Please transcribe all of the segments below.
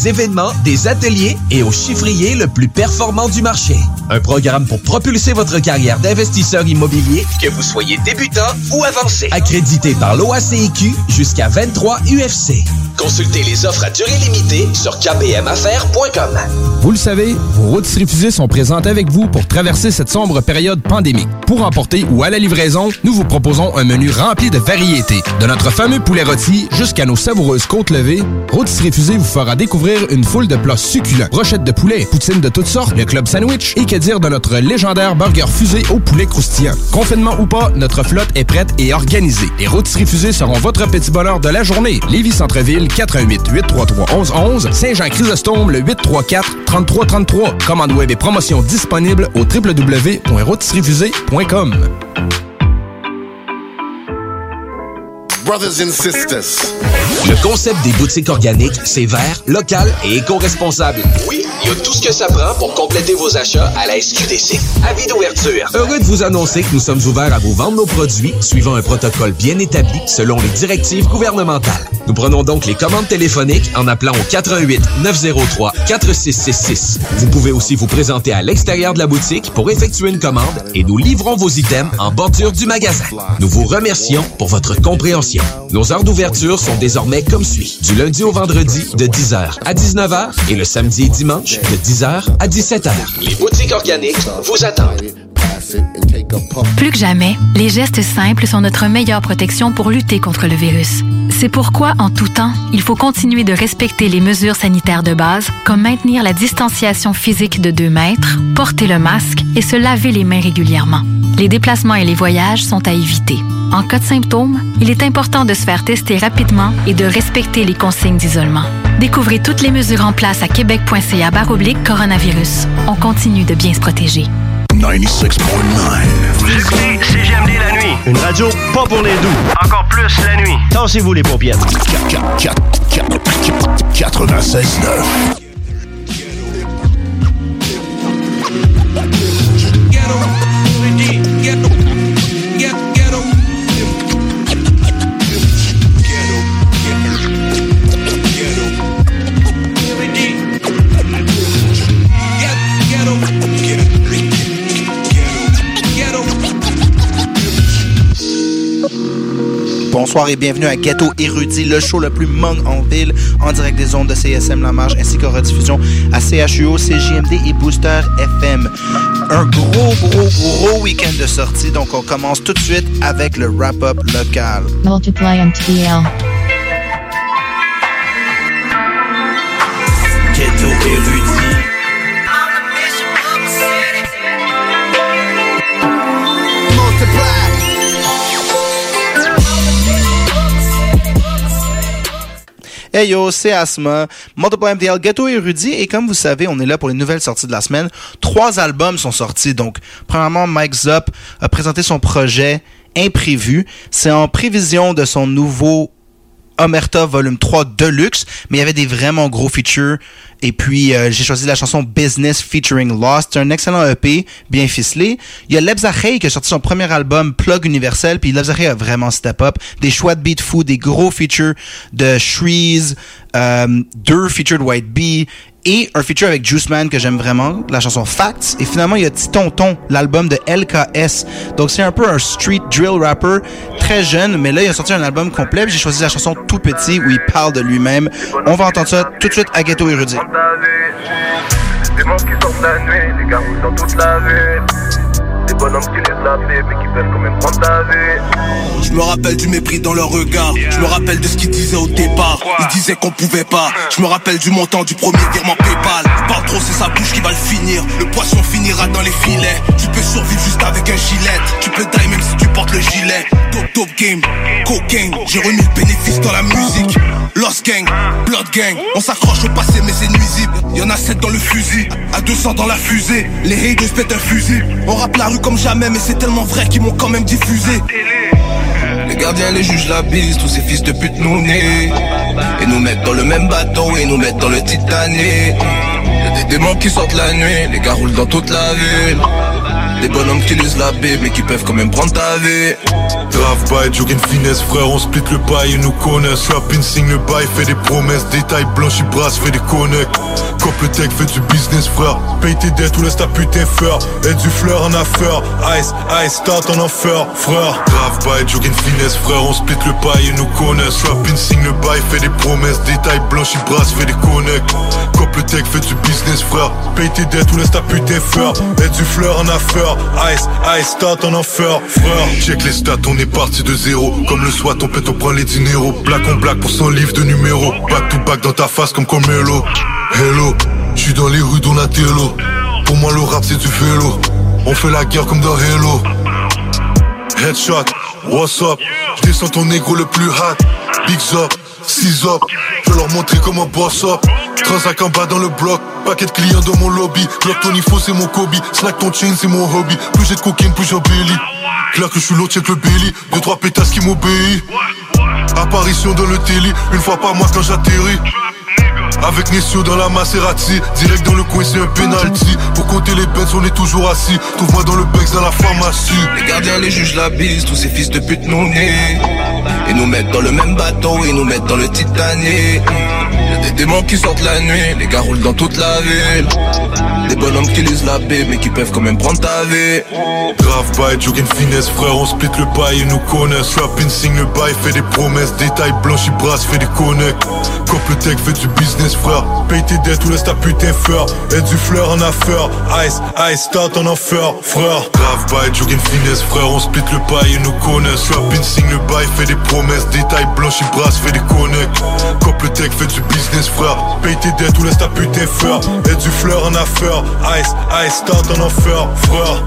Des événements, des ateliers et au chiffrier le plus performant du marché. Un programme pour propulser votre carrière d'investisseur immobilier, que vous soyez débutant ou avancé. Accrédité par l'OACIQ jusqu'à 23 UFC. Consultez les offres à durée limitée sur kbmaffaires.com. Vous le savez, vos routes refusées sont présentes avec vous pour traverser cette sombre période pandémique. Pour emporter ou à la livraison, nous vous proposons un menu rempli de variétés. De notre fameux poulet rôti jusqu'à nos savoureuses côtes levées, Routes refusées vous fera découvrir une foule de plats succulents. Brochettes de poulet, poutines de toutes sortes, le club sandwich et que dire de notre légendaire burger fusé au poulet croustillant. Confinement ou pas, notre flotte est prête et organisée. Les routes refusées seront votre petit bonheur de la journée. Lévis Centreville, 88 833 1111 Saint-Jean-Chrysostome, le 834 3333. Commande web et promotion disponible au www.routesrefusées.com. Brothers and sisters. Le concept des boutiques organiques, c'est vert, local et éco-responsable. Oui, il y a tout ce que ça prend pour compléter vos achats à la SQDC. Avis d'ouverture. Heureux de vous annoncer que nous sommes ouverts à vous vendre nos produits suivant un protocole bien établi selon les directives gouvernementales. Nous prenons donc les commandes téléphoniques en appelant au 88 903 4666. Vous pouvez aussi vous présenter à l'extérieur de la boutique pour effectuer une commande et nous livrons vos items en bordure du magasin. Nous vous remercions pour votre compréhension. Nos heures d'ouverture sont désormais comme suit. Du lundi au vendredi de 10h à 19h et le samedi et dimanche de 10h à 17h. Les boutiques organiques vous attendent. Plus que jamais, les gestes simples sont notre meilleure protection pour lutter contre le virus. C'est pourquoi, en tout temps, il faut continuer de respecter les mesures sanitaires de base, comme maintenir la distanciation physique de 2 mètres, porter le masque et se laver les mains régulièrement. Les déplacements et les voyages sont à éviter. En cas de symptômes, il est important de se faire tester rapidement et de respecter les consignes d'isolement. Découvrez toutes les mesures en place à québec.ca coronavirus. On continue de bien se protéger. 96.9. Vous écoutez CGMD la nuit. Une radio pas pour les doux. Encore plus la nuit. Tassez-vous les paupières. 96.9. Bonsoir et bienvenue à Ghetto Érudit, le show le plus mong en ville, en direct des ondes de CSM La Marge, ainsi qu'en rediffusion à CHUO, CJMD et Booster FM. Un gros, gros, gros week-end de sortie, donc on commence tout de suite avec le wrap-up local. Hey yo, c'est Asma, MTL, Ghetto Érudit, et comme vous savez, on est là pour les nouvelles sorties de la semaine. Trois albums sont sortis, donc premièrement, Mike Zop a présenté son projet Imprévu. C'est en prévision de son nouveau Omerta Volume 3 Deluxe, mais il y avait des vraiment gros features. Et puis, euh, j'ai choisi la chanson Business featuring Lost. C'est un excellent EP, bien ficelé. Il y a Lebzachey qui a sorti son premier album Plug Universel, puis Lebzachey a vraiment step up. Des choix de beat fou, des gros features de Shreeze, euh, deux featured White Bee et un feature avec Juice Man que j'aime vraiment, la chanson Facts. Et finalement, il y a Tonton, l'album de LKS. Donc c'est un peu un street drill rapper très jeune, mais là il a sorti un album complet. J'ai choisi la chanson Tout Petit où il parle de lui-même. On va entendre ça tout de suite à Ghetto Érudit. Des bonhommes qui laissent la mais qui peuvent quand même prendre ta vie. Je me rappelle du mépris dans leur regard. Je me rappelle de ce qu'ils disaient au départ. Ils disaient qu'on pouvait pas. Je me rappelle du montant du premier virement PayPal. Parle trop, c'est sa bouche qui va le finir. Le poisson finira dans les filets. Tu peux survivre juste avec un gilet. Tu peux die même si tu portes le gilet. Top top game, cocaine. J'ai remis le bénéfice dans la musique. Lost gang, blood gang. On s'accroche au passé, mais c'est nuisible. Y'en a 7 dans le fusil, à 200 dans la fusée. Les haters pètent un fusil. On rappe la comme jamais, mais c'est tellement vrai qu'ils m'ont quand même diffusé. Les gardiens, les juges, la bise, tous ces fils de pute nous nés. Et nous mettent dans le même bateau, et nous mettent dans le Titanic. Y'a des démons qui sortent la nuit, les gars roulent dans toute la ville. Des bonhommes qui lisent la Bible mais qui peuvent quand même prendre ta vie. Grave bail, jogging finesse, frère, on split le bail, ils nous connaissent. Rapin signe le bail, fait des promesses, détails blanchis, brasse, fait des connects. Cop le tech, fait du business, frère. Paye tes dettes ou laisse ta putain faire. Et du fleur en affaire. Ice, ice, start en enfer, frère. Grave bail, jogging finesse, frère, on split le bail, ils nous connaissent. Rapin signe le bail, fait des promesses, détails blanchis, brasse, fait des connects. Cop le tech, fait du business, frère. Paye tes dettes ou laisse ta putain faire. Et du fleur en affaire. Ice, ice, stat en enfer, frère. Check les stats, on est parti de zéro. Comme le SWAT, on pète, on prend les dineros. Black on black pour son livre de numéros. Back to back dans ta face comme Comelo. Hello, j'suis dans les rues Donatello. Pour moi, le rap c'est du vélo. On fait la guerre comme dans Hello. Headshot, what's up? J'descends ton négro le plus hot. Big up, 6 up. Je leur montrer comment boss up. Transac en bas dans le bloc. Paquet de clients dans mon lobby. Glock ton info, c'est mon Kobe. Snack ton chain, c'est mon hobby. Plus j'ai de cocaine, plus j'embellis. Claire que je suis l'autre, check le belly. Deux, trois pétasses qui m'obéissent. Apparition dans le télé, une fois par mois quand j'atterris. Avec Nessio dans la Maserati, direct dans le coin c'est un penalty Pour compter les bêtes on est toujours assis Trouve-moi dans le Bex dans la pharmacie Les gardiens, les juges, la bise, tous ces fils de pute nous nés Ils nous mettent dans le même bateau, ils nous mettent dans le Titanic des démons qui sortent la nuit, les gars roulent dans toute la ville. Des bonhommes qui lisent la Bible mais qui peuvent quand même prendre ta vie. Grave bail, jogging finesse, frère, on split le bail, ils nous connaissent. Rapin signe le bail, fait des promesses, détails blanchis, brasse, fait des connects. Cop le tech, fait du business, frère. Paye tes dettes ou laisse ta putain faire. Et du fleur en affaire. Ice, ice, start en enfer, frère. Grave bail, jogging finesse, frère On split le bail, ils nous connaissent. Rapin signe le bail, fait des promesses. Détails blanchis, brasse, fait des connects. Cop le tech, fait du business, frère Paye tes dettes ou laisse ta putain faire Et du fleur en affaire Ice, ice, start en enfer, frère.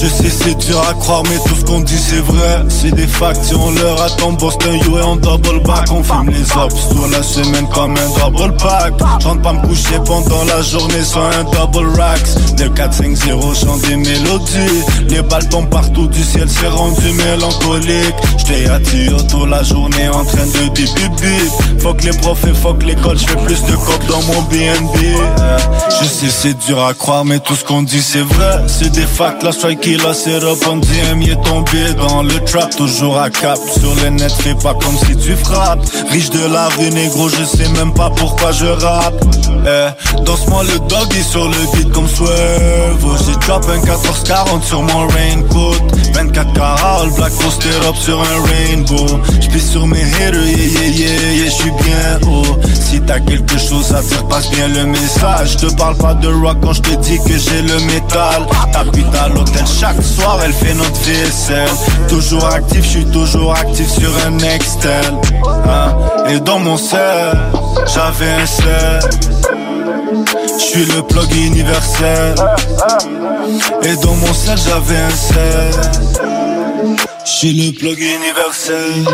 Je sais c'est dur à croire mais tout ce qu'on dit c'est vrai. C'est des facts si on leur attend Boston You et on double back. On filme les ops toute la semaine comme un double pack. J'entre pas me coucher pendant la journée sans un double racks. 9 4 5 0 chante des mélodies. Les balles tombent partout du ciel c'est rendu mélancolique. J't'ai attiré toute la journée en train de bip bip Fuck les profs et fuck l'école J'fais plus de coke dans mon BNB Je sais c'est dur à croire mais tout ce qu'on dit c'est vrai. C'est des facts la strike qui la c'est rebondi est tombé dans le trap Toujours à cap. Sur le net Fais pas comme si tu frappes. Riche de la rue négro Je sais même pas pourquoi je rappe. Eh, Danse-moi le doggy sur le beat comme Swerve J'ai drop un 1440 sur mon raincoat. 24 carats black posted up sur un rainbow. J'pisse sur mes haters yeah yeah yeah yeah J'suis bien haut. Si t'as quelque chose à dire passe bien le message. Te parle pas de rock quand j'te dis que j'ai le métal. T'habites à l'hôtel chaque soir elle fait notre vaisselle Toujours actif, je suis toujours actif sur un Nextel hein. Et dans mon sel, j'avais un sel. Je suis le plug universel. Et dans mon sel j'avais un sel J'suis le plug universel.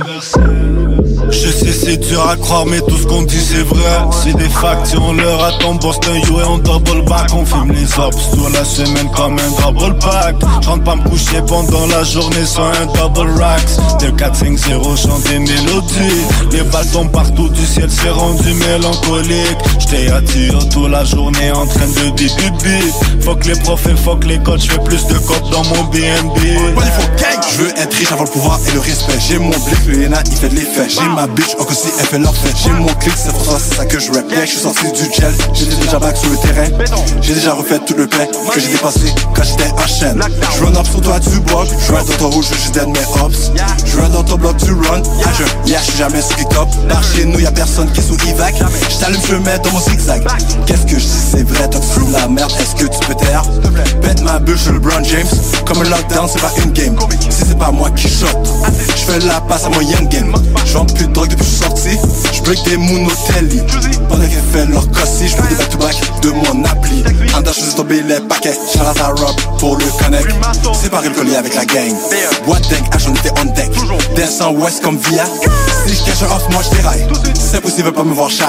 Je sais c'est dur à croire mais tout ce qu'on dit c'est vrai. C'est des facts si on leur attend Boston You et on double back. On filme les ops sur la semaine comme un double pack. J'rentre pas me coucher pendant la journée sans un double racks De 4, 5, 0 chante des mélodies. Les balles tombent partout du ciel c'est rendu mélancolique. J't'ai attiré toute la journée en train de bip Fuck les profs et fuck les coachs J'fais plus de cotes dans mon BNB Je veux être riche, avoir le pouvoir et le respect. J'ai mon blick, le Héna il fait de l'effet. J'ai ma bitch, encore si elle fait leur fête. J'ai mon clic, c'est pour ça, c'est ça que je rap. Yeah, je suis sorti du gel, j'étais déjà back sur le terrain. J'ai déjà refait tout le pain que j'ai dépassé quand j'étais à chaîne. Je run up sur toi du bloc, je run dans ton rouge, je dead mes ops. Je run dans ton bloc, tu run, yeah, je, yeah, je suis jamais sur top Par chez nous, y'a personne qui est sous evac Je t'allume, je me mets dans mon zigzag. Qu'est-ce que je dis, c'est vrai, tu fous de la merde, est-ce que tu peux taire? Pète ma bûche, le LeBron James. Comme un lockdown, c'est pas une game. Si c'est pas moi qui je fais la passe à mon young game. Je plus de drogue depuis que je suis sorti. Je break des Pendant qu'elles fait leur cossi Je des back to back de mon appli. En dash, je tomber les paquets. Out à Rob pour le connect. Séparer le collier avec la gang. Boîte dingue, H on était on deck. Descends ouest comme via. Si je cache un off, moi je déraille. C'est possible pas me voir shine.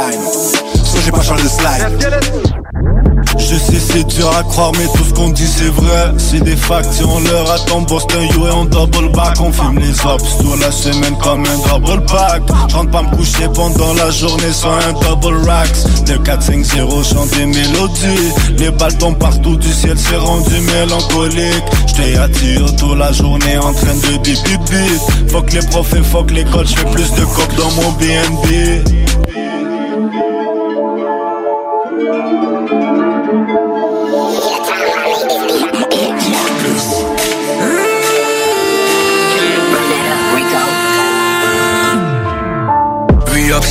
Soit j'ai pas changé de slide Je sais c'est dur à croire mais tout ce qu'on dit c'est vrai. C'est des facts si on leur attend. Boston You et on double back. On filme les ops sur la semaine comme un double pack J'rentre pas me coucher pendant la journée sans un double racks De 4, 5, 0 chante des mélodies. Les balles tombent partout du ciel c'est rendu mélancolique. J't'ai attiré toute la journée en train de bip bip bip Fuck les profs et fuck les coachs J'fais plus de coke dans mon BNB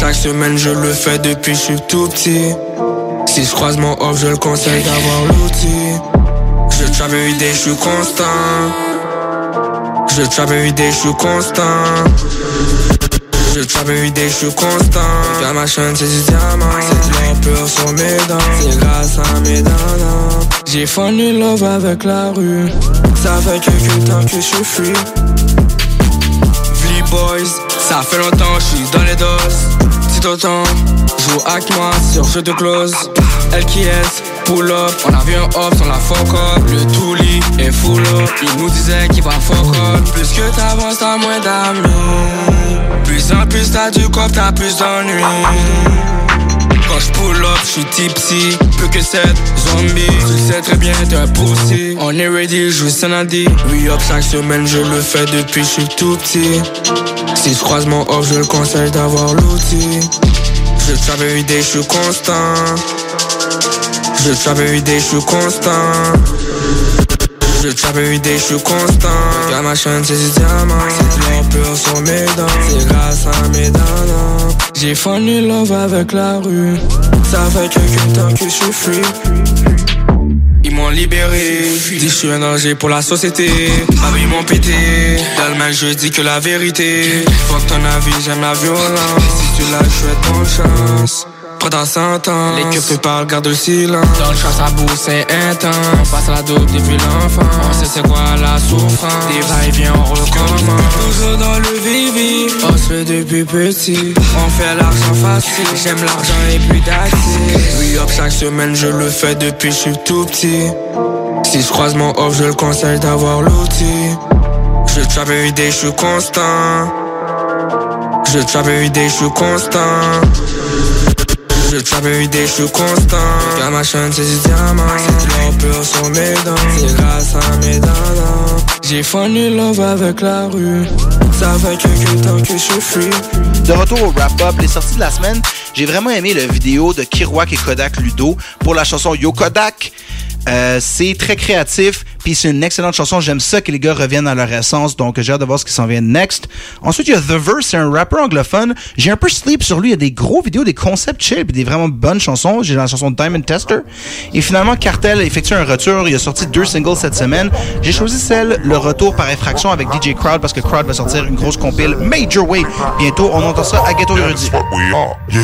chaque semaine, je le fais depuis je suis tout petit. Si je croise mon off, je le conseille d'avoir l'outil. Je trap every day, je suis constant. Je trap every day, je suis constant. Je trap every day, je suis constant. Regarde ma chaîne, c'est du diamant. C'est de l'or sur mes dents. C'est grâce à mes dents. J'ai fallu love avec la rue. Ça fait quelques temps que je. Flea Boys, ça fait longtemps, je suis dans les doses. C'est autant, joue avec moi sur jeu de close. LKS, pull up, on a vu un up on la fuck up. Le Touli est full up, il nous disait qu'il va fuck up. Plus que t'avances, t'as moins d'amis. Plus en plus t'as du cop, t'as plus d'ennuis. Quand je pull up, je suis tipsy, plus que 7 zombies. Tu sais très bien, t'es un pussy. On est ready, je suis Sanadi. Oui, up chaque semaine, je le fais depuis je suis tout petit. Si je croise mon off, je le conseille d'avoir l'outil. Je every day, je suis constant. Je every day, je suis constant. Je every day, je suis constant. Regarde ma chaîne, c'est du diamant. L'or pur sur mes dents. C'est grâce à mes dents. J'ai fallu love avec la rue. Ça fait quelques temps que je suis free. Ils m'ont libéré, dis je suis un danger pour la société. Ah oui, ils m'ont pété. Mal, je dis que la vérité. Fuck ton avis, j'aime la violence. Si tu l'as, je souhaite bonne ta sentence. Les cœurs parlent, garde le silence. Dans le chat, ça bouge, c'est intense. On passe à la dope depuis l'enfance. On sait c'est quoi la souffrance. Des va-et-vient, on recommence. Toujours dans le vivi. On se fait depuis petit. On fait l'argent facile. J'aime l'argent et plus d'accès. Oui, hop, chaque semaine, je le fais depuis que je suis tout petit. Si je croise mon off, je le conseille d'avoir l'outil. Je trap every day, je suis constant. Je trap every day, je suis constant. Je trap every day, je suis constant. Regarde ma chaîne, c'est du diamant. L'or pur sur mes dents. C'est grâce à mes dents. J'ai fallu love avec la rue. Ça fait quelques temps que je suis free. De retour au wrap-up, les sorties de la semaine, j'ai vraiment aimé la vidéo de Kiroak et Kodak Ludo pour la chanson Yo Kodak. Euh, c'est très créatif, puis c'est une excellente chanson. J'aime ça que les gars reviennent à leur essence, donc j'ai hâte de voir ce qui s'en vient next. Ensuite, il y a The Verse, c'est un rappeur anglophone. J'ai un peu sleep sur lui. Il y a des gros vidéos, des concepts chill, puis des vraiment bonnes chansons. J'ai la chanson Diamond Tester. Et finalement, Cartel effectue un retour. Il a sorti deux singles cette semaine. J'ai choisi celle, le retour par effraction avec DJ Crowd, parce que Crowd va sortir une grosse compile Major Way bientôt. On entend ça à Ghetto Érudit. That's what we are. Yeah,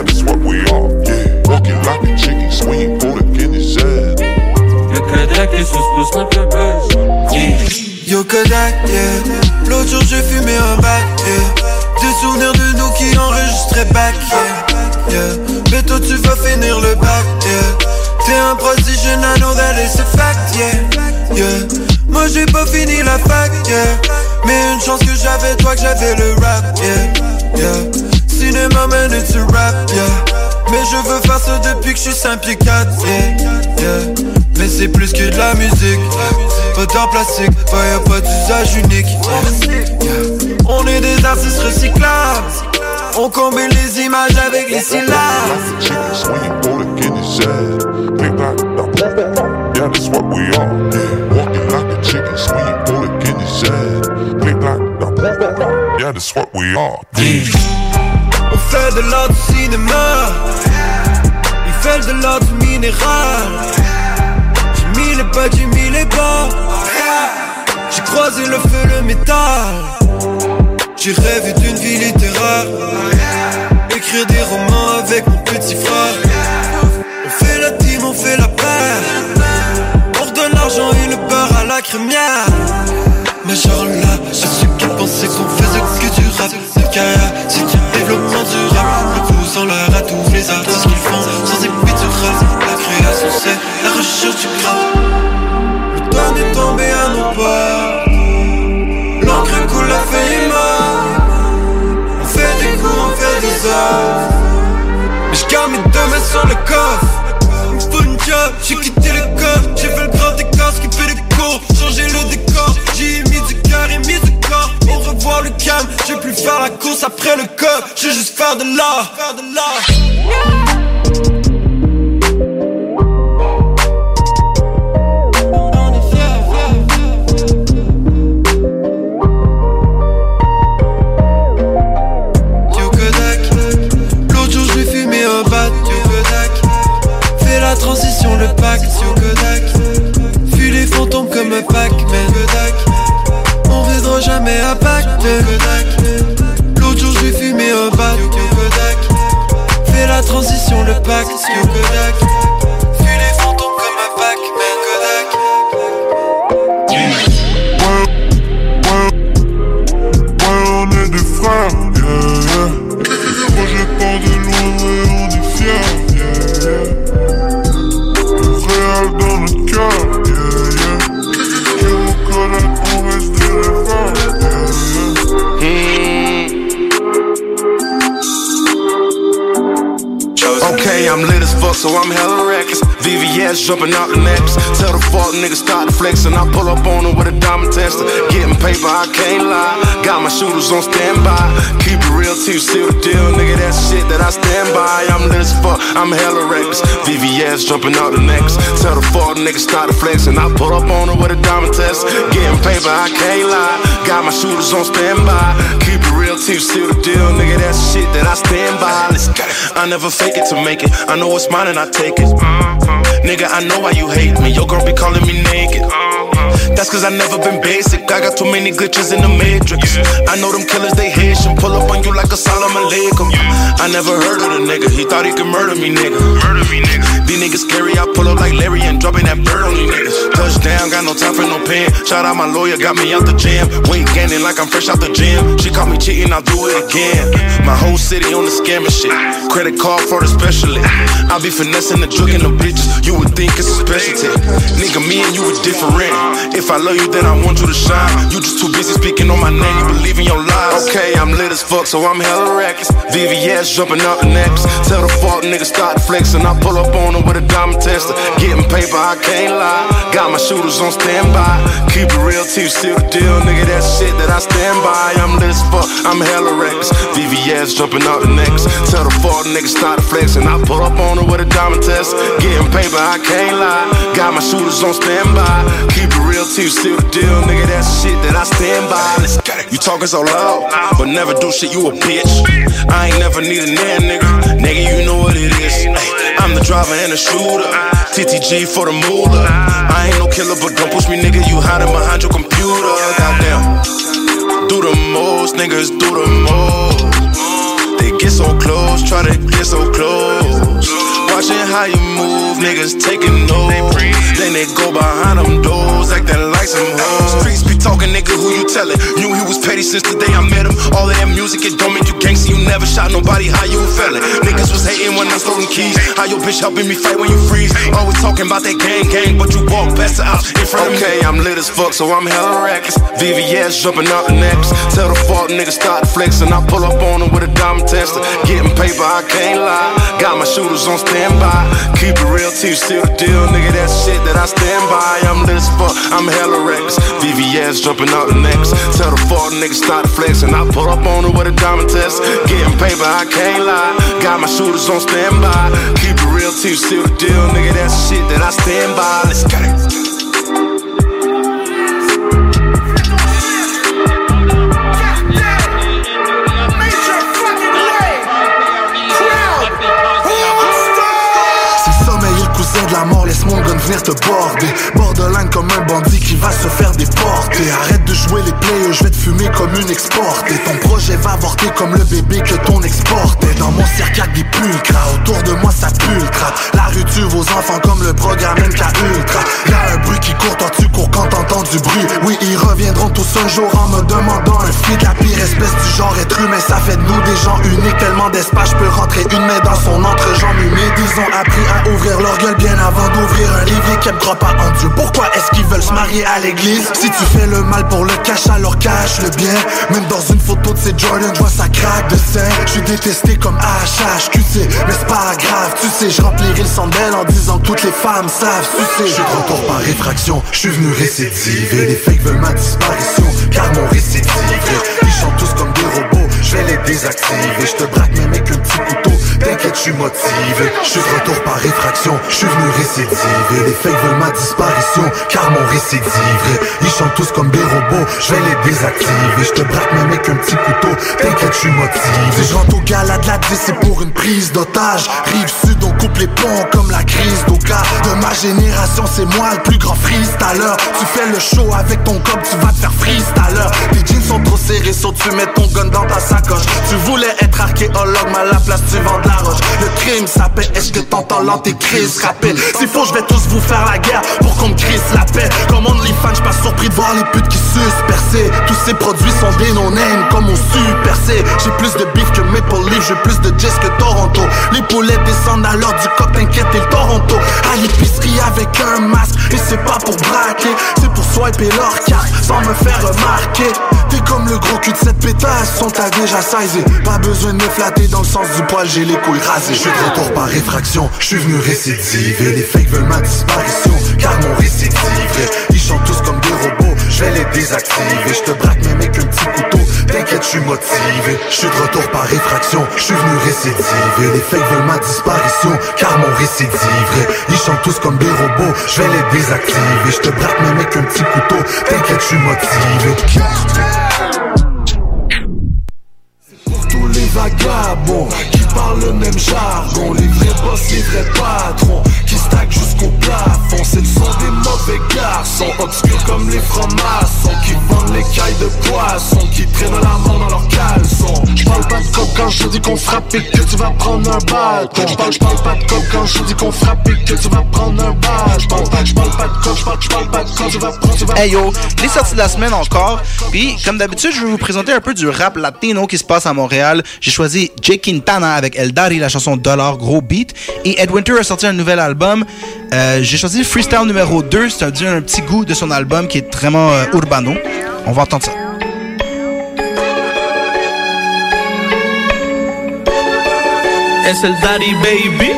Yeah, that's what we are. Yeah, walking like a chicken, swing for the Guinness ass. Kodak, les sauces poussent un peu buzz. Yo Kodak, yeah. L'autre jour j'ai fumé un bac, yeah. Des souvenirs de nous qui enregistraient back, yeah. yeah. Mais toi tu vas finir le bac, yeah. T'es un prodigieux nano, that is a fact, yeah. yeah. Moi j'ai pas fini la fac, yeah. Mais une chance que j'avais toi, que j'avais le rap, yeah. yeah. Cinéma it's a rap, yeah. Mais je veux faire ça depuis que je suis 5 pieds 4, yeah. yeah. Mais c'est plus que de la musique, pas d'art plastique, bah y'a pas d'usage unique, yeah. On est des artistes recyclables. On combine les images avec les syllabes. Yeah, that's what we are. Walking like a chicken, swinging pour le Guinness. Click like Yeah, that's what we are. Fait de l'art du cinéma. Il fait de l'art du minéral. J'ai mis les pas, j'ai mis les bas. J'ai croisé le feu, le métal. J'ai rêvé d'une vie littéraire. Écrire des romans avec mon petit frère. On fait la team, on fait la paire. On redonne l'argent et le beurre à la crémière. Mais genre là, je suis qui pensait qu'on faisait que du rap C'est du développement durable. Le pouce en l'air à tous les artistes qui font sans épée de rap. La création, c'est la recherche du grave. Le temps est tombé à nos pas. L'encre coule, la feuille est. On fait des coups, on fait des heures. Mais j'garde mes deux mains sur le coffre. J'ai quitté le corps. J'ai fait le grand décor, skippé les cours, changer le décor. J'ai mis du cœur et mis du corps. Au revoir le calme, j'ai plus faire la course après le corps. J'ai juste faire de l'art. La transition, le pacte, Yo Kodak. Fuis les fantômes comme Pac-Man. On reviendra jamais à Pacte, Kodak. La transition, le pacte, Kodak. So I'm hella reckless. VVS jumping out the necklace. Tell the fuck nigga start to flex, and I pull up on her with a diamond tester. Getting paper, I can't lie. Got my shooters on standby. Keep it real till you seal the deal, nigga. That's shit that I stand by. I'm lit as fuck, I'm hella reckless. VVS jumping out the necklace. Tell the fuck nigga start to flex, and I pull up on her with a diamond tester. Getting paper, I can't lie. Got my shooters on standby. Keep it real you seal the deal, nigga. That's shit that I stand by. Let's get it. I never fake it to make it. I know it's mine and I take it. Uh-huh. Nigga, I know why you hate me. Your girl be calling me naked. Uh-huh. That's cause I never been basic. I got too many glitches in the matrix. I know them killers, they Haitian. Pull up on you like a Solomon Alaikum. I never heard of the nigga. He thought he could murder me, nigga. Murder me, nigga. These niggas scary. I pull up like Larry and dropping that bird on these niggas. Touchdown, got no time for no pen. Shout out my lawyer, got me out the jam. Weight gaining like I'm fresh out the gym. She caught me cheating, I'll do it again. My whole city on the scamming shit. Credit card for the specialist. I be finessing the drug and the bitches. You would think it's a specialty. Nigga, me and you are different. If I love you, then I want you to shine. You just too busy speaking on my name. You believe in your lies. Okay, I'm lit as fuck, so I'm hella reckless. VVS jumping out the necks. Tell the fuck nigga start flexing. I pull up on him with a diamond tester. Getting paper, I can't lie. Got my shooters on standby. Keep it real you seal the deal, nigga. That's shit that I stand by. I'm lit as fuck, I'm hella reckless. VVS jumping out the necks. Tell the fuck nigga start flexing. I pull up on him with a diamond tester. Getting paper, I can't lie. Got my shooters on standby. Keep it real till you seal the deal, nigga. That's shit that I stand by. You talking so loud, but never do shit. You a bitch. I ain't never need a nan, nigga. Nigga, you know what it is. I'm the driver and the shooter. TTG for the moolah. I ain't no killer, but don't push me, nigga. You hiding behind your computer. Goddamn. Do the most, niggas do the most. They get so close, try to get so close. Watching how you move, niggas taking notes. Then they go behind them doors, acting like some hoes. Streets be talking, nigga, who you tellin'? Knew he was petty since the day I met him. All of that music, it don't make you gangsta. You never shot nobody, how you feelin'? Niggas was hating when I stole them keys. How your bitch helping me fight when you freeze? Always talking about that gang gang, but you walk past the house in front of me. Okay, I'm lit as fuck, so I'm hella reckless. VVS jumping out the necks. Tell the fuck nigga start flexing. I pull up on him with a diamond tester. Getting paper, I can't lie. Got my shooters on standby. Keep it real, teach still the deal, nigga. That shit that I stand by. I'm lit as fuck, I'm hella reckless. VVS jumping out the necks. Tell the fuck nigga start flexing. I pull up on him with a diamond tester. Getting paper, I can't lie. Got my shooters on standby. Keep it real, teach still the deal, nigga. That shit that I stand by. Let's get it. Venir te border. Borderline comme un bandit qui va se faire déporter. Arrête de jouer les players, je vais te fumer comme une exportée. Ton projet va avorter comme le bébé que ton exportait Dans mon cercle des pulcra, autour de moi ça pulcra La rue tue vos enfants comme le programme MK Ultra. Y'a un bruit qui court, toi tu cours quand t'entends du bruit. Oui ils reviendront tous un jour en me demandant un feed La pire espèce du genre être humain, ça fait de nous des gens uniques Tellement d'espace, je peux rentrer une main dans son entrejambe humide. Ils ont appris à ouvrir leur gueule bien avant d'ouvrir un livre Et qu'elles croient pas en Dieu. Pourquoi est-ce qu'ils veulent se marier à l'église? Si tu fais le mal pour le cash alors cache le bien. Même dans une photo de ces Jordan je vois ça craque de sein. Je suis détesté comme HHQC Mais c'est pas grave tu sais. Je remplirai le sandel en disant que toutes les femmes savent sucer Je suis retour par réfraction Je suis venu récidiver. Les fakes veulent ma disparition Car mon récidive Ils chantent tous comme des robots Je vais les désactiver Je te braque même avec un petit couteau T'inquiète, je suis motivé. Je suis de retour par réfraction. Je suis venu récidiver. Les fakes veulent ma disparition, car mon récidive. Ils chantent tous comme des robots. Je vais les désactiver. Je te braque même avec un petit couteau. T'inquiète, je suis motivé. Je rentre au gala de la 10, c'est pour une prise d'otage. Rive sud, on coupe les ponts comme la crise d'Oka. De ma génération, c'est moi le plus grand freestyler. Tu fais le show avec ton cop, tu vas te faire freestyler. Tes jeans sont trop serrés, sauf tu mets ton gun dans ta Tu voulais être archéologue, mais à la place tu vends de la roche. Le crime s'appelle, est-ce que t'entends l'antéchrist rapper? S'il faut, je vais tous vous faire la guerre pour qu'on me crisse la paix. Comme OnlyFans, je pas surpris de voir les putes qui sucent. Tous ces produits sont des no-name comme au super C. J'ai plus de beef que Maple Leaf, j'ai plus de jazz que Toronto. Les poulets descendent à l'heure du coq, t'inquiète, et le Toronto. À l'épicerie avec un masque, et c'est pas pour braquer, c'est pour swiper leur carte sans me faire remarquer. T'es comme le gros cul de cette pétasse, sont à Pas besoin de me flatter dans le sens du poil, j'ai les couilles rasées. Je suis de retour par réfraction, je suis venu récidiver. Les fakes veulent ma disparition, car mon récidive. Ils chantent tous comme des robots, je vais les désactiver. Je te braque même avec un petit couteau, t'inquiète, je suis motivé. Je suis de retour par réfraction, je suis venu récidiver. Les fakes veulent ma disparition, car mon récidive. Ils chantent tous comme des robots, je vais les désactiver. Je te braque même avec un petit couteau, t'inquiète, je suis motivé. Tous les vagabonds qui parlent le même jargon. Les vrais boss, les vrais patrons qui stackent jusqu'au plafond. C'est le son des mauvais garçons Obscurs comme les francs-maçons Qui vendent les cailles de poisson quand je dis qu'on frappe que tu vas prendre un bâton J'parle, j'parle pas de coke quand je dis qu'on frappe que tu vas prendre un bâton pas de coke, j'parle, j'parle pas de coke Tu vas prendre, Hey yo, les sorties de la semaine encore. Puis, comme d'habitude, je vais vous présenter un peu du rap latino qui se passe à Montréal. J'ai choisi Jay Quintana avec El Dari, la chanson Dollar, gros beat. Et Ed Winter a sorti un nouvel album. Euh, J'ai choisi Freestyle numéro 2. C'est un, un petit goût de son album qui est vraiment euh, urbano. On va entendre ça. Es el daddy baby.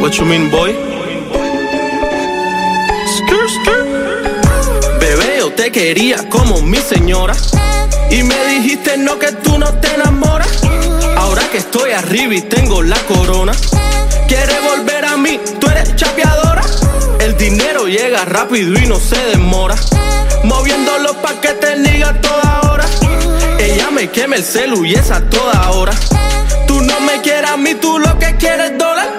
What you mean, boy? Skr, skr. Bebé, yo te quería como mi señora. Y me dijiste no que tú no te enamoras. Ahora que estoy arriba y tengo la corona. ¿Quieres volver a mí? Tú eres chapeadora. El dinero llega rápido y no se demora. Moviendo los paquetes, niga toda hora. Ella me quema el celu y es toda hora. Tú no me quieres a mí, tú lo que quieres es dólar.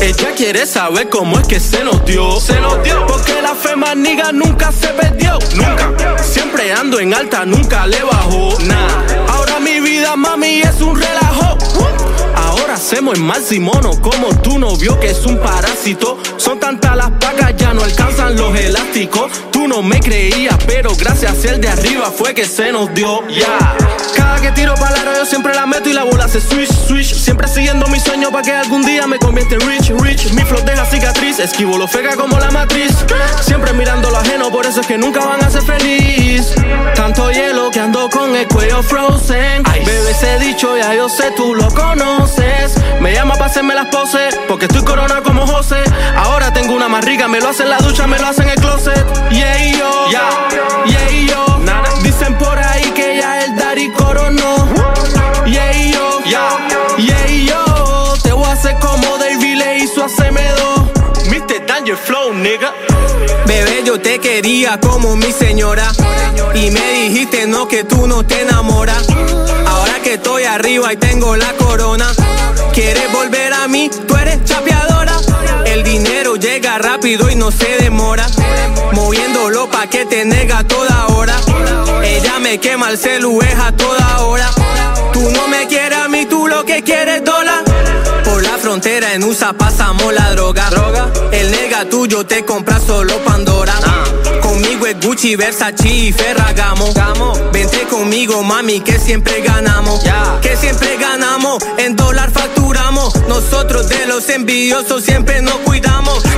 Ella quiere saber cómo es que se nos dio. Se nos dio. Porque la fe maniga nunca se perdió. Nunca. Siempre ando en alta, nunca le bajó. Nah. Ahora mi vida, mami, es un relajo. Ahora hacemos en Mono Como tu novio que es un parásito Son tantas las pagas ya no alcanzan los elásticos Tú no me creías pero gracias el de arriba fue que se nos dio. Ya. Cada que tiro para la yo siempre la meto y la bola se switch, switch. Siempre siguiendo mi sueño para que algún día me convierta en rich, rich. Mi flow deja cicatriz, esquivo lo fega como la matriz. Siempre mirando lo ajeno, por eso es que nunca van a ser feliz. Tanto hielo que ando con el cuello frozen. Bebé ese dicho ya yo sé tú lo conoces. Me llama para hacerme las poses Porque estoy corona como José. Ahora tengo una más rica Me lo hace en la ducha, me lo hace en el closet. Yeah yo, yeah yo Dicen por ahí que ya el daddy coronó Yeah yo, yeah yo Te voy a hacer como David le hizo a Semedo Mr. Danger Flow, nigga Bebé, yo te quería como mi señora. Y me dijiste no que tú no te enamoras. Ahora que estoy arriba y tengo la corona. ¿Quieres volver a mí? Tú eres chapeadora. Llega rápido y no se demora. Moviéndolo pa' que te nega toda hora. Ella me quema el celu a toda hora. Tú no me quieres a mí, tú lo que quieres dólar. Por la frontera en USA pasamos la droga. droga. El nega tuyo te compra solo Pandora. Conmigo es Gucci, Versace y Ferragamo. Vente conmigo, mami, que siempre ganamos. Que siempre ganamos. En dólar facturamos. Nosotros de los envidiosos siempre nos.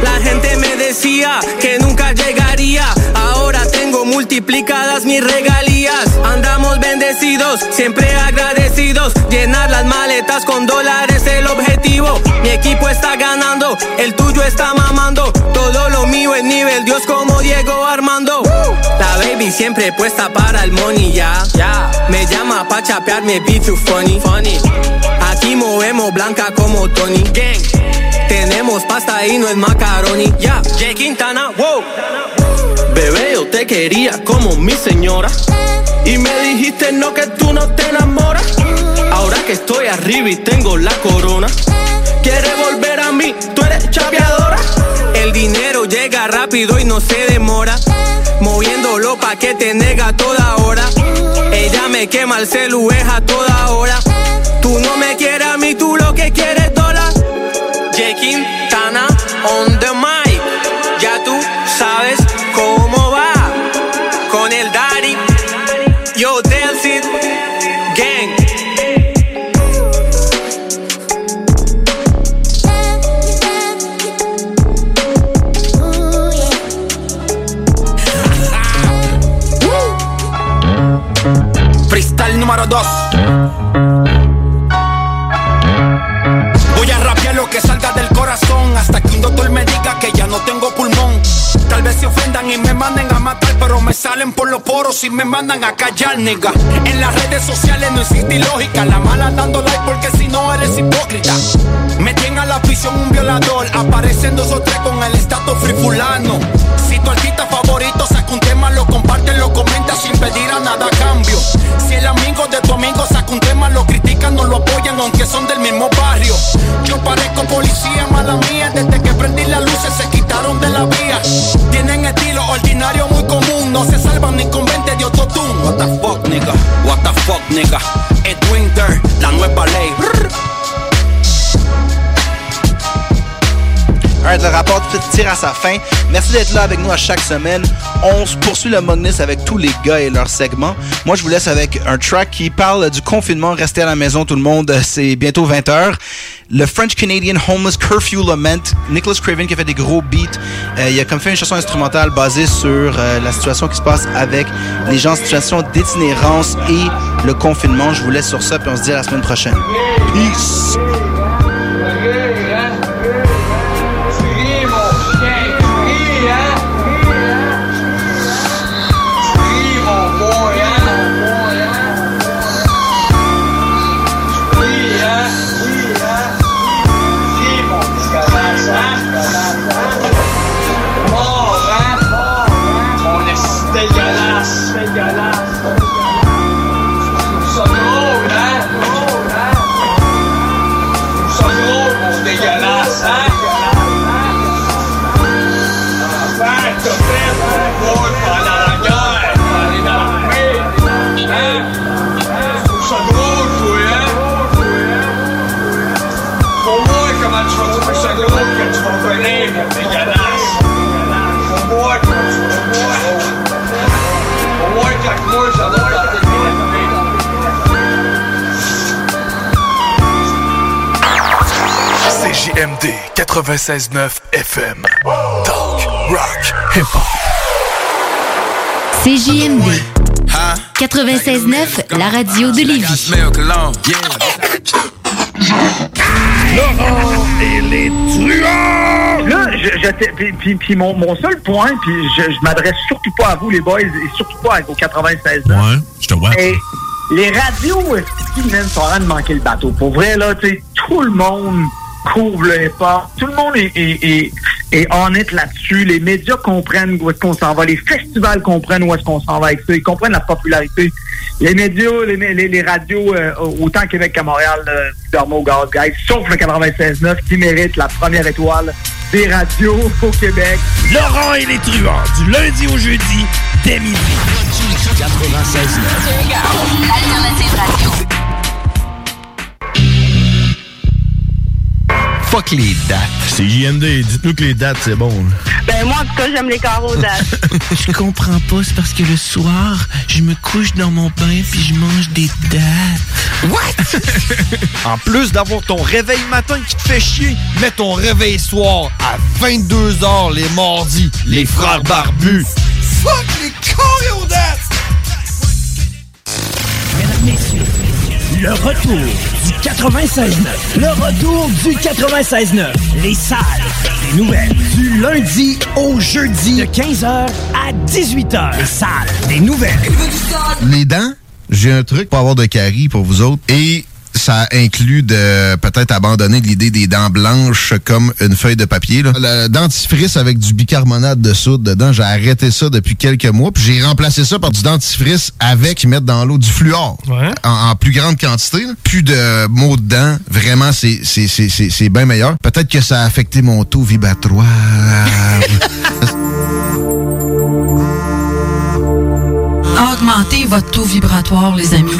La gente me decía que nunca llegaría. Ahora tengo multiplicadas mis regalías. Andamos bendecidos, siempre agradecidos. Llenar las maletas con dólares el objetivo. Mi equipo está ganando, el tuyo está mamando. Todo lo mío es nivel Dios como Diego Armando. La baby siempre puesta para el money, ya. Me llama pa' chapear, me be too funny. funny. Aquí movemos blanca como Tony. Gang. Tenemos pasta y no es macaroni. Ya, Jay Quintana, wow. Bebé, yo te quería como mi señora. Y me dijiste no que tú no te enamoras. Ahora que estoy arriba y tengo la corona. ¿Quieres volver a mí? Tú eres chapeadora. El dinero llega rápido y no se demora. Moviéndolo pa' que te nega toda hora. Ella me quema el celu a toda hora. Tú no me quieres a mí, tú se ofendan y me manden a matar, pero me salen por los poros y me mandan a callar, nigga. En las redes sociales no existe lógica, la mala dando like porque si no eres hipócrita. Me tiene a la prisión un violador, aparecen dos tres con el estatus frifulano. Si tu artista favorito saca un tema, lo comparte, lo comenta sin pedir a nada a cambio. Si el amigo de tu amigo saca un tema, lo critican, no lo apoyan, aunque son del mismo barrio. Yo parezco policía, mala mía, desde que prendí las luces se de la vía. Tienen estilo ordinario muy común, no se salvan ni con 20 de autotune. What the fuck, nigga? What the fuck, nigga? Edwin Dirt, la nueva ley. Alright, le rapport tire à sa fin. Merci d'être là avec nous à chaque semaine. On se poursuit le Magnus avec tous les gars et leurs segments. Moi, je vous laisse avec un track qui parle du confinement. Restez à la maison, tout le monde. C'est bientôt 20h. Le French Canadian Homeless Curfew Lament. Nicholas Craven qui a fait des gros beats. Euh, il a comme fait une chanson instrumentale basée sur euh, la situation qui se passe avec les gens en situation d'itinérance et le confinement. Je vous laisse sur ça, puis on se dit à la semaine prochaine. Peace! 96.9 FM. Talk, rock, hip-hop. CJMD 96.9, la radio de Lévis. Laurent et les truands! Là, je, je t'ai- puis, puis- puis mon, mon seul point, puis je, je m'adresse surtout pas à vous, les boys, et surtout pas au 96 Ouais, je te vois. Et les radios, qui même sont en train de manquer le bateau? Pour vrai, là, tu sais, tout le monde couvre le hip-hop. Tout le monde est, est, est, est honnête là-dessus. Les médias comprennent où est-ce qu'on s'en va. Les festivals comprennent où est-ce qu'on s'en va avec ça. Ils comprennent la popularité. Les médias, les, les, les radios, euh, autant Québec qu'à Montréal, euh, dorment au gaz, guys, sauf le 96.9 qui mérite la première étoile des radios au Québec. Laurent et les truands, du lundi au jeudi, dès midi. Les dates. C'est JMD, dites-nous que les dates, c'est bon. Ben moi, en tout cas, j'aime les carreaux dates. Je comprends pas, c'est parce que le soir, je me couche dans mon bain puis je mange des dates. En plus d'avoir ton réveil matin qui te fait chier, mets ton réveil soir à 22h les mardis. Les frères barbus. Fuck les choréodates! Mesdames, messieurs, le retour du 96.9. Le retour du 96.9. Les salles des nouvelles. Du lundi au jeudi de 15h à 18h. Les salles des nouvelles. Les dents, j'ai un truc pour avoir de caries pour vous autres. Et ça inclut de peut-être abandonner l'idée des dents blanches comme une feuille de papier. Là. Le dentifrice avec du bicarbonate de soude dedans, j'ai arrêté ça depuis quelques mois. Puis j'ai remplacé ça par du dentifrice avec mettre dans l'eau du fluor en, en plus grande quantité. là. Plus de mots de dents. Vraiment, c'est c'est- c'est- c'est- c'est bien meilleur. Peut-être que ça a affecté mon taux vibratoire. Augmentez votre taux vibratoire, les amis.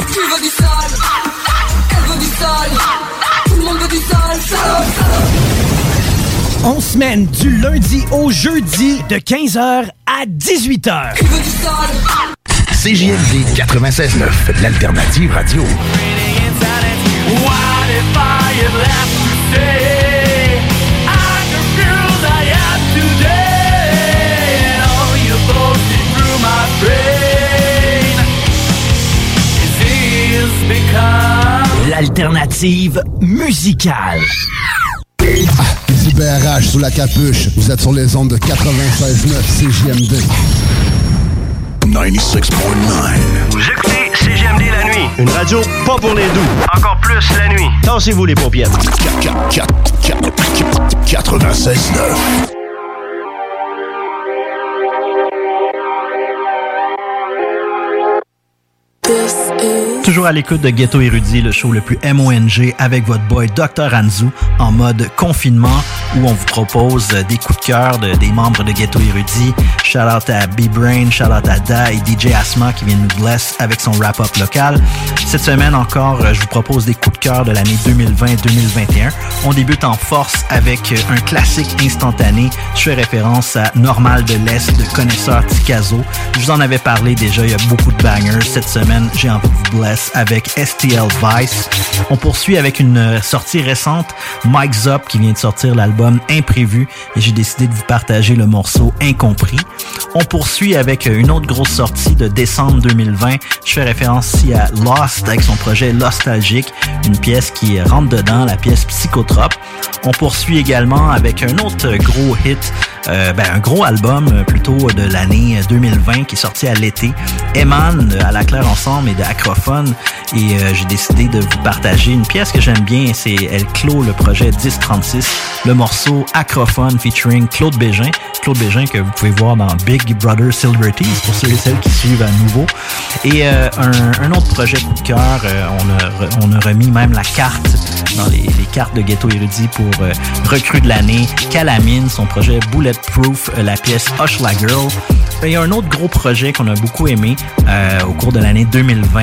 Du Tout le monde veut On semaine du lundi au jeudi de 15h à 18h. CJMD 96.9, l'alternative radio. L'alternative musicale. Ici BRH sous la capuche. Vous êtes sur les ondes de 96.9 CJMD. 96.9. Vous écoutez CGMD la nuit. Une radio pas pour les doux. Encore plus la nuit. Tassez-vous les paupières. 96.9. Toujours à l'écoute de Ghetto Érudit, le show le plus MONG avec votre boy Dr. Anzu en mode confinement où on vous propose des coups de cœur de- des membres de Ghetto Érudit. Shout out à B-Brain, shout out à Da et DJ Asma qui vient nous bless avec son wrap-up local. Cette semaine encore, euh, je vous propose des coups de cœur de l'année 2020-2021. On débute en force avec euh, un classique instantané. Je fais référence à Normal de l'Est de Connaisseur Ticazo. Je vous en avais parlé déjà, il y a beaucoup de bangers. Cette semaine, j'ai envie de vous bless avec STL Vice. On poursuit avec une euh, sortie récente, Mike Zop qui vient de sortir l'album Imprévu et j'ai décidé de vous partager le morceau Incompris. On poursuit avec euh, une autre grosse sortie de décembre 2020. Je fais référence ici à Lost avec son projet Nostalgique, une pièce qui rentre dedans, la pièce Psychotrope. On poursuit également avec un autre gros hit, euh, ben, un gros album euh, plutôt de l'année 2020 qui est sorti à l'été, Eman À la claire ensemble et de Acrophone. Et euh, j'ai décidé de vous partager une pièce que j'aime bien, c'est elle clôt le projet 1036, le morceau Acrophone featuring Claude Bégin. Claude Bégin que vous pouvez voir dans Big Brother Celebrities pour ceux et celles qui suivent à nouveau. Et euh, un, autre projet coup de cœur, euh, on, a, on a remis même la carte dans les, cartes de Ghetto Érudit pour recrue de l'année. Calamine, son projet Bulletproof, la pièce Hush La Girl. Il y a un autre gros projet qu'on a beaucoup aimé au cours de l'année 2020.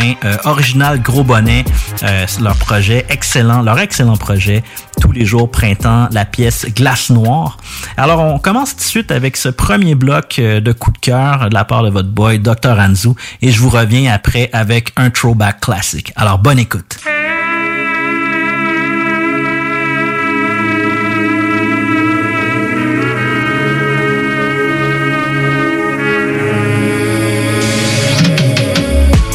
Original Gros Bonnet, euh, leur projet excellent, leur excellent projet. Tous les jours printemps, la pièce Glace Noire. Alors on commence tout de suite avec ce premier bloc euh, de coup de cœur de la part de votre boy Dr Anzu et je vous reviens après avec un throwback classique. Alors bonne écoute.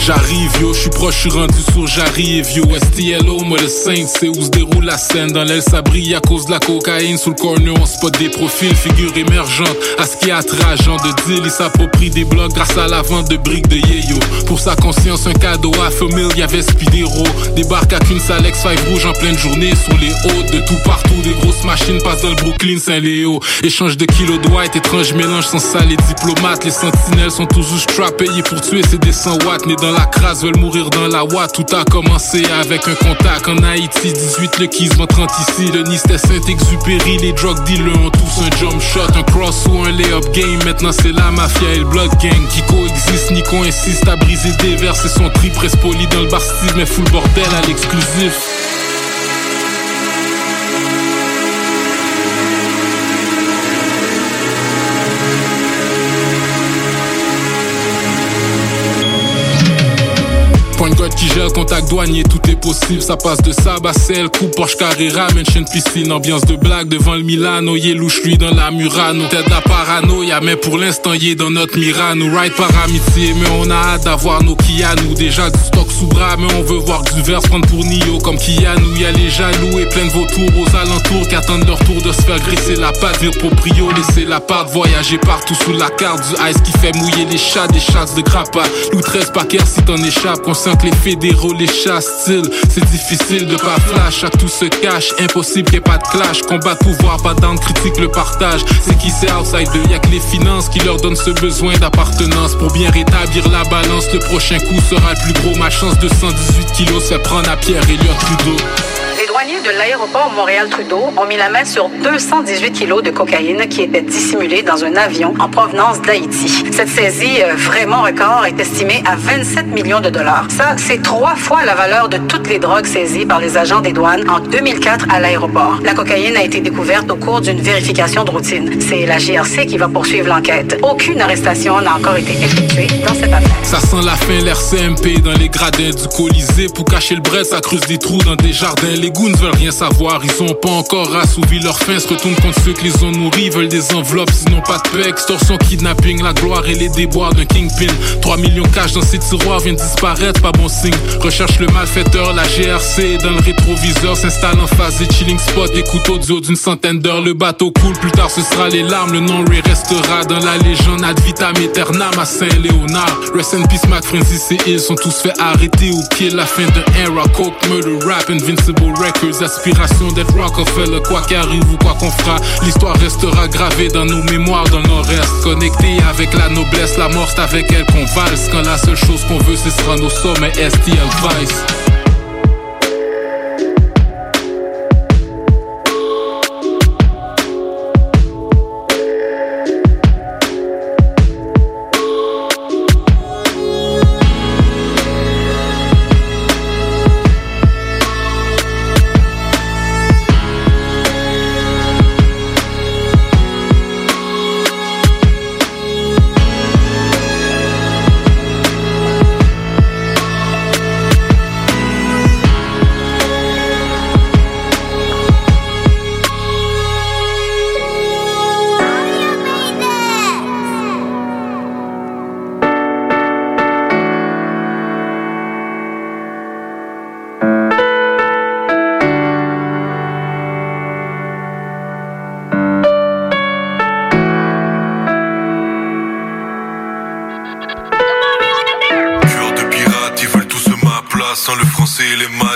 J'arrive yo, je suis proche, je suis rendu sur j'arrive yo STLO, moi le 5, c'est où se déroule la scène. Dans l'aile ça brille à cause de la cocaïne. Sous le corner on spot des profils, figures émergentes. À ce qui agent de deal, il s'approprie des blocs Grâce à la vente de briques de Yeyo. Pour sa conscience un cadeau à famille, y'avait Spidero. Débarque à qu'une salle X5 rouge en pleine journée. Sur les hautes, de tout partout Des grosses machines passent dans le Brooklyn, Saint-Léo. Échange de kilos de white, étrange mélange sans ça Les diplomates, les sentinelles sont toujours strappés Payés pour tuer, des 100 watts. Nés dans la crasse, veulent mourir dans la ouate. Tout a commencé avec un contact en Haïti. 18 le Keys, 30 ici. Le Nice Saint-Exupéry. Les drug dealers ont tous un jump shot Un cross ou un lay-up game. Maintenant c'est la mafia et le blood gang Qui coexistent, Nico insiste à briser des verres. C'est son tri presse poli dans le bar Mais full bordel à l'exclusif Gèle, contact douanier, tout est possible. Ça passe de sel, coupe Porsche Carrera, mansion piscine, ambiance de blague devant le Milano. Yé louche lui dans la Murano. Tête la paranoïa, mais pour l'instant, yé dans notre Mirano. Ride par amitié, mais on a hâte d'avoir nos Kianou. Déjà du stock sous bras, mais on veut voir du verre prendre pour Nio comme Kianou. Y'a les jaloux et plein de vautours aux alentours qui attendent leur tour de se faire graisser la patte. Dire proprio, laisser la part, voyager partout sous la carte du ice qui fait mouiller les chats, des chats de grappa. Lou 13 paquets si t'en échappes, conscient que les fédéraux chassent style. C'est difficile de pas flash, chaque tout se cache, impossible qu'il y ait pas de clash. Combat de pouvoir, pas d'âme, critique le partage. C'est qui c'est outside y'a que les finances qui leur donnent ce besoin d'appartenance. Pour bien rétablir la balance, le prochain coup sera le plus gros. Ma chance de 118 kilos fait prendre à Pierre Elliott Trudeau. Douaniers de l'aéroport Montréal-Trudeau ont mis la main sur 218 kilos de cocaïne qui était dissimulée dans un avion en provenance d'Haïti. Cette saisie euh, vraiment record est estimée à 27 millions de dollars. Ça, c'est trois fois la valeur de toutes les drogues saisies par les agents des douanes en 2004 à l'aéroport. La cocaïne a été découverte au cours d'une vérification de routine. C'est la GRC qui va poursuivre l'enquête. Aucune arrestation n'a encore été effectuée dans cette affaire. Ça sent la fin, l'air CMP dans les gradins du Colisée. Pour cacher le bret, ça creuse des trous dans des jardins. Les goons veulent rien savoir, ils ont pas encore assouvi leur faim. Se retournent contre ceux qui les ont nourris, veulent des enveloppes, sinon pas de paix. Extorsion, kidnapping, la gloire et les déboires d'un kingpin. 3 millions cash dans ces tiroirs viennent disparaître, pas bon signe. Recherche le malfaiteur, la GRC dans le rétroviseur s'installe en face des chilling spots. Écoute audio d'une centaine d'heures, le bateau coule. Plus tard, ce sera les larmes, le nom Ray restera dans la légende ad vitam aeternam à Saint-Léonard. Rest in peace, Mac Francis et ils sont tous fait arrêter au pied. La fin d'un era, coke, murder, rap, invincible records. Aspiration d'être Rockefeller, quoi qu'arrive ou quoi qu'on fera. L'histoire restera gravée dans nos mémoires, dans nos restes. Connectés avec la noblesse, la mort, c'est avec elle qu'on valse. Quand la seule chose qu'on veut, c'est se rendre au sommet, STL Vice?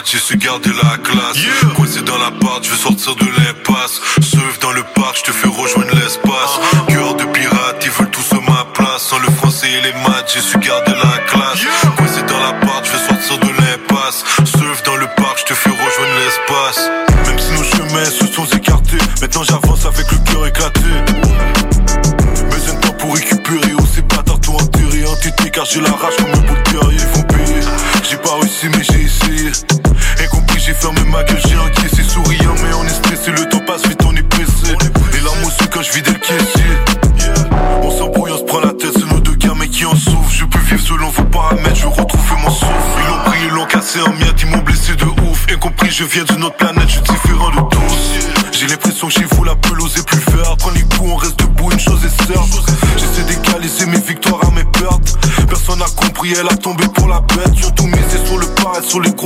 J'ai su garder la classe. Coincé dans l'appart, je veux sortir de l'impasse. Surf dans le parc, je te fais rejoindre l'espace. Cœur de pirate, ils veulent tous ma place. Sans le français et les maths, j'ai su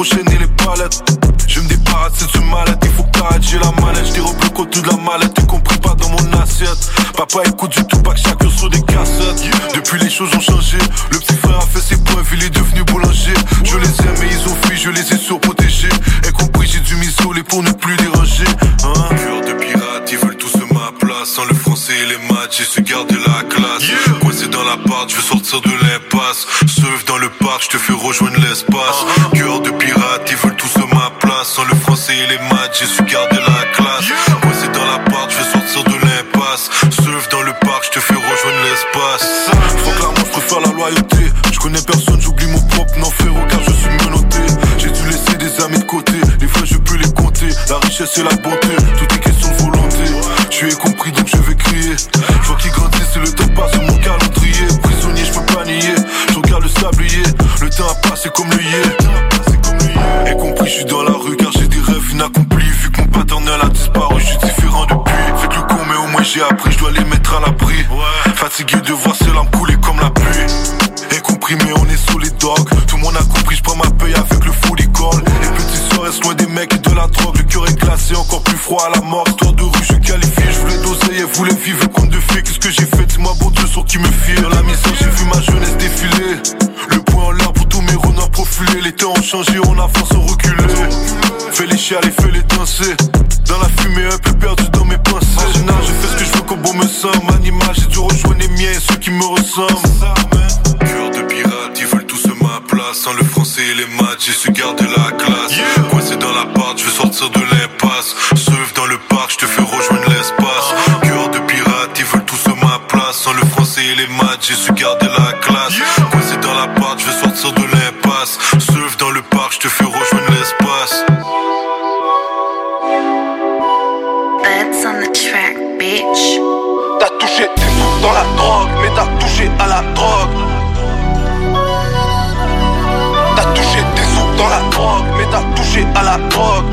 Je me débarrasse de ce malade, il faut que t'arrêtes, j'ai la mallette. Je dérobe le côté de la mallette, t'es compris pas dans mon assiette. Papa écoute du Tupac, chacun sur des cassettes. Depuis les choses ont changé, le petit frère a fait ses points, il est devenu boulanger. Je les aime et ils ont fui, je les ai surprotégés. Et compris, j'ai dû m'isoler pour ne plus déranger. Hein? Cœur de pirate, ils veulent tous ma place. Sans le français et les maths, j'ai su garder la classe. Coincé dans l'appart, je veux sortir de l'impasse. Surf dans le parc, je te fais rejoindre l'espace. Et j'ai su garder la classe. Coincé dans l'appart, je veux sortir de l'impasse. Surf dans le parc, je te fais rejoindre l'espace. Cœur de pirate, ils veulent tous ma place. Sans le français et les maths, j'ai su garder la classe. Coincé dans l'appart, je veux sortir de l'impasse. Surf dans le parc, je te fais rejoindre l'espace. That's on the track, bitch. T'as touché sous dans la drogue, mais t'as touché à la drogue. Dans la drogue, mais t'as touché à la drogue.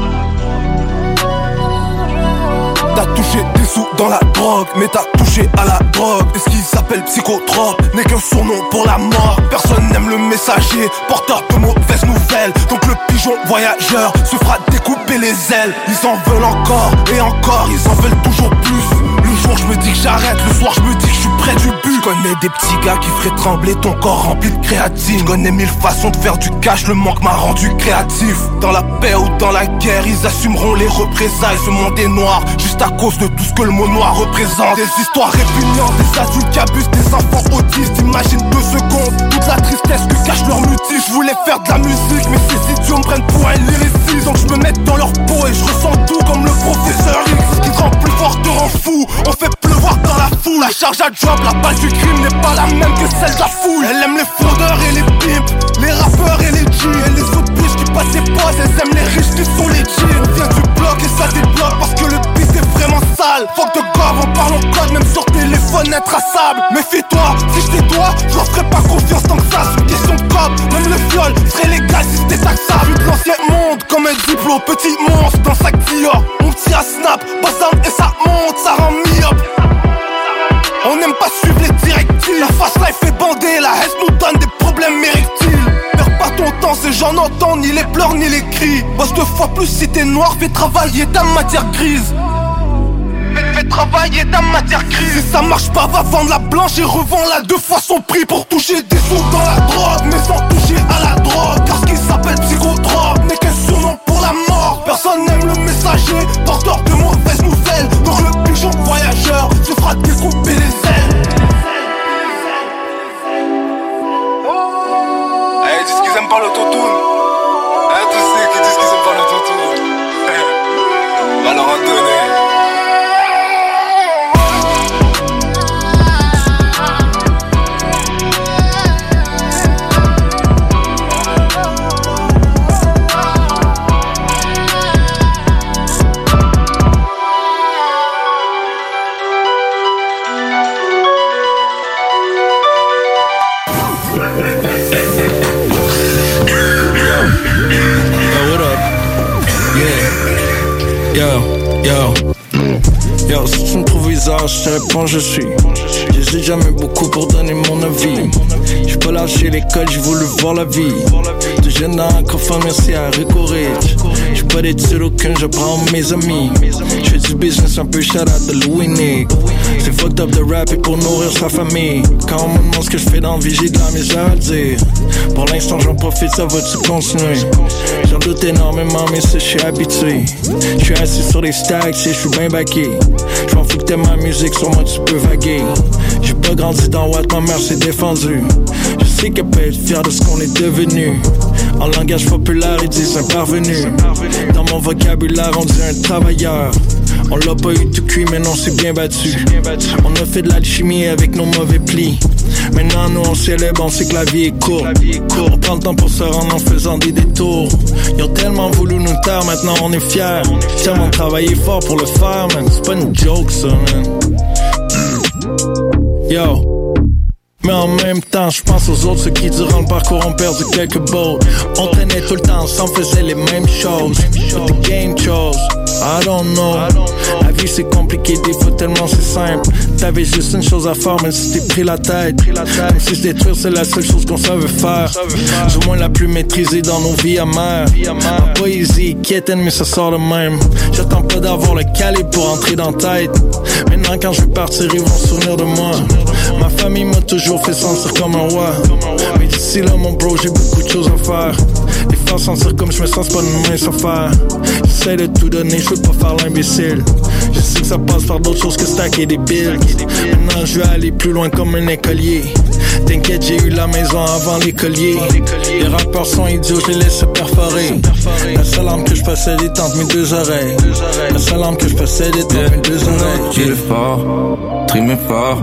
T'as touché des sous dans la drogue, mais t'as touché à la drogue. Et ce qui s'appelle psychotrope n'est qu'un surnom pour la mort. Personne n'aime le messager, porteur de mauvaises nouvelles. Donc le pigeon voyageur se fera découper les ailes. Ils en veulent encore et encore, ils en veulent toujours plus. Le jour je me dis que j'arrête, le soir je me dis que je suis près du but. Connais des petits gars qui feraient trembler ton corps rempli de créatine. Connais mille façons de faire du cash, le manque m'a rendu créatif. Dans la paix ou dans la guerre, ils assumeront les représailles. Ce monde est noir, juste à cause de tout ce que le mot noir représente. Des histoires répugnantes, des adultes qui abusent des enfants autistes. Imagine deux secondes, toute la tristesse que cache leur mutisme. Je voulais faire de la musique, mais ces idiots me prennent pour un lyriciste. Donc je me mets dans leur peau et je ressens tout comme le professeur X. Qui te rend plus fort te rend fou. On fait dans la foule. La charge à job, la balle du crime n'est pas la même que celle de la foule. Elle aime les fraudeurs et les pimps, les rappeurs et les G. Et les biches qui passent les postes, elles aiment les riches qui sont les G. On vient du bloc et ça débloque parce que le beat est vraiment sale. Fuck de gove, on parle en code, même sur téléphone intraçable. Méfie-toi, si je toi, je leur ferai pas confiance tant que ça. C'est une question de cop, même le viol serait légal si c'était taxable. Vu de l'ancien monde, comme un diplôme, petit monstre dans sac Dior. On tire à snap, bazam et ça monte, ça rend myope. On n'aime pas suivre les directives. La fast life est bandée, la haine nous donne des problèmes érectiles. Perds pas ton temps, ces gens n'entendent ni les pleurs ni les cris. Bosse deux fois plus si t'es noir, fais travailler ta matière grise. Fais, travailler ta matière grise. Si ça marche pas, va vendre la blanche et revends la deux fois son prix pour toucher des sous dans la drogue, mais sans toucher à la drogue. Car ce qui s'appelle psychotrope n'est qu'un surnom pour la mort. Personne n'aime le messager, porteur de le pigeon voyageur se fera découper les ailes. Ils disent qu'ils aiment pas l'autotune. Eh, tous ceux qui disent qu'ils aiment pas l'autotune. Eh, va leur. Yo, yo. Yo, si tu me trouves bizarre, je te réponds je suis. J'ai jamais beaucoup pour donner mon avis. J'ai pas lâché l'école, j'ai voulu voir la vie. Jeune un merci à Rich. J'ai pas d'études aucune, j'apprends mes amis. J'fais du business un peu shout out de Louis Nick. C'est fucked up de rapper pour nourrir sa famille. Quand on me demande ce que je fais dans vie, j'ai de la misère à dire. Pour l'instant, j'en profite, ça va-tu continuer? J'en doute énormément, mais ça, je suis habitué. Je suis assis sur les stacks, et je suis bien baqué. Je m'en fous que t'aimes ma musique, sur moi tu peux vaguer. J'ai pas grandi dans Watt, ma mère s'est défendue. Sais qu'elle peut être fière de ce qu'on est devenu. En langage populaire, ils disent un parvenu. Dans mon vocabulaire, on dit un travailleur. On l'a pas eu tout cuit, mais non, c'est bien battu. On a fait de l'alchimie avec nos mauvais plis. Maintenant, nous, on célèbre, on sait que la vie est courte. On prend le temps pour se rendre en faisant des détours. Ils ont tellement voulu nous taire, maintenant on est fiers. Tellement travaillé fort pour le faire, man. C'est pas une joke, ça, man. Yo. Mais en même temps, je pense aux autres, ceux qui durant le parcours ont perdu quelques balles. On traînait tout le temps ensemble, faisait les mêmes choses. The game chose, I don't know. La vie c'est compliqué, des fois tellement c'est simple. T'avais juste une chose à faire, même si t'es pris la tête. Comme si se détruire c'est la seule chose qu'on savait faire. Du moins la plus maîtrisée dans nos vies amères. Ma poésie qui éteint, mais ça sort de même. J'attends pas d'avoir le calibre pour entrer dans tête. Maintenant quand je vais partir, ils vont se souvenir de moi. Ma famille m'a toujours fait sentir comme un roi. Mais d'ici là, mon bro, j'ai beaucoup de choses à faire. Les faire sentir comme je me sens, pas une mince affaire. J'essaie de tout donner, je veux pas faire l'imbécile. Je sais que ça passe par d'autres choses que stacker des bills. Maintenant, je vais aller plus loin comme un écolier. T'inquiète, j'ai eu la maison avant l'écolier. Les rappeurs sont idiots, je les laisse se perforer. La seule arme que je possède est entre mes deux oreilles. La seule arme que je possède est entre mes deux oreilles. J'ai le fort, trimé fort.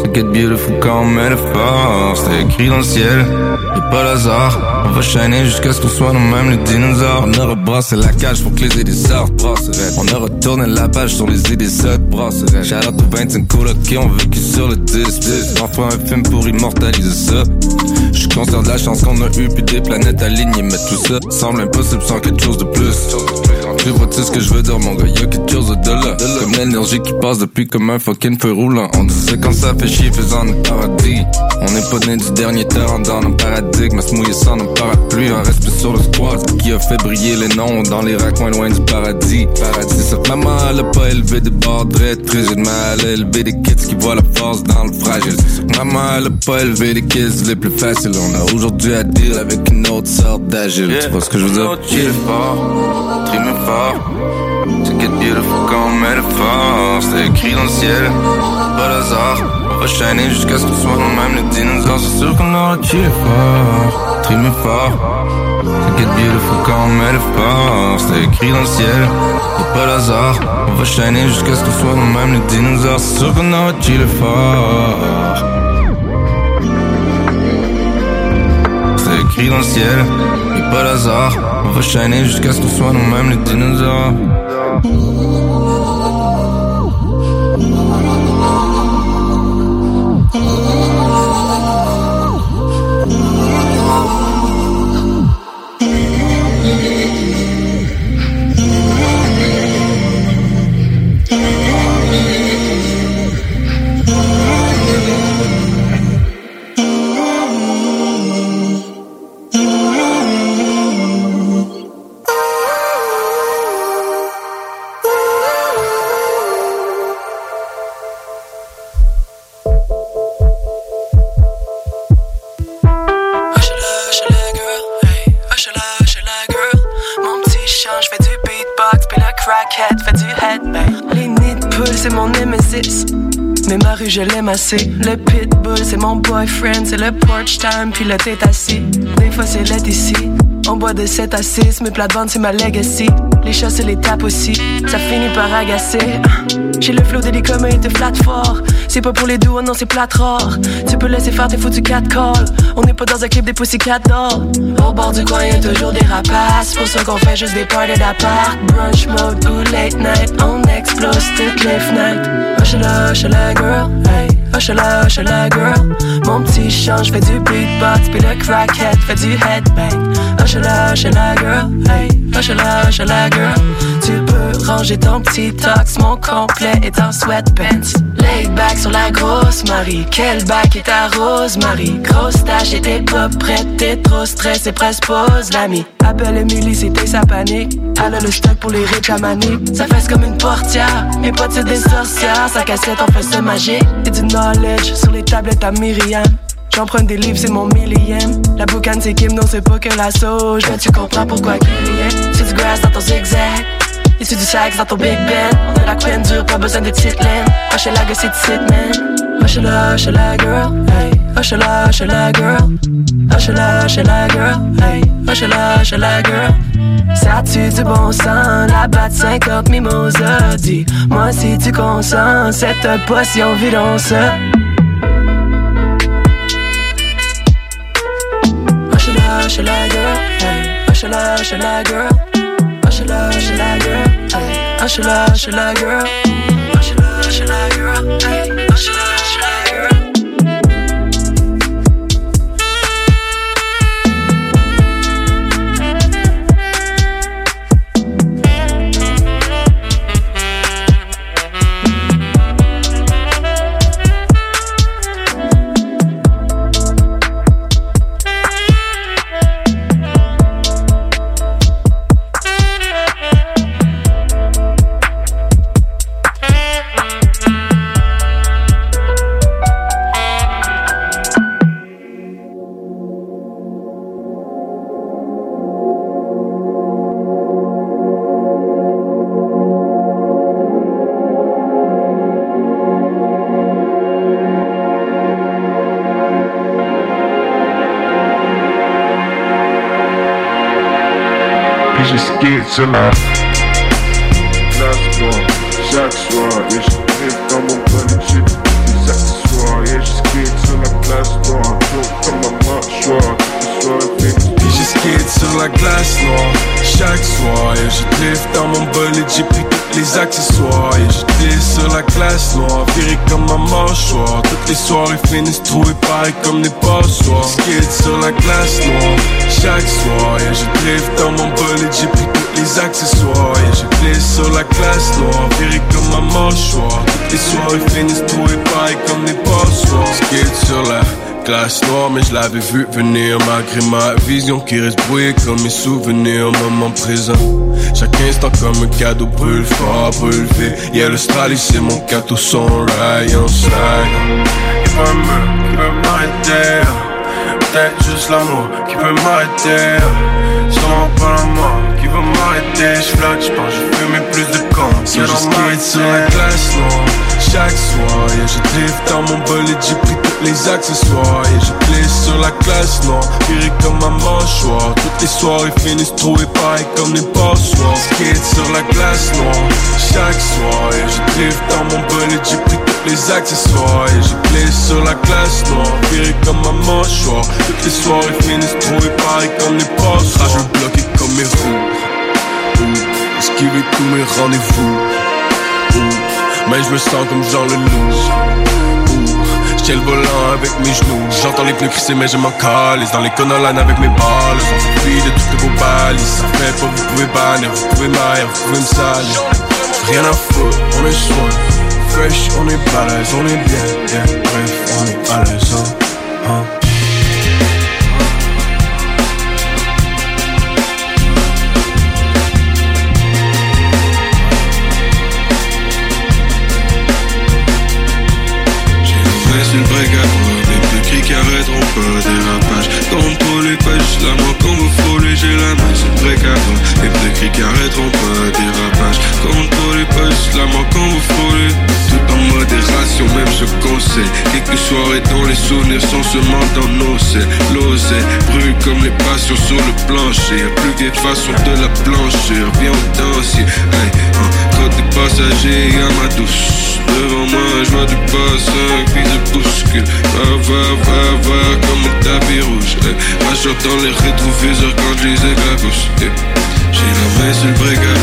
To get beautiful comme métaphore. C'était écrit dans le ciel, y'a pas d'hasard. On va shiner jusqu'à ce qu'on soit nous-mêmes les dinosaures. On a rebrassé la cage pour que les idées sortent. On a retourné la page sur les idées sottes. Brasserait. Shout out aux 25 colocs ont vécu sur le 10. Parfois un film pour immortaliser ça. Je suis conscient de la chance qu'on a eu puis des planètes alignées. Mais tout ça semble impossible sans quelque chose de plus. Tu vois-tu ce que je veux dire, mon gars? Y'a quelque chose au-delà. Comme l'énergie qui passe depuis comme un fucking feu roulant. On disait quand ça fait chier, faisant le paradis. On n'est pas né du dernier terrain dans nos paradigmes. À se mouiller sans nos parapluies. Un respect sur le squat qui a fait briller les noms dans les raccoins loin du paradis. Paradis, que maman, elle a pas élevé des barres très très mal. Élevé des kids qui voient la force dans le fragile. Maman, elle a pas élevé des kids les plus faciles. On a aujourd'hui à deal avec une autre sorte d'agile. Tu vois ce que je veux dire? Fort. To get beautiful comme métaphore. C'était écrit dans le ciel, pas d'hasard. On va shiner jusqu'à ce qu'on soit nous-mêmes les dinosaures. C'est sûr qu'on aura chillé fort, trimé fort. To get beautiful comme métaphore. C'était écrit dans le ciel, pas d'hasard. On va shiner jusqu'à ce qu'on soit nous-mêmes les dinosaures. C'est sûr qu'on aura chillé fort. Dans le y'a pas d'hasard. On va shiner jusqu'à ce qu'on soit nous-mêmes les dinosaures. Je l'aime assez. Le pitbull, c'est mon boyfriend. C'est le porch time, puis le tête assis. Des fois, c'est l'aide ici. On boit de 7 à 6, mes plates-bandes, c'est ma legacy. Les chats, c'est les tapes aussi. Ça finit par agacer. J'ai le flow des comme te flatte fort. C'est pas pour les doux, non, c'est plate rare. Tu peux laisser faire tes foutus 4 calls. On n'est pas dans un clip des Pussycat Dolls. Au bord du coin, y'a toujours des rapaces. Pour ça qu'on fait juste des parties d'appart. Brunch mode ou late night. On explose toutes les fenêtres. Hush-la, hush-la, girl. Hey. Hush-la, hush-la, girl. Mon petit chant, je fais du beatbox. Puis le crackhead fait du headbang. Hush-la, hush-la, girl. Hey. Hush-la, hush-la, girl. Tu Tu peux ranger ton petit tox, mon complet est en sweatpants. Laid back sur la grosse Marie, quel bac est ta rose Marie? Grosse tâche et t'es pas prête, t'es trop stressé, presque pose l'ami. Appelle Emily, c'était sa panique. Elle le stock pour les riches à Manique. Ça fesse comme une portière, mes potes c'est des sorcières. Sa cassette en fait ce magique. Et du knowledge sur les tablettes à Myriam. J'emprunte des livres, c'est mon millième. La boucane, c'est Kim, non, c'est pas que la sauge. Mais tu comprends pourquoi qu'il C'est du grass dans ton zigzag. C'est du sax dans ton Big Ben. On a la queen dure, pas besoin de petite laine. Que c'est sit, man. Hoche-la, hoche-la, girl. Hey. Hoche-la, hoche-la, girl. Hoche-la, hoche-la, girl. Hey. Hoche-la, hoche-la, girl. Ça tue du bon sang, la batte 50 mimosa. Dis-moi si tu consens, cette potion vidance. Hoche-la, hoche-la, girl. Hey. Hoche-la, hoche-la, girl. Hoche-la, hoche-la, girl. Hey. Hoche-la, hoche-la, girl. Hoche-la, hoche-la, girl. Hey. Hoche-la, hoche-la, girl. Chaque soir. Je dans mon accessoires. Et je skate sur la soir, je skate sur la glace noire. Chaque soir Et je drift dans mon bolide, j'ai pris tous les accessoires Et je glisse sur la glace noire, viré comme un mâchoire. Toutes les soirées finissent trouées pareil comme des passoires skate sur la glace noire. Chaque soir Et je drift dans mon bolide, j'ai les accessoires Et je glisse sur la glace noire, viré comme un mâchoire les soirées finissent trouées pareil comme des passoires skate sur la glace noire, mais je l'avais vu venir malgré ma vision qui reste brouillée comme mes souvenirs moment présent. Chaque instant comme un cadeau brûle fort, brûle vite. Yeah, l'Australie c'est mon cadeau, son ride, on slide. Y'a pas un mur qui peut m'arrêter. Peut-être juste l'amour qui peut m'arrêter. Sûrement pas la mort m'arrêter. J'flotte, j'pense, j'ai fumé plus de comptes. que dans ma tête. sur la glace noire chaque soir. Yeah, je drift dans mon bolide, j'ai pris tous les accessoires. Et je glisse sur la glace noire, viré comme un mâchoire. Toutes les soirées finissent trouées pareil comme des passoires. Skate sur la glace noire chaque soir. Et je drift dans mon bolide, j'ai pris tous les accessoires. Et je glisse sur la glace noire, viré comme un mâchoire. Toutes les soirées finissent trouées pareil comme des passoires. Bloqué roues. Ouh, Esquiver tous mes rendez-vous. Mais je me sens comme Jean le loup. J'tiens le volant avec mes genoux. J'entends les pneus crisser, mais je m'en calisse. Dans les line avec mes balles. On s'enfuit de toutes vos balises. Ça fait pas, vous pouvez bannir, vous pouvez mailler, vous pouvez me salir. Rien à foutre, on est soin. Fresh, on est balèze, on est bien, yeah. Bref, on est à l'aise, hein, Quelques soirées dont les souvenirs sont seulement dans nos selles. Brûle comme les passions sur le plancher. Plus de façon de la blanchir. Viens on danse, yeah. hey, hein. Côté passager, y'a ma douce. Devant moi, je vois du passant qui se bouscule. Va, va, va, va, comme un tapis rouge. Eh. Rachant dans les rétroviseurs quand je les éclabousse. Eh. J'ai la main sur le brigade,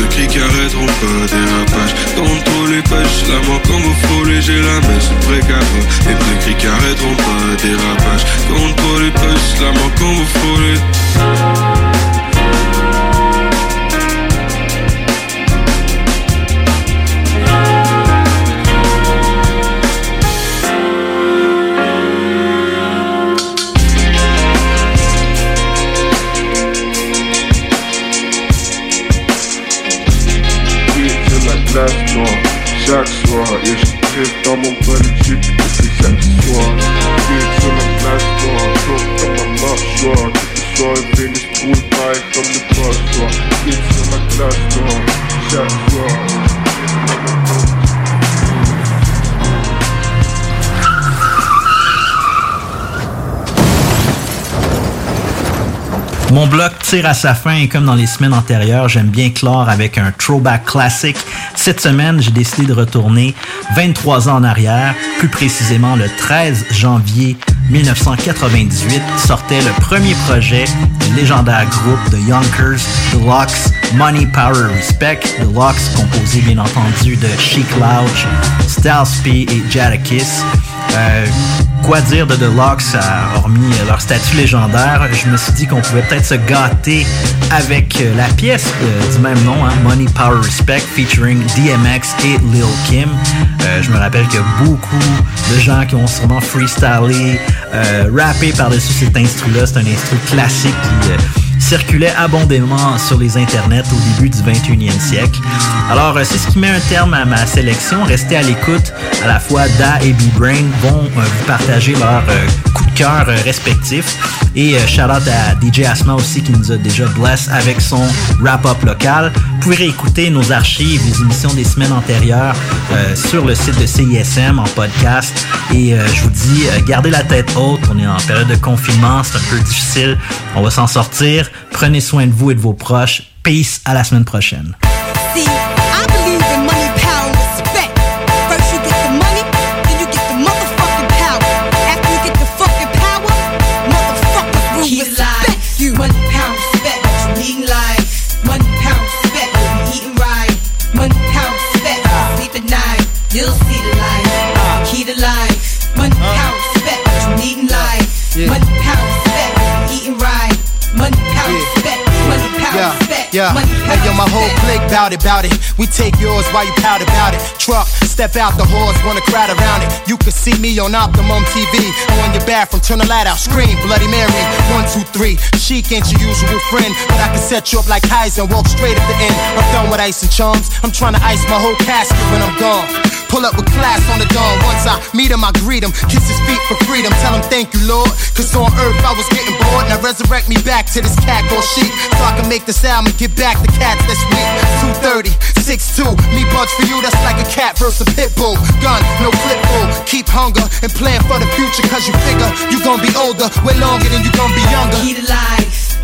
le cri qui arrêteront pas dérapage. Contrôlez pas juste la mort quand vous frôlez, j'ai la main sur le brigade, le cri qui arrêteront pas dérapage. Contrôlez pas juste la mort quand vous frôlez. Mon bloc tire à sa fin et comme dans les semaines antérieures, j'aime bien clore avec un throwback classique. Cette semaine, j'ai décidé de retourner 23 ans en arrière, plus précisément le 13 janvier 1998, sortait le premier projet du légendaire groupe de Yonkers, The Locks, Money, Power, Respect. The Locks, composé bien entendu de Chic Lounge, Styles et Jadakiss. Euh, quoi dire de The Locks, euh, hormis leur statut légendaire? Je me suis dit qu'on pouvait peut-être se gâter avec euh, la pièce euh, du même nom, hein, Money, Power, Respect, featuring DMX et Lil Kim. Euh, je me rappelle qu'il y a beaucoup de gens qui ont sûrement freestylé, euh, rappé par-dessus cet instru-là. C'est un instru classique qui euh, circulait abondamment sur les internets au début du 21e siècle. Alors, euh, c'est ce qui met un terme à ma sélection. Restez à l'écoute. À la fois Da et B-Brain vont euh, vous partager leur euh, euh, respectifs. Et euh, shout out à DJ Asma aussi qui nous a déjà blessé avec son wrap-up local. Vous pouvez réécouter nos archives, les émissions des semaines antérieures euh, sur le site de CISM en podcast. Et je vous dis, gardez la tête haute. On est en période de confinement, c'est un peu difficile. On va s'en sortir. Prenez soin de vous et de vos proches. Peace, à la semaine prochaine. Bout it, bout it. We take yours while you pout about it. Truck, step out the horse, wanna crowd around it. You can see me on Optimum TV. On your bathroom, turn the light out, scream, Bloody Mary. One, two, three. Chic ain't your usual friend, but I can set you up like Heisen, and walk straight at the end. I'm done with ice and chums. I'm trying to ice my whole casket when I'm gone. Pull up with class on the dawn. Once I meet him, I greet him. Kiss his feet for freedom. Tell him thank you, Lord. Cause on earth I was getting bored. Now resurrect me back to this cat called sheep. So I can make this album and get back the cats that's weak. 230, 6'2. Me bugs for you, that's like a cat versus a pit bull. Gun, no clip bull. Keep hunger and plan for the future. Cause you figure you gon' be older way longer than you gon' be younger.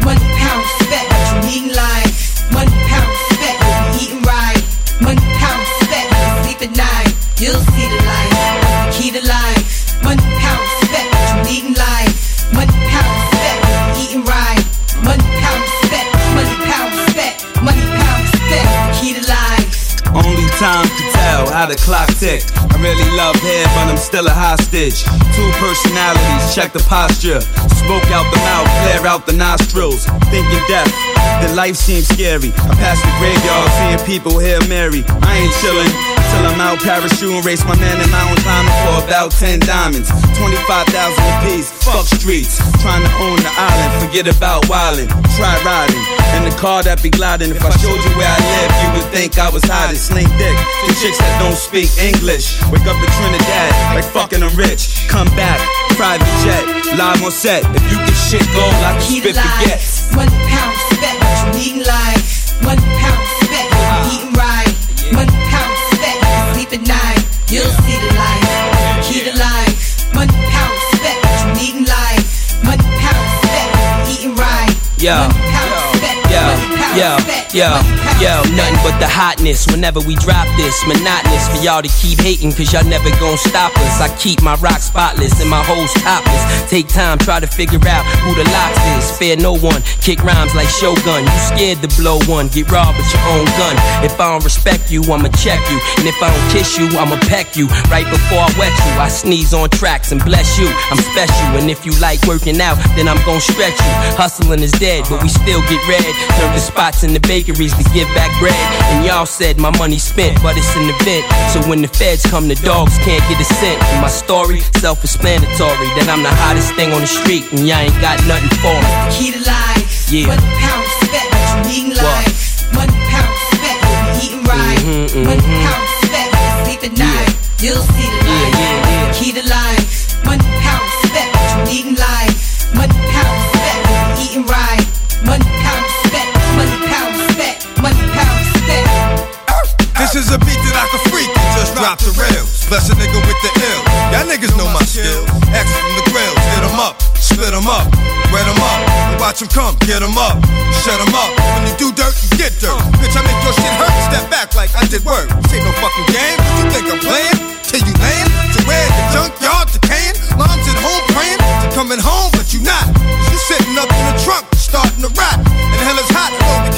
Money, pound, respect, you in life. Money, pound, respect, you eating right. Money, pound, respect, sleep at night. You'll see how the clock tick. I really love hair, but I'm still a hostage. Two personalities, check the posture. Smoke out the mouth, flare out the nostrils. Thinking death, the life seems scary. I pass the graveyard, seeing people here Mary. I ain't chillin' till I'm out parachuting, race my man in mountain climbing for about 10 diamonds. 25,000 apiece, fuck streets. Trying to own the island, forget about wildin'. Try riding in the car that be gliding. If I showed you where I live, you would think I was hiding. Sling dick to chicks that don't speak English. Wake up in Trinidad, like fucking I'm rich. Come back, private jet, live on set. If you can shit gold, I can spit baguettes. Money, pound, respect, you need life. Money, pound, you eating right. Money, Yeah yo, yo, yo, nothing but the hotness whenever we drop this. Monotonous for y'all to keep hating, cause y'all never gon' stop us. I keep my rock spotless and my hoes topless. Take time, try to figure out who the locks is. Fear no one, kick rhymes like Shogun. You scared to blow one, get robbed with your own gun. If I don't respect you, I'ma check you. And if I don't kiss you, I'ma peck you. Right before I wet you, I sneeze on tracks and bless you. I'm special, and if you like working out, then I'm gon' stretch you. Hustling is dead, but we still get red. Turn the spots in the bakeries to give back bread. And y'all said my money spent, but it's an event. So when the feds come, the dogs can't get a cent. And my story, self-explanatory, that I'm the hottest thing on the street, and y'all ain't got nothing for me. Key to life. Yeah. Money, pound, respect, what you need in life. Money, pound, respect, what you eating right. Mhm, Money, mhm. pound, respect, you sleep at night. You'll see the light. yeah, yeah. Key to life. A beat that I can freak and just drop the rails. Bless a nigga with the ill. Y'all niggas know my skills. X from the grills, hit 'em up, split 'em up, wet 'em up. And watch them come, get them up, shut them up. When you do dirt, you get dirt. Bitch, I make your shit hurt, step back like I did work. Ain't no fucking game, you think I'm playing? Till you land, to where the junkyard decaying. Mom's at home praying, to coming home, but you not. You sitting up in the trunk, starting to rap.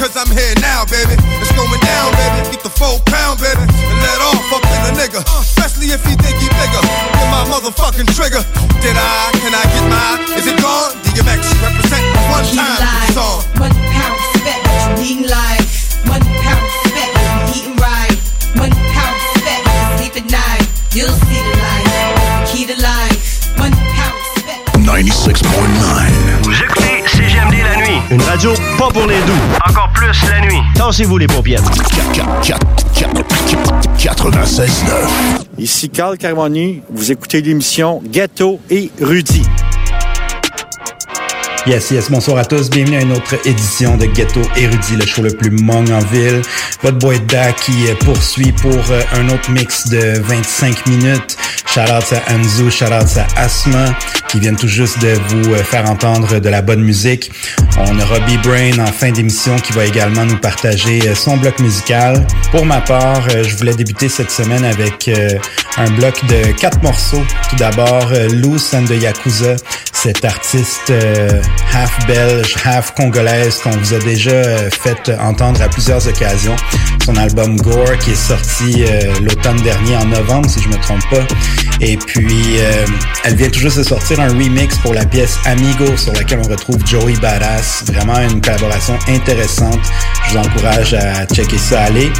And hell is hot, because I'm here now, baby. It's going down, baby. Get the full pound, baby. And let off up in a nigga. Especially if he think he bigger than my motherfucking trigger. Did I? Can I get mine? Is it gone? DMX represent one time with the song. Money, pound, respect, you needin' life. Money, pound, respect, you eating right. Money, pound, respect, what you sleep at night. You'll see the light, the key to life. Money, pound, respect. 96.9. radio pas pour les doux. Encore plus la nuit. Tassez-vous les paupières. 96.9. Ici Carl Carmoni, vous écoutez l'émission Ghetto et Rudy. Yes, yes, bonsoir à tous. Bienvenue à une autre édition de Ghetto Érudit, le show le plus mong en ville. Votre boy Da qui euh, poursuit pour euh, un autre mix de 25 minutes. Shout out à Anzu, shout out à Asma qui viennent tout juste de vous euh, faire entendre de la bonne musique. On aura B-Brain en fin d'émission qui va également nous partager son bloc musical. Pour ma part, je voulais débuter cette semaine avec un bloc de quatre morceaux. Tout d'abord, Loose and the Yakuza, cet artiste half belge, half congolaise qu'on vous a déjà euh, fait entendre à plusieurs occasions. Son album Gore qui est sorti euh, l'automne dernier en novembre si je me trompe pas. Et puis euh, elle vient toujours de sortir un remix pour la pièce Amigo sur laquelle on retrouve Joey Badass. Vraiment une collaboration intéressante. Je vous encourage à checker ça aller.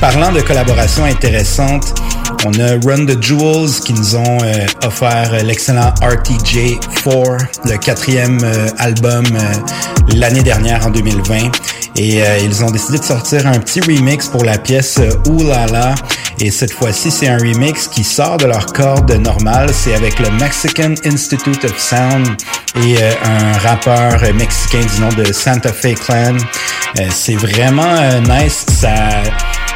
Parlant de collaboration intéressante, on a Run the Jewels qui nous ont euh, offert l'excellent RTJ 4, le quatrième euh, album euh, l'année dernière en 2020. Et ils ont décidé de sortir un petit remix pour la pièce Ooh La La. Et cette fois-ci, c'est un remix qui sort de leur corde normale. C'est avec le Mexican Institute of Sound et un rappeur mexicain du nom de Santa Fe Clan. c'est vraiment nice. Ça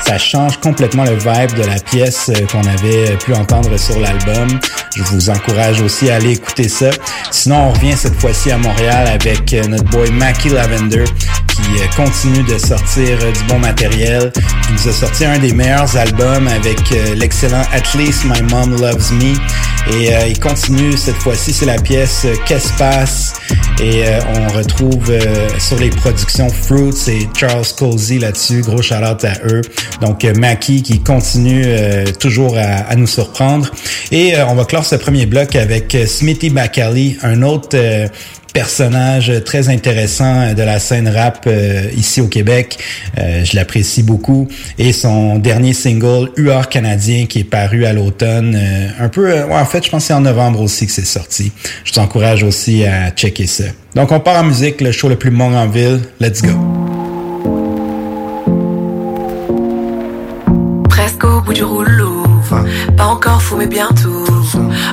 ça change complètement le vibe de la pièce euh, qu'on avait pu entendre sur l'album. Je vous encourage aussi à aller écouter ça. Sinon, on revient cette fois-ci à Montréal avec euh, notre boy Mackie Lavender qui euh, continue de sortir du bon matériel. Il nous a sorti un des meilleurs albums avec l'excellent At Least My Mom Loves Me. Et il continue cette fois-ci, c'est la pièce Qu'est-ce passe? Et on retrouve sur les productions Fruits et Charles Cozy là-dessus. Gros shout à eux. Donc euh, Mackie qui continue euh, toujours à, nous surprendre. Et euh, on va clore ce premier bloc avec Smithy Bacali, un autre personnage très intéressant de la scène rap ici au Québec. je l'apprécie beaucoup. Et son dernier single, UR canadien, qui est paru à l'automne, un peu, en fait, je pense que c'est en novembre aussi que c'est sorti. Je t'encourage aussi à checker ça. Donc on part en musique, le show le plus mong en ville. Let's go. Du rouleau. Pas encore fou, mais bientôt.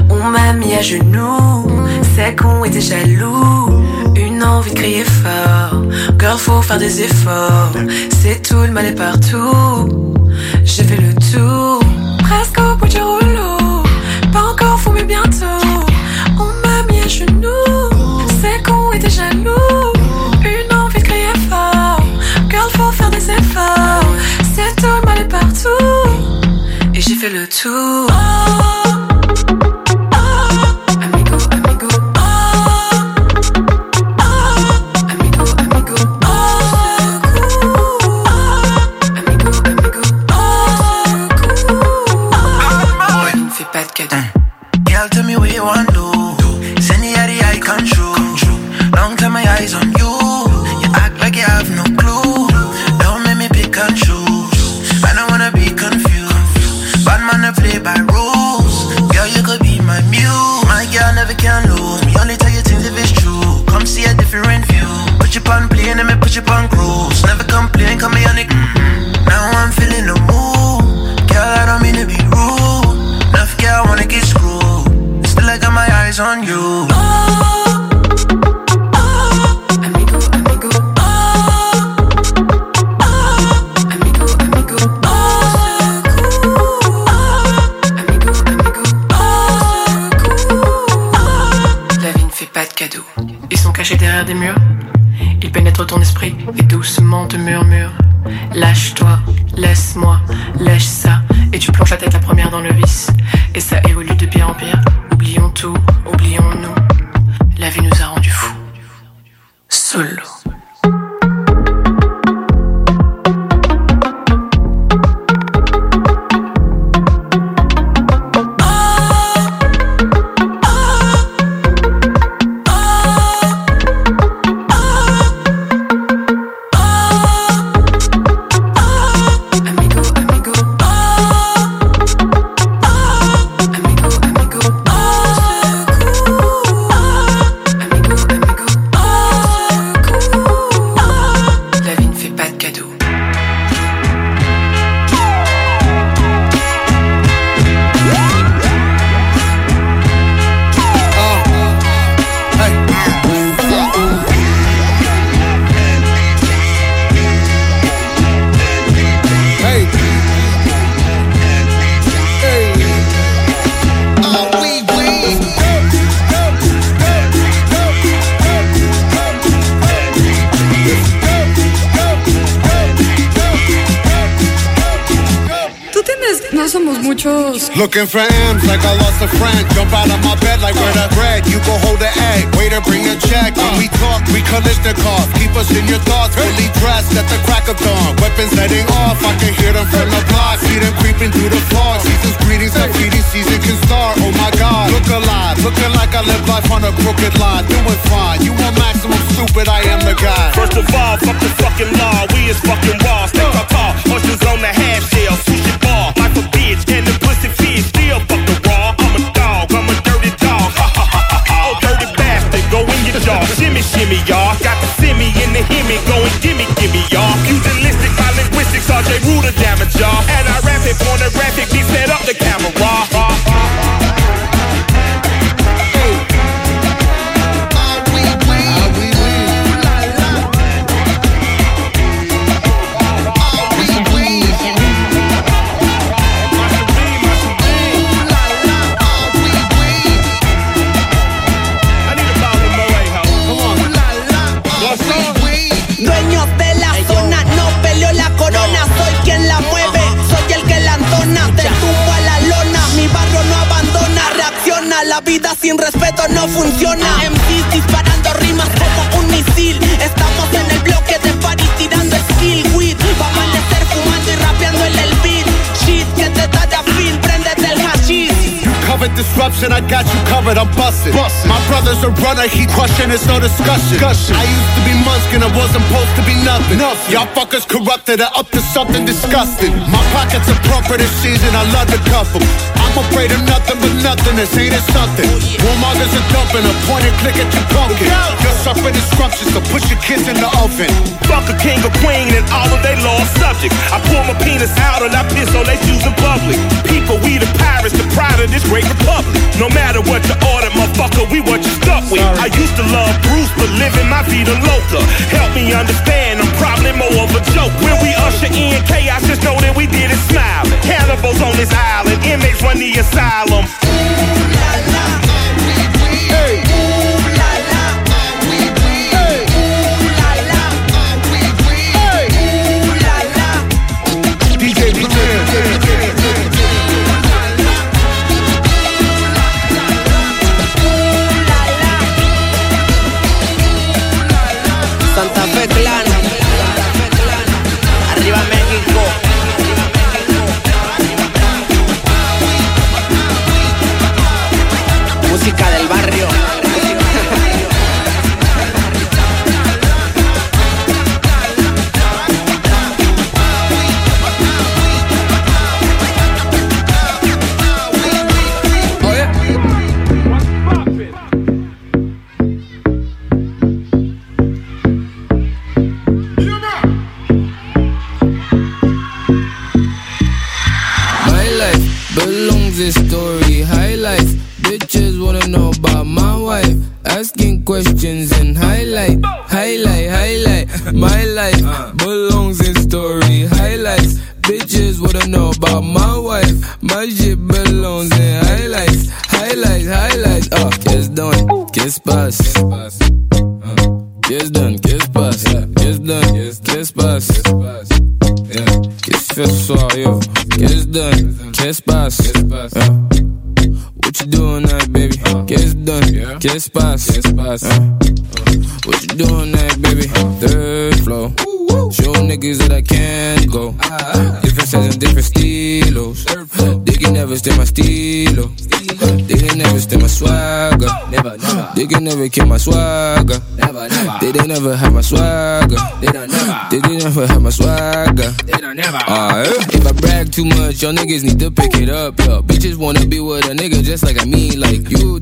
On m'a mis à genoux. C'est qu'on était jaloux. Une envie de crier fort. Girl, faut faire des efforts. C'est tout, le mal est partout. J'ai fait le tour. Presque au bout du rouleau. Pas encore fou, mais bientôt. On m'a mis à genoux. C'est qu'on était jaloux. Une envie de crier fort. Girl, faut faire des efforts. C'est tout, le mal est partout j'ai fait le tour. Amigo, girl never can lose. Me only tell you things if it's true. Come see a different view. Put you on play and me put you on cruise. Never complain, disgusting. My pockets are proper this season, I love to cuff them. I'm afraid of nothing but nothingness, ain't it something? Warmongers are dumping, a point and click at your pumpkin. You're suffering disruption, so put your kids in the oven. Fuck a king or queen and all of they law subjects. I pull my penis out and I piss on they shoes in public. People, we the pirates, the pride of this great republic. No matter what you order, motherfucker, we what you stuck with. I used to love Bruce, but living my feet vida loca. Help me understand the asylum. Never kill my swagger. Never, never. They they never have my swagger. They don't never. They they never have my swagger. They don't never. Uh, if I brag too much, y'all niggas need to pick it up. Yo. Bitches wanna be with a nigga just like I mean. Like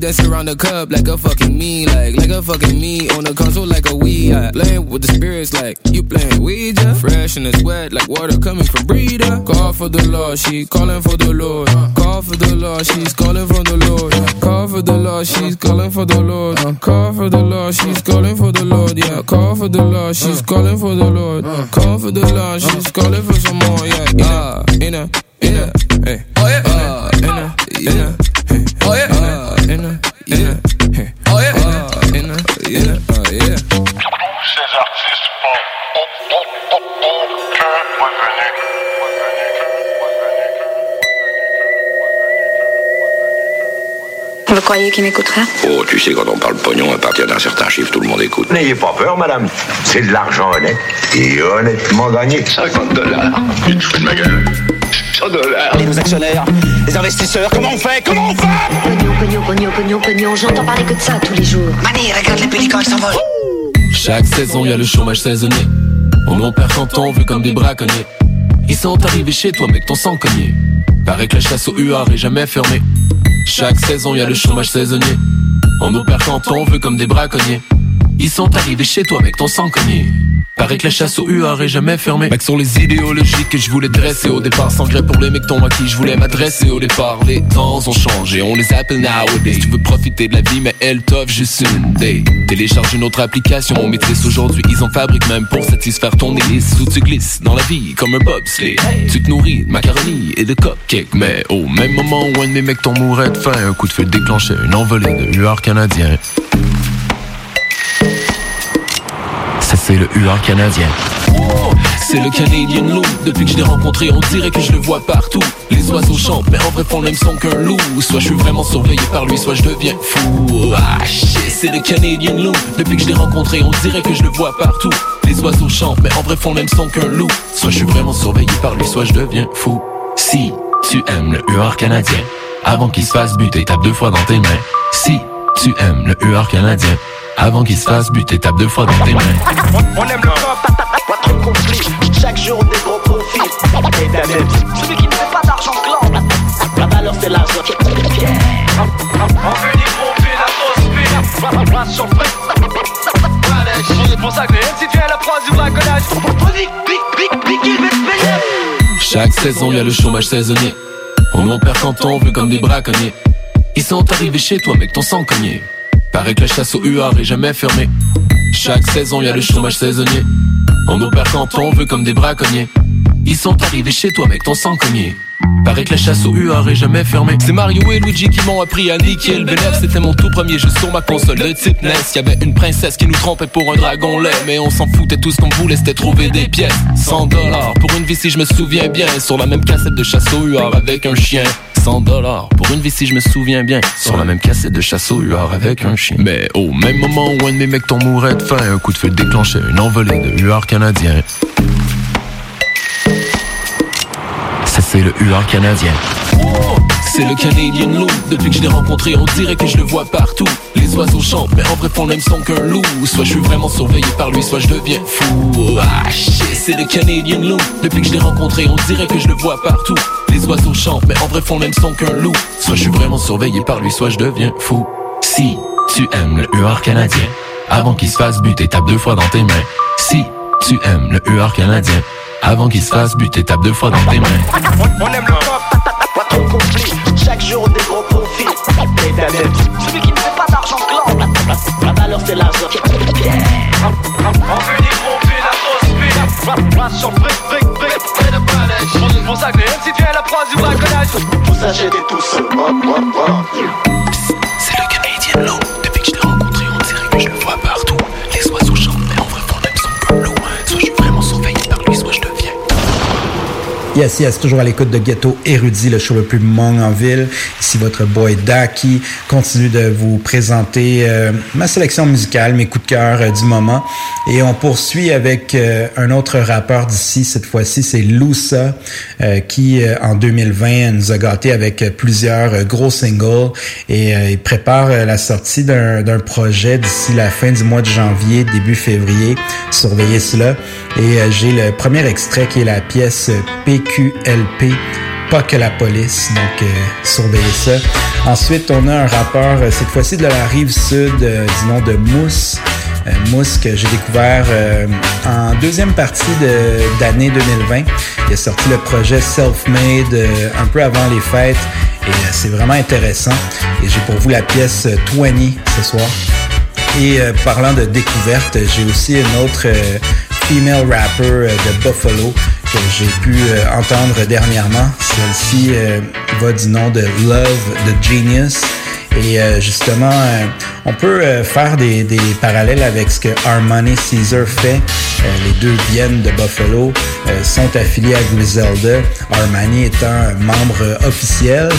dance around the cup like a fucking me. Like like a fucking me on the console like a Wii. I playing with the spirits like you playing Ouija. Fresh and it's wet like water coming from breeder. Call for the Lord, she calling for the Lord. Call for the Lord, she's calling for the Lord. Call for the Lord, she's calling for the Lord. Call for the Lord, she's calling for the Lord. Yeah, call for the Lord, she's calling for the Lord. Call for the Lord, she's calling for some more. Yeah, yeah, in a, in a, hey. Oh yeah, uh, in a, in a. Oh yeah, uh, Oh uh, uh. Vous croyez qu'il m'écoutera Oh, tu sais, quand on parle pognon, à partir d'un certain chiffre, tout le monde écoute. N'ayez pas peur, madame. C'est de l'argent honnête et honnêtement gagné. 50 dollars. Fous de ma gueule 100 dollars. Et nos actionnaires, les investisseurs, comment on fait Comment on fait Pognon, pognon, pognon, pognon, pognon, j'entends parler que de ça tous les jours. Mani, regarde les pélicans, ils s'envolent. Chaque saison, y a le chômage saisonnier. On en perd quand on veut comme des braconniers. Ils sont arrivés chez toi, mec, ton sang cogné. Paraît que la chasse au UR est jamais fermée. Chaque saison, y a le chômage saisonnier. On nous perd quand on veut comme des braconniers. Ils sont arrivés chez toi, mec, ton sang cogné. Paraît que la chasse au UR est jamais fermée. Mec, sur les idéologies que je voulais dresser au départ. Sans gré pour les mecs à qui je voulais m'adresser au départ. Les temps ont changé, on les appelle nowadays. Tu veux profiter de la vie, mais elle t'offre juste une day. Télécharge une autre application, on maîtrise aujourd'hui. Ils en fabriquent même pour satisfaire ton hélice. Où tu glisses dans la vie comme un bobsleigh. Tu te nourris de macaroni et de cupcakes. Mais au même moment où un de mes mecs t'en mourrait de faim, un coup de feu déclenchait une envolée de UR canadien. C'est le UR canadien. C'est le Canadian loup. Depuis que je l'ai rencontré, on dirait que je le vois partout. Les oiseaux chantent, mais en vrai font le même son qu'un loup. Soit je suis vraiment surveillé par lui, soit je deviens fou. Ah c'est le Canadian loup. Depuis que je l'ai rencontré, on dirait que je le vois partout. Les oiseaux chantent, mais en vrai font le même son qu'un loup. Soit je suis vraiment surveillé par lui, soit je deviens fou. Si tu aimes le UR canadien, avant qu'il se fasse buter, tape deux fois dans tes mains. Si tu aimes le UR canadien, avant qu'il se fasse buter, tape deux fois dans tes mains. On aime le pop. Chaque jour des gros profits. Et celui qui ne fait pas d'argent gland. La valeur c'est l'argent. On veut billes, la fric. C'est pour ça que les MC viennent la proie du braconnage. Chaque saison, y a le chômage saisonnier. On en perd quand on veut comme des braconniers. Ils sont arrivés chez toi, mec, ton sang cogné. Paraît que la chasse au UR est jamais fermée. Chaque saison, y a le chômage saisonnier. On perd quand on veut comme des braconniers. Ils sont arrivés chez toi, mec, ton sang cogné. Paraît que la chasse au UR est jamais fermée. C'est Mario et Luigi qui m'ont appris à niquer le bénéf. C'était mon tout premier jeu sur ma console de type NES. Y'avait une princesse qui nous trompait pour un dragon lait. Mais on s'en foutait, tout ce qu'on voulait c'était trouver des pièces. 100 dollars pour une vie si je me souviens bien. Sur la même cassette de chasse au UR avec un chien. 100 dollars pour une vie si je me souviens bien. Sur la même cassette de chasse au UR avec un chien. Mais au même moment où un de mes mecs t'en mourait de faim, un coup de feu déclenchait une envolée de UR canadien. Ça c'est le UR canadien. C'est le Canadian loup. Depuis que je l'ai rencontré, on dirait que je le vois partout. Les oiseaux chantent, mais en vrai font le même son qu'un loup. Soit je suis vraiment surveillé par lui, soit je deviens fou. Ah c'est le Canadian loup. Depuis que je l'ai rencontré, on dirait que je le vois partout. Les oiseaux chantent, mais en vrai font même son qu'un loup. Soit je suis vraiment surveillé par lui, soit je deviens fou. Si tu aimes le UR canadien, avant qu'il se fasse buter, tape deux fois dans tes mains. Si tu aimes le UR canadien, avant qu'il se fasse buter, tape deux fois dans tes mains. Celui qui ne fait pas d'argent gland. La valeur c'est l'argent. On veut billes, la grosse bille. Ration fric, fric, fric. C'est pour ça que les MC viennent la proie du braconnage. Vous achetez tout seul. C'est le Canadian Low. Depuis que je l'ai rencontré, on dirait que je le vois partout. Les oiseaux chantent, mais en vrai font le même son. Soit je suis vraiment surveillé par lui, soit je deviens. Yes, yes, toujours à l'écoute de Ghetto Érudit, le show le plus mong en ville. Ici votre boy Daki continue de vous présenter euh, ma sélection musicale, mes coups de cœur euh, du moment. Et on poursuit avec euh, un autre rappeur d'ici, cette fois-ci c'est Lusa, qui en 2020 nous a gâté avec plusieurs gros singles et il prépare la sortie d'un projet d'ici la fin du mois de janvier, début février. Surveillez cela. Et j'ai le premier extrait qui est la pièce P QLP, pas que la police, donc euh, surveillez ça. Ensuite, on a un rappeur, euh, cette fois-ci de la rive sud, euh, du nom de Mousse. Mousse que j'ai découvert en deuxième partie d'année 2020. Il a sorti le projet Self-Made un peu avant les fêtes et c'est vraiment intéressant. Et j'ai pour vous la pièce 20 ce soir. Et parlant de découverte, j'ai aussi une autre female rapper de Buffalo que j'ai pu euh, entendre dernièrement. Celle-ci euh, va du nom de Love the Genius. Et euh, justement, on peut faire des, parallèles avec ce que Armani Caesar fait. les deux viennent de Buffalo, sont affiliés à Griselda. Armani étant un membre officiel,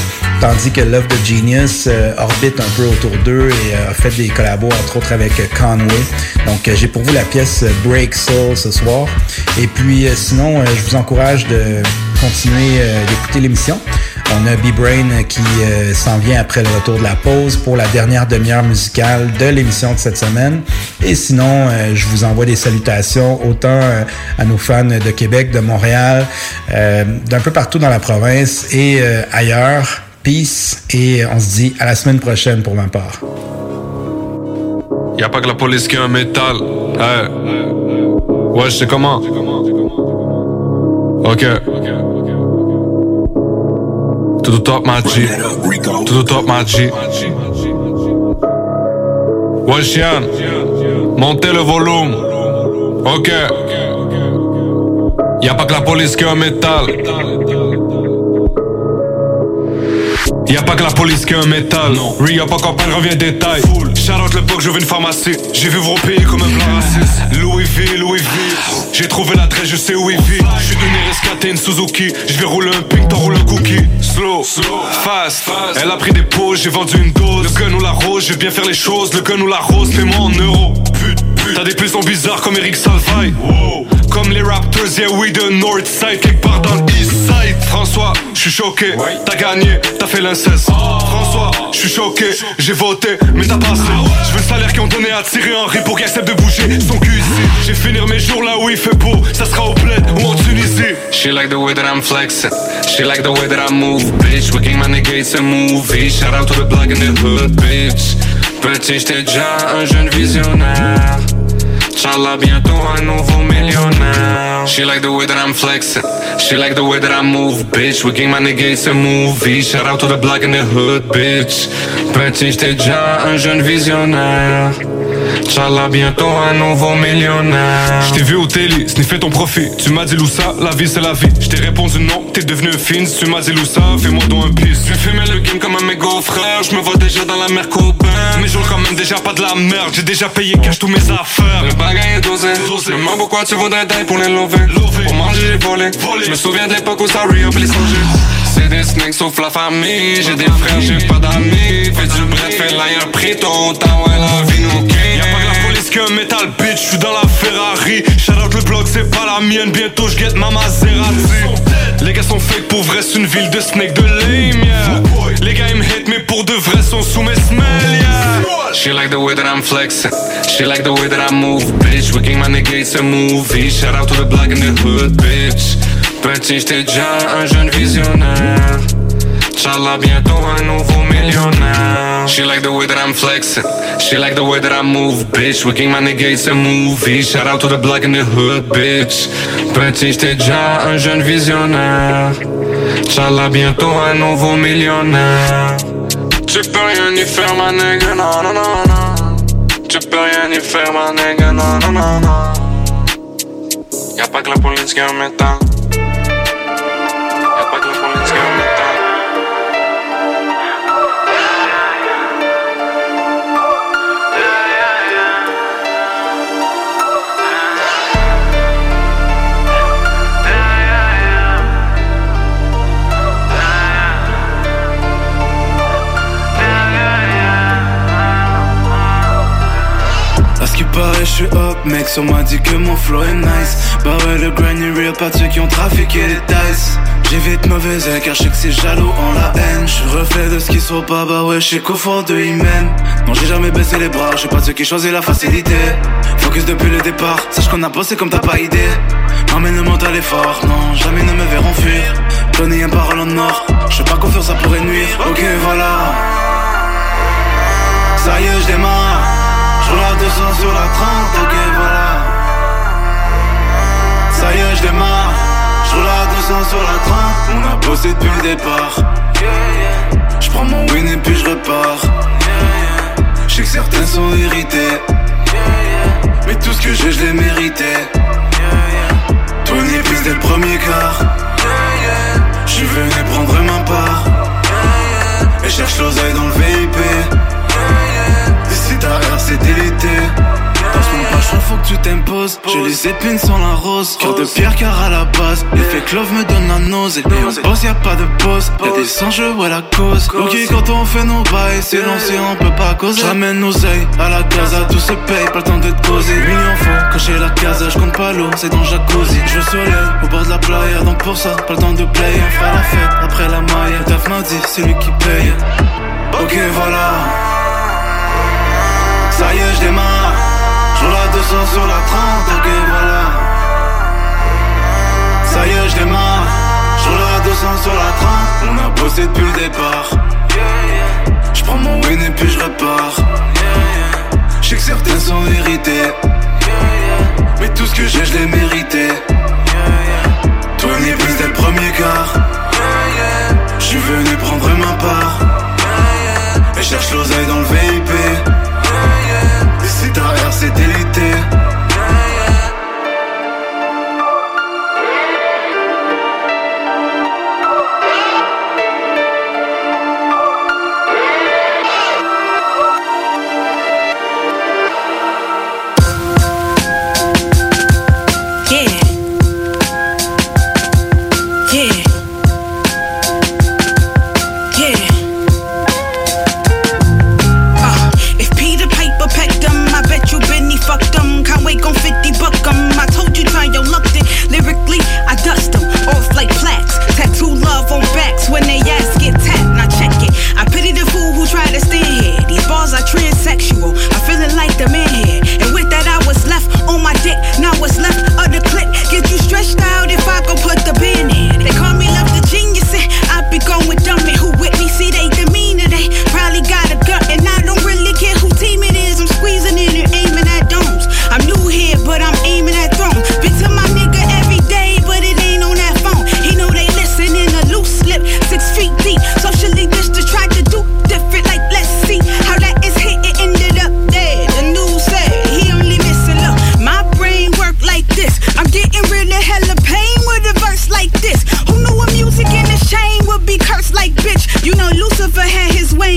tandis que Love the Genius orbite un peu autour d'eux et a fait des collabos entre autres avec Conway. Donc j'ai pour vous la pièce Break Soul ce soir. Et puis sinon, je vous encourage de continuer d'écouter l'émission. On a B-Brain qui s'en vient après le retour de la pause pour la dernière demi-heure musicale de l'émission de cette semaine. Et sinon, je vous envoie des salutations autant à nos fans de Québec, de Montréal, d'un peu partout dans la province et ailleurs. Peace et on se dit à la semaine prochaine pour ma part. Y a pas que la police qui a un métal. Ouais, je sais comment. Ok. Tout au top, ma G. Tout au top, ma G. Ouais, chien. Montez le volume. Ok. Y a pas que la police qui a un métal. Y'a pas que la police qui a un métal. Re-up encore pas revient détail. Shout le que j'ouvre une pharmacie. J'ai vu vos pays comme un plan raciste. Louis V, Louis V. J'ai trouvé l'adresse, je sais où il vit. J'suis devenu rescaté une Suzuki. J'vais rouler un pink, t'en roules un cookie. Slow, fast. Elle a pris des pauses, j'ai vendu une dose. Le gun ou la rose, j'ai bien faire les choses. Le gun ou la rose, fais-moi en euros. T'as des pulsions bizarres comme Eric Salvaille. Comme les Raptors, yeah, we the North Side, quelque part dans l'East Side. François, je suis choqué, t'as gagné, t'as fait l'inceste. François, je suis choqué, j'ai voté, mais t'as passé. Je veux le salaire qu'ils ont donné à Thierry Henry pour qu'il accepte de bouger son cul. J'ai finir mes jours là où il fait beau, ça sera au bled ou en Tunisie. She like the way that I'm flexing, she like the way that I move, bitch. We king my nigga, it's a movie. Shout out to the block in the hood, bitch. Petit, j'étais déjà un jeune visionnaire. Inch'Allah, bientôt un nouveau millionnaire. She like the way that I'm flexing. She like the way that I move, bitch. We king my nigga, it's a movie. Shout out to the block in the hood, bitch. Petit, j'étais déjà un jeune visionnaire. Inch'Allah, bientôt un nouveau millionnaire. J't'ai vu au télé, sniffer ton profit. Tu m'as dit Loussa, la vie c'est la vie. J't'ai répondu non, t'es devenu un fin. Tu m'as dit Loussa, fais-moi donc un pisse. J'ai fumé le game comme un mégot frère. J'me vois déjà dans la mer copain. Mais je quand même déjà pas de la merde. J'ai déjà payé cash tous mes affaires. Le bagage est dosé. dosé. Demande pourquoi tu voudrais taille pour les lever. Pour manger, voler. voler. me souviens de l'époque où ça re-up les C'est des snakes sauf la famille. J'ai des frères, j'ai pas d'amis. Fais du bref, fais l'ailleurs, pris ton temps, ouais, la vie nous Metal bitch, j'suis dans la Ferrari. Shout out le bloc, c'est pas la mienne, bientôt j'guette ma Maserati. Les gars sont fake pour vrai, c'est une ville de snake de lame, yeah. Les gars ils me hate, mais pour de vrai sont sous mes smells, yeah. She like the way that I'm flexing. She like the way that I move, bitch. We king my nigga, it's a movie. Shout out to the block in the hood, bitch. Petit, j'étais déjà un jeune visionnaire. Inch'Allah, bientôt un nouveau millionnaire. She like the way that I'm flexing. She like the way that I move, bitch. We king my nigga, it's a movie. Shout out to the block in the hood, bitch. Petit, j'étais déjà un jeune visionnaire. Inch'Allah, bientôt un nouveau millionnaire. Tu peux rien y faire, ma nigga, non, non, non, non. Tu peux rien y faire, ma nigga, non, non, non, non. Y'a pas que la police qui en mettant. Paraît, je suis up, mec, on m'a dit que mon flow est nice. Bah ouais, le grind est real, pas de ceux qui ont trafiqué les dice. J'évite mauvais œil car je sais que c'est jaloux en la haine. Je reflet de ce qui soit pas, bah ouais, je suis qu'au fond de Imen. Non, j'ai jamais baissé les bras, je suis pas de ceux qui choisissent la facilité. Focus depuis le départ, sache qu'on a bossé comme t'as pas idée. M'emmène le mental est fort, non, jamais ne me verront fuir. Donner un parole en or, je pas faire, ça pourrait nuire. Ok, voilà. Est, je démarre. Roule à 200 sur la 30, ok, voilà. Ça y est, je démarre. Roule à 200 sur la 30. On a bossé depuis le départ. Je prends mon win et puis je repars. Je sais que certains sont irrités. Mais tout ce que j'ai, je l'ai mérité. Tony plus dès le premier quart. Je suis venu prendre ma part. Et cherche l'oseille dans le VIP. Ta c'est délité. Dans ce monde pas chaud, faut que tu t'imposes. J'ai les épines sans la rose. Cœur de pierre car à la base. L'effet clove me donne la nausée. Et on bosse, y'a pas de pause. Y'a des enjeux, ouais la cause. Ok, quand on fait nos bails, c'est lancé, on peut pas causer. J'amène nos ailes à la casa, tout se paye, pas le temps d'être posé. Million faut cocher la casa, je compte pas l'eau, c'est dans le jacuzzi. Je soleil au bord de la playa, donc pour ça, pas le temps de play. On fera la fête après la maille. Le taf m'a dit, c'est lui qui paye. Ok, voilà. Ça y est, je démarre. Je à 200 sur la 30, ok, voilà. Ça y est, je démarre. Je à 200 sur la 30. On a bossé depuis le départ. Je prends mon win et puis je repars. Je que certains sont irrités. Mais tout ce que j'ai, je l'ai mérité. Tony plus dès le premier quart. Je suis venu prendre ma part. Et cherche l'oseille dans le VIP. Ici ta R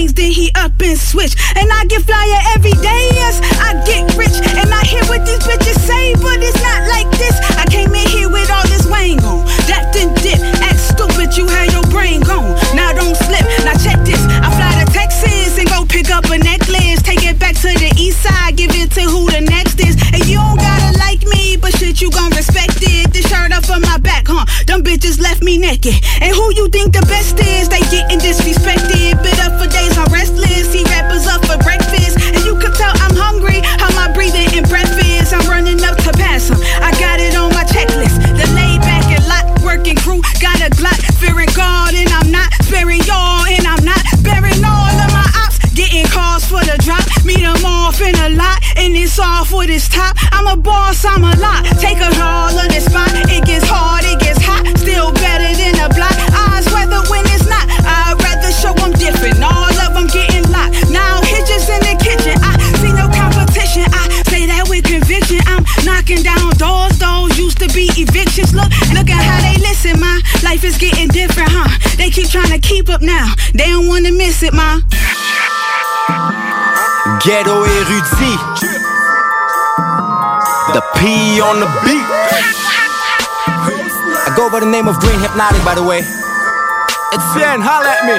his wings, then he up and switch. And I get flyer every day, yes, I get rich. And I hear what these bitches say, but it's not like this. I came in here with all this wang on. That then dip, act stupid, you had your brain gone. Now don't slip, now check this. I fly to Texas and go pick up a necklace. Take it back to the east side, give it to who the next is. And you don't gotta like me, but shit, you gon' respect it. This shirt up on my back, huh? Them bitches left me naked. And who you think the best is? They getting disrespected. I'm a I'm lot. Take a all of this spot. It gets hard, it gets hot, still better than a block. Eyes weather when it's not. I'd rather show 'em different. All of 'em getting locked. Now hitches in the kitchen. I see no competition. I say that with conviction. I'm knocking down doors. Those used to be evictions. Look, look at how they listen, ma. Life is getting different, huh? They keep trying to keep up now. They don't wanna miss it, ma. Ghetto érudit. P on the beat. I go by the name of Green Hypnotic, by the way. Etienne, holla at me.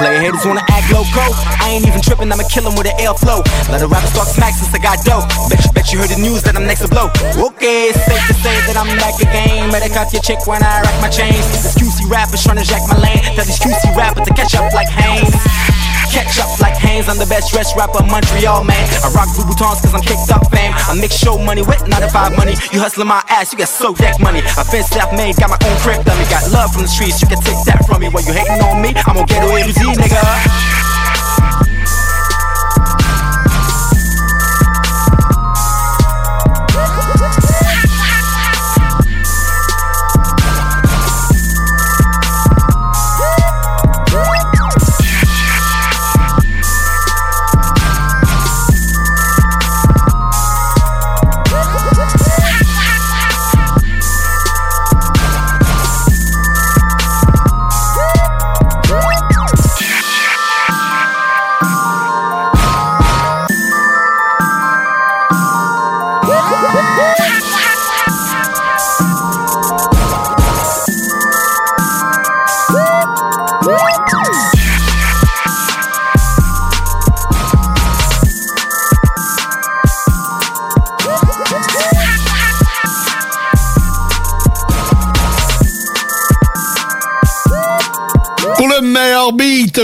Player haters wanna act loco. I ain't even tripping, I'ma kill 'em with an air flow. Let a rapper talk smack since I got dope. Bet you You heard the news that I'm next to blow. Okay, it's safe to say that I'm back again. Better cut your chick when I rack my chains. This QC rappers trying to jack my lane. Tell these QC rappers to catch up like Haynes. Catch up like Haynes, I'm the best dressed rapper Montreal, man. I rock Louboutins cause I'm kicked up fame. I mix show money with 95 money. You hustling my ass, you get so deck money. I've been self made, got my own crib dummy. Got love from the streets, you can take that from me. While you hating on me, I'm gonna get away with Z, nigga.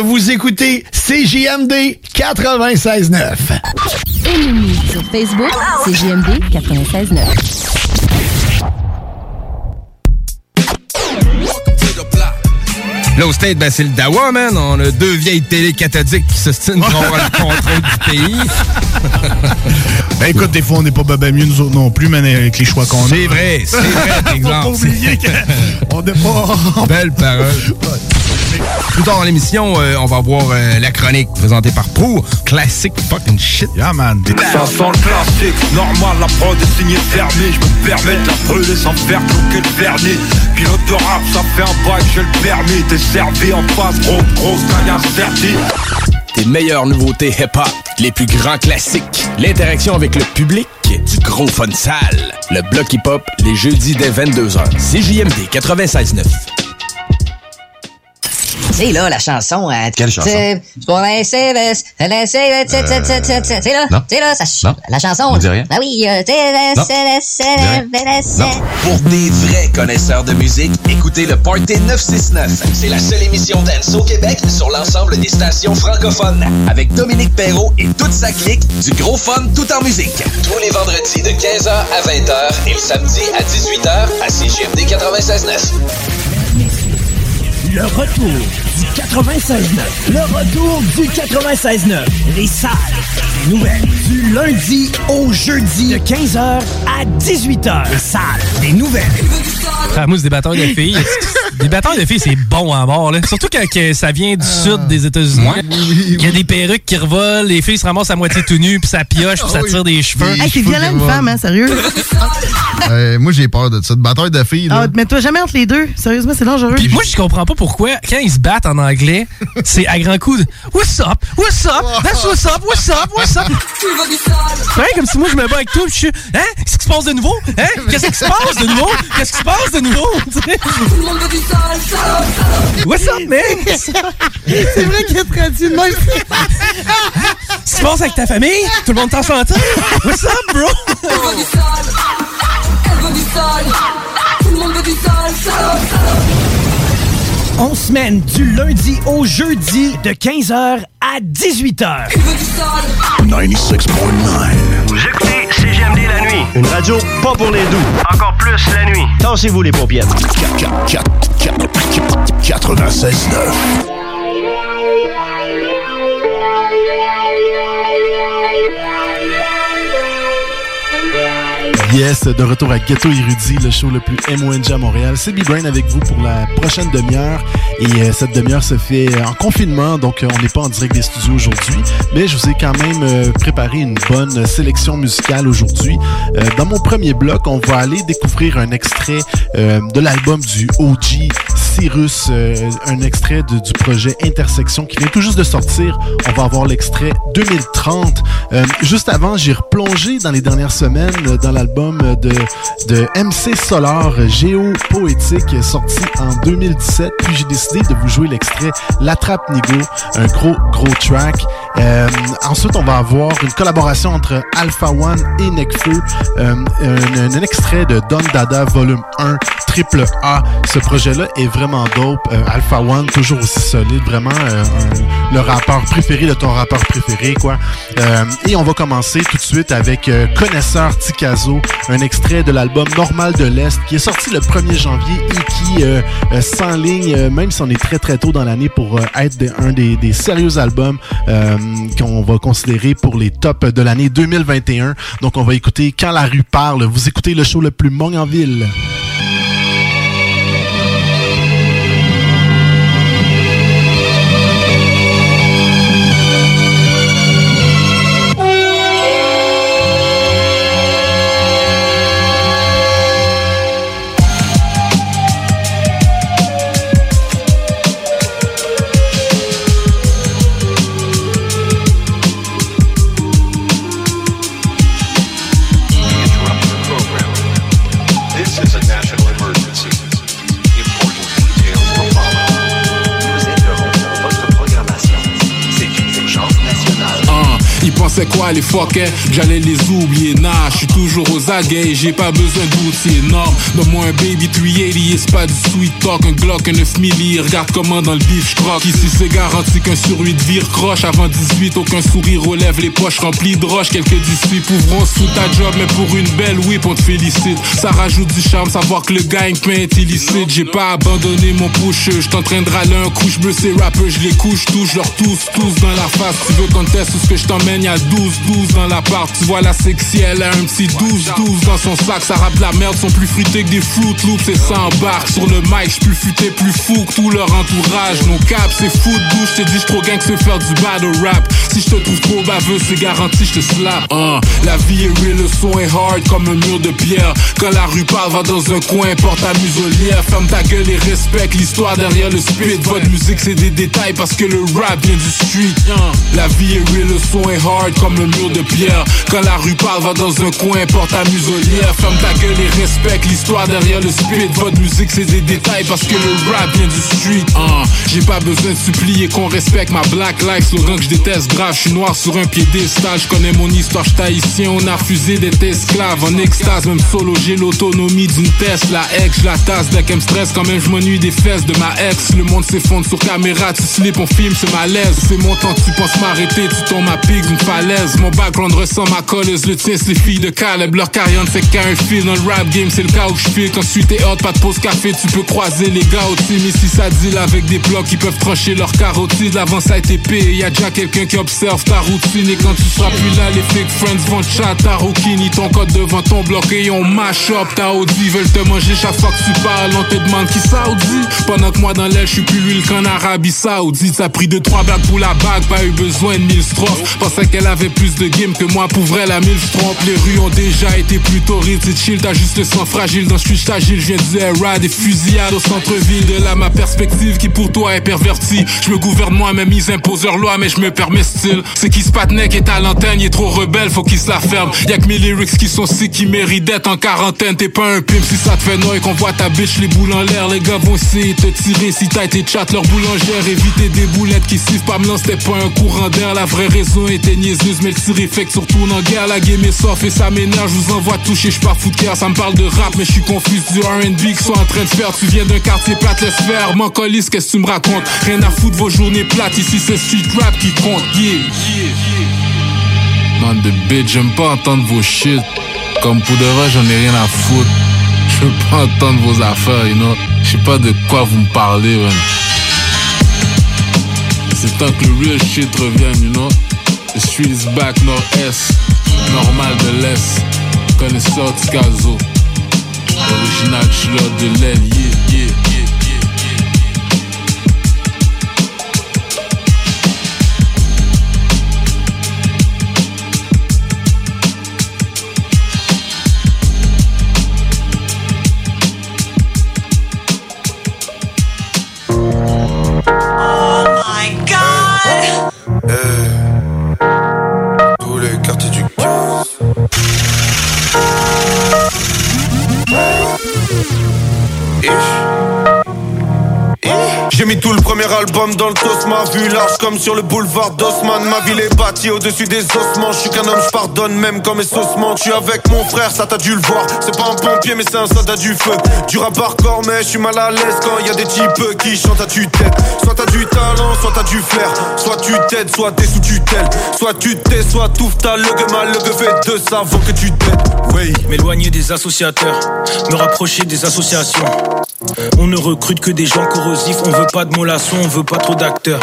Vous écoutez CJMD 96.9. Aimez-nous sur Facebook, c'est JMD 96.9. Là, au State, ben, c'est le Dawa, man. On a deux vieilles télé cathodiques qui se stinent pour avoir le contrôle du pays. Ben écoute, des fois, on n'est pas ben mieux nous autres non plus, mais avec les choix qu'on a. C'est vrai, c'est vrai, par Faut exemple. pas oublier qu'on n'est pas... Belle parole. Plus tard dans l'émission, euh, on va voir euh, la chronique présentée par Pro. Classic fucking shit. Yeah, man. Chanson classique, normal, la prod est signée fermée Je me permets de la brûler sans faire bloquer le vernis Pilote de rap, ça fait un bail, j'ai le permis T'es servi en face, gros, grosse incertine Tes meilleures nouveautés hip-hop, les plus grands classiques, l'interaction avec le public, du gros fun sale. Le bloc hip-hop, les jeudis dès 22h. CJMD 96.9. Sais, là, la chanson. euh, Quelle chanson? C'est pour un CVS, un CVS, c'est c'est- c'est- c'est- c'est- c'est là. là, ça, Non. la chanson. On dit rien. Ah oui, euh, Non. Pour des vrais connaisseurs de musique, écoutez le Party 969. C'est la seule émission dance au Québec sur l'ensemble des stations francophones. Avec Dominique Perrault et toute sa clique, du gros fun tout en musique. Tous les vendredis de 15h à 20h et le samedi à 18h à CGMD 96.9. Le retour du 96.9. Le retour du 96.9. Les salles des nouvelles. Du lundi au jeudi de 15h à 18h. Les salles des nouvelles. Ah, moi, c'est des batailles de filles. des batailles de filles, c'est bon à mort. Là. Surtout quand que ça vient du sud des États-Unis. Il y a des perruques qui revolent, les filles se ramassent à moitié tout nues, puis ça pioche, puis ça tire des cheveux. Hey, c'est violent une femme, hein, sérieux? Euh, moi, j'ai peur de ça. De bataille de filles, là. Ah, mets-toi jamais entre les deux? Sérieusement, c'est dangereux. Puis moi, je comprends pas pourquoi, quand ils se battent en anglais, c'est à grands coups de What's up? What's up? That's what's up? What's up? What's up? C'est vrai, comme si moi, je me bats avec toi, puis je suis Hein? Qu'est-ce qui se passe de nouveau? Hein? Qu'est-ce qui se passe de nouveau? Qu'est-ce qui se passe de nouveau? Tu sais? What's up, man? c'est vrai qu'il a traduit de même. Qu'est-ce qui se passe avec ta famille? Tout le monde t'en s'entend? What's up, bro? On semaine du lundi au jeudi de 15h à 18h. 96.9. Vous écoutez CGMD la nuit. Une radio pas pour les doux. Encore plus la nuit. Tassez-vous les paupières. 96.9. Yes, de retour à Ghetto Érudit, le show le plus MONG à Montréal. C'est B-Brain avec vous pour la prochaine demi-heure. Et euh, cette demi-heure se fait euh, en confinement, donc euh, on n'est pas en direct des studios aujourd'hui. Mais je vous ai quand même euh, préparé une bonne sélection musicale aujourd'hui. Euh, dans mon premier bloc, on va aller découvrir un extrait de l'album du OG Cyrus, euh, un extrait du projet Intersection qui vient tout juste de sortir. On va avoir l'extrait 2030. Euh, juste avant, j'ai replongé dans les dernières semaines euh, dans l'album de, MC Solar, Géopoétique, sorti en 2017. Puis j'ai décidé de vous jouer l'extrait La Trappe Nigo, un gros, gros track. Euh, ensuite, on va avoir une collaboration entre Alpha One et Necfeu, euh, un, un extrait de Don Dada Volume 1 Triple A. Ce projet-là est vraiment dope. Euh, Alpha One, toujours aussi solide, vraiment euh, le rappeur préféré de ton rappeur préféré, quoi. Euh, et on va commencer tout de suite avec euh, Connaisseur Ticazo, un extrait de l'album Normal de l'Est qui est sorti le 1er janvier et qui s'enligne, même si on est très très tôt dans l'année, pour être un des, des sérieux albums qu'on va considérer pour les tops de l'année 2021. Donc on va écouter Quand la rue parle. Vous écoutez le show le plus mong en ville. Pensaient quoi les fuckers Que J'allais les oublier, nah, je suis toujours aux aguets. Et j'ai pas besoin d'outils énormes. Donne-moi un baby 380 et c'est pas du sweet talk, un Glock, un 9 milli, regarde comment dans le bif j'croque. Ici c'est garanti qu'un sur 8 vire croche. Avant 18, aucun sourire relève les poches remplies de roches, quelques d'ici pouvront sous ta job, mais pour une belle whip on te félicite. Ça rajoute du charme, savoir que le gagne-pain est illicite. J'ai pas abandonné mon push, je t'entraîne de râler un couche bleu, ces rappeurs, je les couche, touche leur tous, tous dans la face. Tu veux qu'on teste ce que je t'emmène, 12, 12 dans l'appart. Tu vois la sexy, elle a un petit 12, 12 dans son sac. Ça rappe la merde, sont plus fruités que des Fruit Loops et ça embarque. Sur le mic, j'suis plus futé, plus fou que tout leur entourage. Nos caps, c'est de douche, dis, j'suis trop gang que c'est faire du battle rap. Si je te trouve trop baveux, c'est garanti, je te slap. Hein. La vie est real, le son est hard comme un mur de pierre. Quand la rue parle, va dans un coin, porte ta muselière. Ferme ta gueule et respecte l'histoire derrière le spit. Votre musique, c'est des détails parce que le rap vient du street. Hein. La vie est real, le son est hard comme un mur de pierre. Quand la rue parle, va dans un coin, porte ta muselière. Ferme ta gueule et respecte l'histoire derrière le spit. Votre musique, c'est des détails parce que le rap vient du street. Hein. J'ai pas besoin de supplier qu'on respecte ma black life. Slogan que je déteste grave, je suis noir sur un piédestal. Je connais mon histoire, j'étais haïtien. On a refusé d'être esclave en extase. Même solo, j'ai l'autonomie d'une Tesla. Ex, je la tasse dès qu'elle me stresse. Quand même, je m'ennuie des fesses de ma ex. Le monde s'effondre sur caméra, tu slip, on filme, c'est malaise. C'est mon temps, tu penses m'arrêter, tu tombes à pic d'une falaise. Mon background ressent ma colleuse, le tien, c'est les filles de Caleb. Leur carrière ne fait qu'un fil dans le rap game, c'est le cas où je file. Quand tu t'es hot, pas de pause café, tu peux croiser les gars au team. Ici, ça deal avec des blocs qui peuvent trancher leur carotide. L'avant, ça a été payé, y a déjà quelqu'un qui observe ta routine. Et quand tu seras plus là, les fake friends vont chat, ta ni ton code devant ton bloc et on mash up. Ta Audi veulent te manger chaque fois que tu parles. On te demande qui Saoudi. Pendant que moi dans l'aile, je suis plus l'huile qu'en Arabie Saoudite. Ça a pris deux, trois blagues pour la bague, pas eu besoin de mille strophes. Pensais qu'elle avait plus de game que moi, pour vrai, la mille trompe. Les rues ont déjà été plus torrides, c'est chill, t'as juste le sang fragile. Dans Switch agile, je viens du air des fusillades au centre-ville. De là, ma perspective qui pour toi est pervertie. Je me gouverne moi-même, ils imposent leur loi, mais je me permets style. C'est qui se patnait qui est à l'antenne, il est trop rebelle, faut qu'il se la ferme. Y'a que mes lyrics qui sont sick, qui méritent d'être en quarantaine. T'es pas un pimp si ça te fait noyer qu'on voit ta bitch les boules en l'air. Les gars vont essayer de te tirer si t'as été chat leur boulangère. Éviter des boulettes qui sifflent pas me lance, c'était pas un courant d'air. La vraie raison était mais le tir effect sur tourne en guerre. La game est soft et ça m'énerve, je vous envoie toucher, je pas fou de cœur. Ça me parle de rap, mais je suis confus du RB qu'ils sont en train de faire. Tu viens d'un quartier plate, laisse faire. M'en qu'est-ce que tu me racontes? Rien à foutre vos journées plates, ici c'est street rap qui compte. Yeah. Man de bitch, j'aime pas entendre vos shit. Comme pour de vrai, j'en ai rien à foutre. Je veux pas entendre vos affaires, you know. Je sais pas de quoi vous me parlez, man. C'est temps que le real shit revienne, you know. The street is back, nord-est. Normal de l'est. Connaisseur Ticazo. Original chilleur de l'aile, yeah, yeah, yeah. J'ai mis tout le premier album dans le tos, ma vue large comme sur le boulevard d'Osman. Ma ville est bâtie au-dessus des ossements. Je suis qu'un homme, je pardonne même quand mes ossements. Je suis avec mon frère, ça t'as dû le voir. C'est pas un pompier, mais c'est un soldat du feu. Du rap hardcore, mais je suis mal à l'aise quand y a des types qui chantent à tue-tête. Soit t'as du talent, soit t'as du flair. Soit tu t'aides, soit t'es sous tutelle. Soit tu t'es, soit tout ta le mal, le fait de savant que tu t'aides. Oui, m'éloigner des associateurs, me rapprocher des associations. On ne recrute que des gens corrosifs, on veut pas de mollassons, on veut pas trop d'acteurs.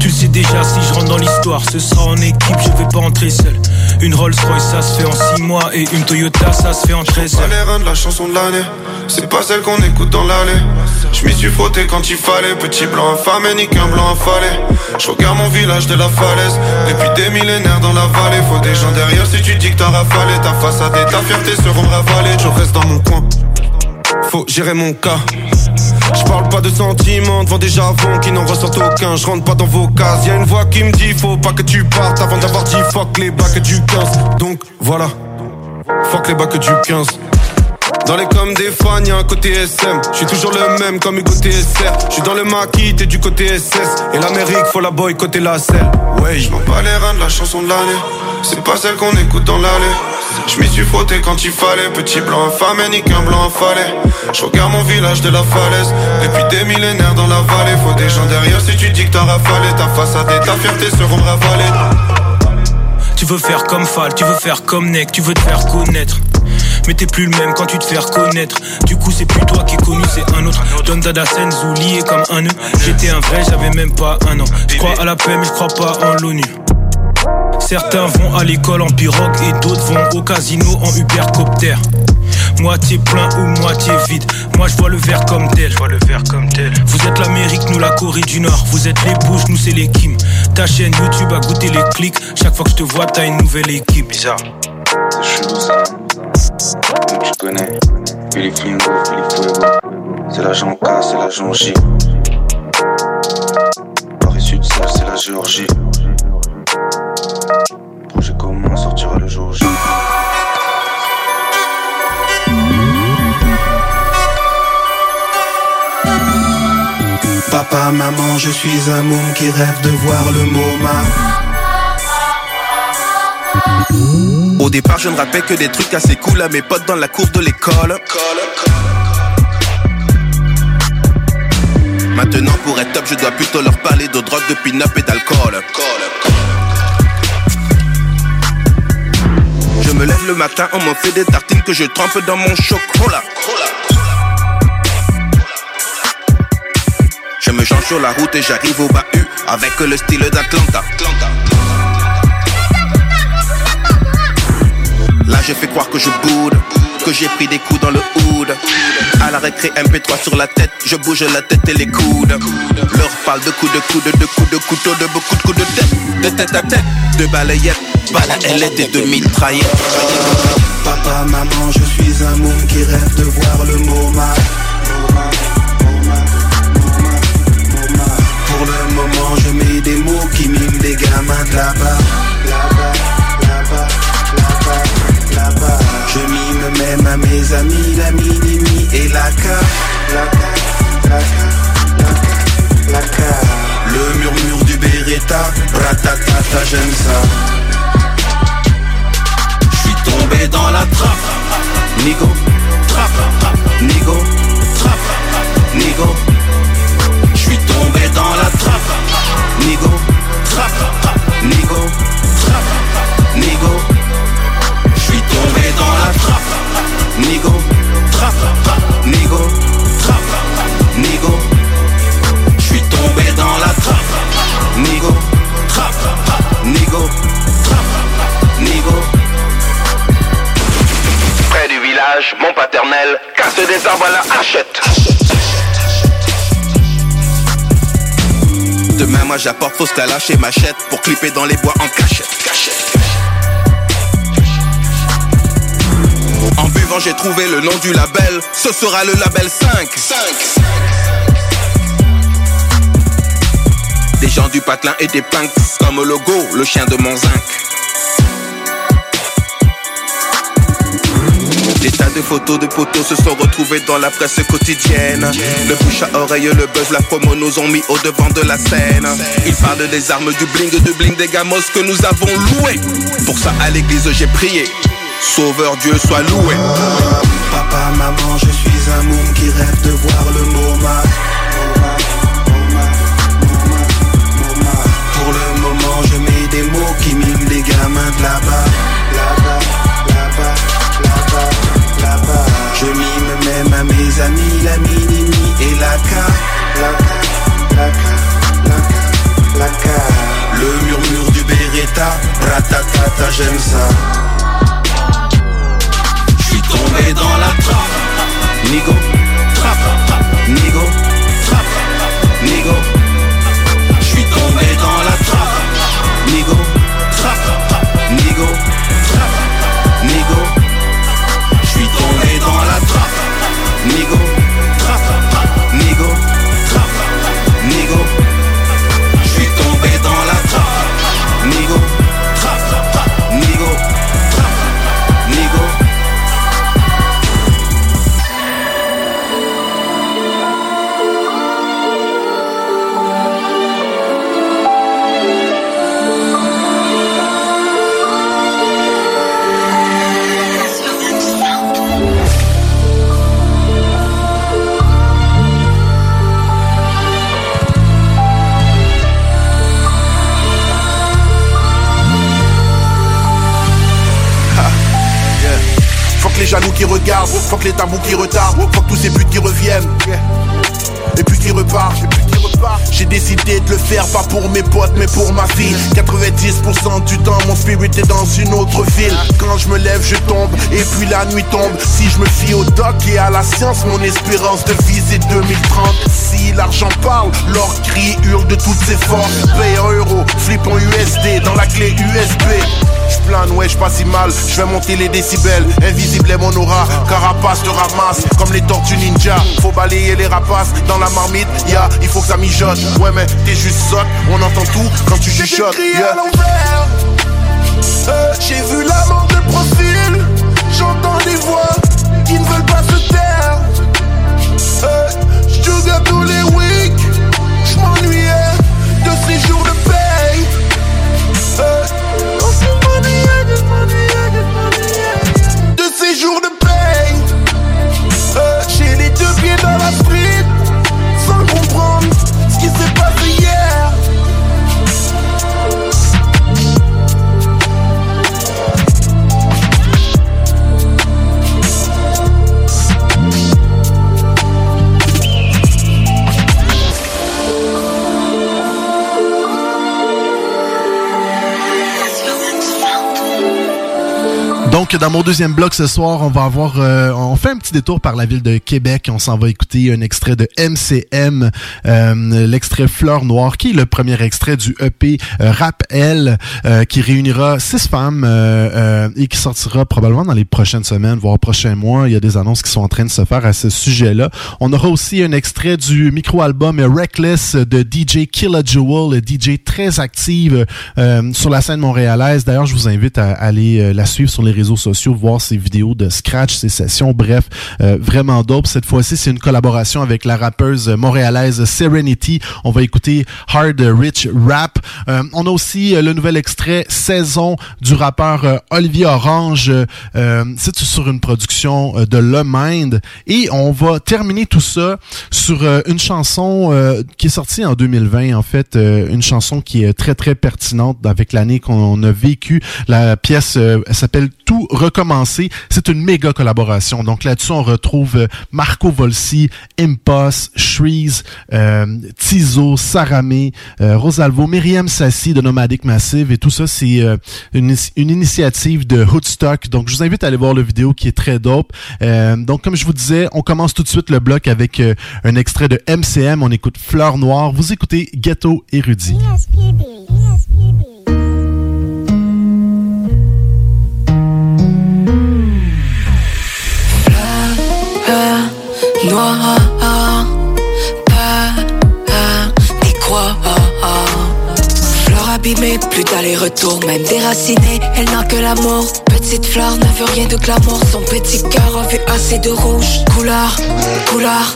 Tu le sais déjà, si je rentre dans l'histoire, ce sera en équipe, je vais pas entrer seul. Une Rolls Royce, ça se fait en 6 mois, et une Toyota, ça se fait en 13 Pas les reins de la chanson de l'année, c'est pas celle qu'on écoute dans l'allée. Je m'y suis frotté quand il fallait, petit blanc affamé, ni qu'un blanc affalé. Je regarde mon village de la falaise, depuis des millénaires dans la vallée. Faut des gens derrière si tu dis que t'as rafalé, ta façade et ta fierté seront ravalées. Je reste dans mon coin, faut gérer mon cas. Je parle pas de sentiments devant des javons qui n'en ressortent aucun. Je rentre pas dans vos cases. Y a une voix qui me dit faut pas que tu partes avant d'avoir dit fuck les bacs du 15. Donc voilà, fuck les bacs du 15. Dans les comme des fans, y'a un côté SM. Je suis toujours le même comme Hugo TSR. Je suis dans le maquis, t'es du côté SS. Et l'Amérique, faut la boycotter la selle. Ouais, je m'en bats les reins de la chanson de l'année. C'est pas celle qu'on écoute dans l'allée. Je m'y suis frotté quand il fallait. Petit blanc infâme, ni qu'un blanc affalé. Je regarde mon village de la falaise. Depuis des millénaires dans la vallée. Faut des gens derrière si tu dis que t'as rafalé. Ta façade et ta fierté seront ravalées. Tu veux faire comme Fall, tu veux faire comme Neck, tu veux te faire connaître. Mais t'es plus le même quand tu te fais reconnaître. Du coup, c'est plus toi qui es connu, c'est un autre. Don Dada Senzu lié comme un nœud. J'étais un vrai, j'avais même pas un an. Je crois à la paix, mais je crois pas en l'ONU. Certains vont à l'école en pirogue et d'autres vont au casino en Ubercopter. Moitié plein ou moitié vide. Moi je vois le verre comme tel. Je vois le verre comme tel. Vous êtes l'Amérique, nous la Corée du Nord. Vous êtes les bouches, nous c'est les Kim. Ta chaîne YouTube a goûté les clics. Chaque fois que je te vois, t'as une nouvelle équipe. Bizarre. C'est. Je connais. Philippe Lingo, Philippe Fuego. C'est l'agent K, c'est l'agent J. Paris Sud, ça c'est la Géorgie. Projet commun sortira le jour J. Papa, maman, je suis un môme qui rêve de voir le MoMA. Au départ, je ne rappelle que des trucs assez cool à mes potes dans la cour de l'école. Maintenant, pour être top, je dois plutôt leur parler de drogue, de pin-up et d'alcool. Je me lève le matin, on m'en fait des tartines que je trempe dans mon chocolat. Je me change sur la route et j'arrive au bahut avec le style d'Atlanta. Là, je fais croire que je boude, que j'ai pris des coups dans le hood. À la récré MP3 sur la tête, je bouge la tête et les coudes. Leur parle de coups de coude, de coups de couteau, de beaucoup de coups de tête, de tête à tête, de balayettes, balayettes et de mitraillettes. Papa, maman, je suis un môme qui rêve de voir le MoMA. Pour le moment, je mets des mots qui miment des gamins de. Là-bas, là-bas, même à mes amis, la mini et la K. La K, la K, la K. Le murmure du Beretta, ratatata, j'aime ça. Je suis tombé dans la trappe. Nigo, trappe, Nigo, trappe, Nigo. Je suis tombé dans la trappe. Nigo, trappe, Nigo, mon paternel casse des arbres à la hachette. Demain, moi j'apporte fausse calache et machette pour clipper dans les bois en cachette. En buvant, j'ai trouvé le nom du label. Ce sera le label 5. Des gens du patelin et des punks comme logo, le chien de mon zinc. Des tas des photos de poteaux se sont retrouvés dans la presse quotidienne. Le bouche à oreille, le buzz, la promo nous ont mis au devant de la scène. Ils parlent des armes, du bling, du bling des gamos que nous avons loués. Pour ça, à l'église, j'ai prié. Sauveur Dieu soit loué. Papa, maman, je suis un môme qui rêve de voir le MoMA. Pour le moment, je mets des mots qui miment les gamins de. Là-bas, Je mime même à mes amis, la mini et la K. La K, la K, la K, la. Le murmure du Beretta, ratatata, j'aime ça. J'suis tombé dans la trappe. Nigo, trappe, Nigo, trappe, Nigo. Jaloux qui regardent, faut que les tabous qui retardent, faut que tous ces buts qui reviennent. Et puis qui repartent. J'ai décidé de le faire pas pour mes potes mais pour ma fille. 90% du temps mon spirit est dans une autre ville. Quand je me lève je tombe. Et puis la nuit tombe. Si je me fie au doc et à la science Mon espérance de vie c'est 2030 Si l'argent parle, leur cri hurle de toutes ses forces. Paye un euro, flip en USD dans la clé USB je plane, ouais, je pas si mal, je vais monter les décibels, invisible est mon aura, carapace te ramasse, comme les tortues ninja, faut balayer les rapaces, dans la marmite, ya, il faut que ça mijote, ouais mais t'es juste sotte, on entend tout quand tu chuchotes, yeah. Euh, J'ai vu la mort de profil, j'entends des voix qui ne veulent pas se taire. Euh, à tous les weeks, j'm'ennuyais de just wanna Donc, dans mon deuxième bloc ce soir, on va avoir, euh, on fait un petit détour par la ville de Québec. On s'en va écouter un extrait de MCM, euh, l'extrait Fleur Noire, qui est le premier extrait du EP euh, Rap L, euh, qui réunira six femmes euh, et qui sortira probablement dans les prochaines semaines, voire prochains mois. Il y a des annonces qui sont en train de se faire à ce sujet-là. On aura aussi un extrait du micro-album Reckless de DJ Killa Jewel, DJ très active sur la scène montréalaise. D'ailleurs, je vous invite à aller la suivre sur les réseaux sociaux, voir ses vidéos de scratch, ses sessions, bref, euh, vraiment dope. Cette fois-ci, c'est une collaboration avec la rappeuse montréalaise Serenity. On va écouter Hard Rich Rap. Euh, on a aussi euh, le nouvel extrait Saison du rappeur Olivier Orange. C'est sur une production de Le Mind. Et on va terminer tout ça sur une chanson qui est sortie en 2020, en fait, une chanson qui est très très pertinente avec l'année qu'on a vécu. La pièce elle s'appelle Tout recommencer. C'est une méga collaboration. Donc là-dessus, on retrouve euh, Marco Volsi, Impost, Shreeze, euh, Tizo, Saramé, euh, Rosalvo, Myriam Sassi de Nomadic Massive et tout ça, c'est euh, une, initiative de Hoodstock. Donc je vous invite à aller voir le vidéo qui est très dope. Donc comme je vous disais, on commence tout de suite le bloc avec un extrait de MCM. On écoute Fleur Noire. Vous écoutez Ghetto Érudit. Des croix. Fleur abîmée, plus d'aller-retour, même déracinée. Elle n'a que l'amour. Petite fleur ne veut rien de glamour. Son petit cœur a vu assez de rouge. Couleur, couleur.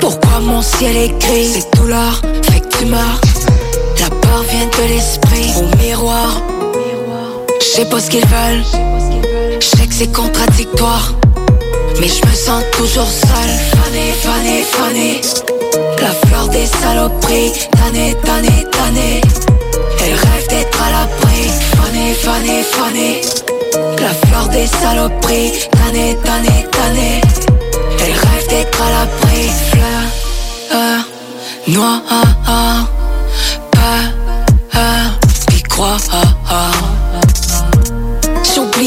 Pourquoi mon ciel est gris? C'est douleur, fait que tu meurs. La peur vient de l'esprit. Au miroir, je sais pas ce qu'ils veulent. Je sais que c'est contradictoire. Mais je me sens toujours seule. Fanny, Fanny, Fanny. La fleur des saloperies. Tanné, tanné, tanné. Elle rêve d'être à l'abri. Fanny, Fanny, Fanny. La fleur des saloperies. Tanné, tanné, tanné. Elle rêve d'être à l'abri. Fleur, euh, noire, peur, y croire.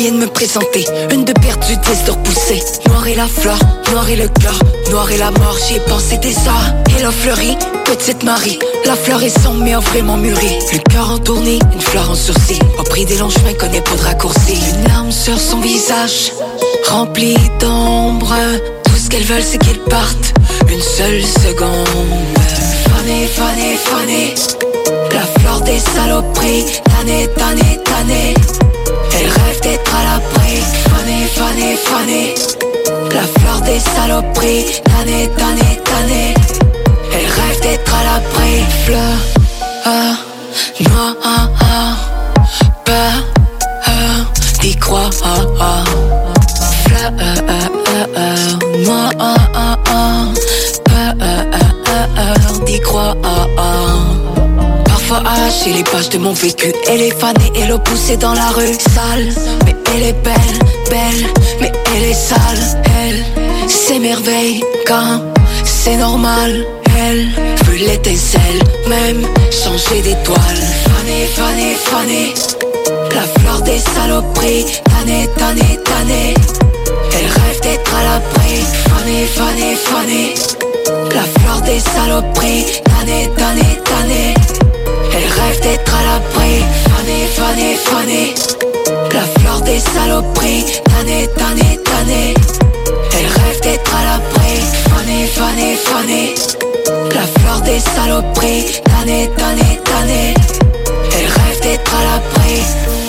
Oublié de me présenter, une de perdue, dix de repoussée. Noir et la fleur, noir et le cœur, noir et la mort, j'y ai pensé des heures. Et la fleurie, petite Marie, la fleur est sombre mais vraiment mûri. Le cœur en tournée, une fleur en sursis. Au prix des longs chemins, connaît pas de raccourci. Une larme sur son visage, rempli d'ombre. Tout ce qu'elles veulent, c'est qu'ils partent une seule seconde. Fanny, Fanny, Fanny, la fleur des saloperies. Tanné, tanné, tanné. Elle rêve d'être à l'abri. Fanny, Fanny, Fanny, la fleur des saloperies. Tanné, tanné, tanné. Elle rêve d'être à l'abri. Fleur, ah, noir, peur, d'y croire. Fleur, noir, Les pages de mon vécu Elle est fanée et le poussée dans la rue Sale, mais elle est belle, belle Mais elle est sale, elle s'émerveille quand c'est normal. Elle veut l'étincelle, même changer d'étoile. Fanée, fanée, fanée La fleur des saloperies. Tanné, tanné, tanné Elle rêve d'être à l'abri. Fanée, fanée, fanée La fleur des saloperies. Tanné, tanné, tanné elle rêve d'être à l'abri. Fanny, Fanny, Fanny La fleur des saloperies. Tanné, tanné, tanné Elle rêve d'être à l'abri. Fanny, Fanny, Fanny La fleur des saloperies. Tanné, tanné, tanné Elle rêve d'être à l'abri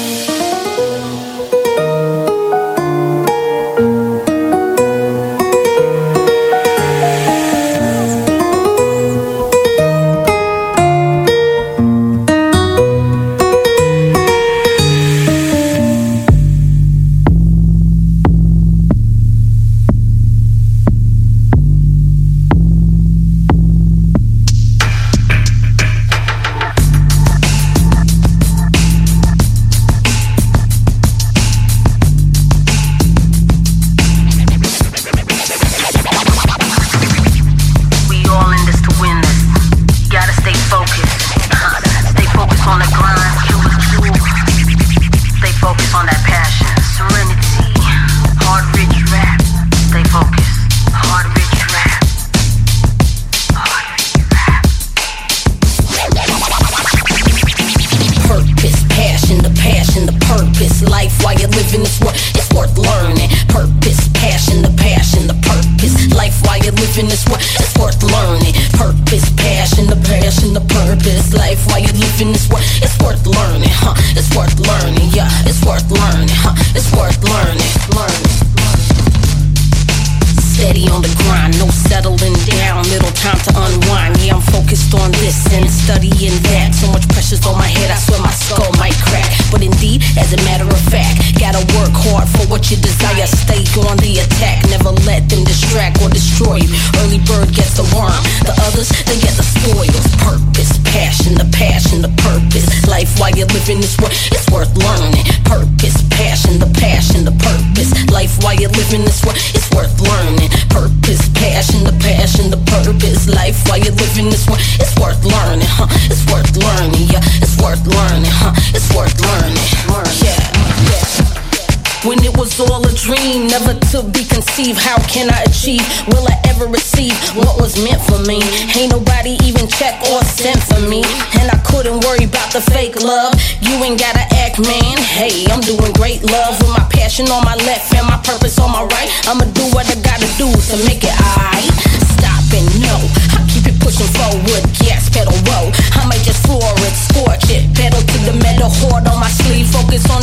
How can I achieve? Will I ever receive what was meant for me? Ain't nobody even check or sent for me. And I couldn't worry about the fake love. You ain't gotta act, man. Hey, I'm doing great love with my passion on my left and my purpose on my right. I'ma do what I gotta do to make it alright. Stop and no, I keep pushing forward. Gas pedal, whoa. I might just floor it, scorch it, pedal to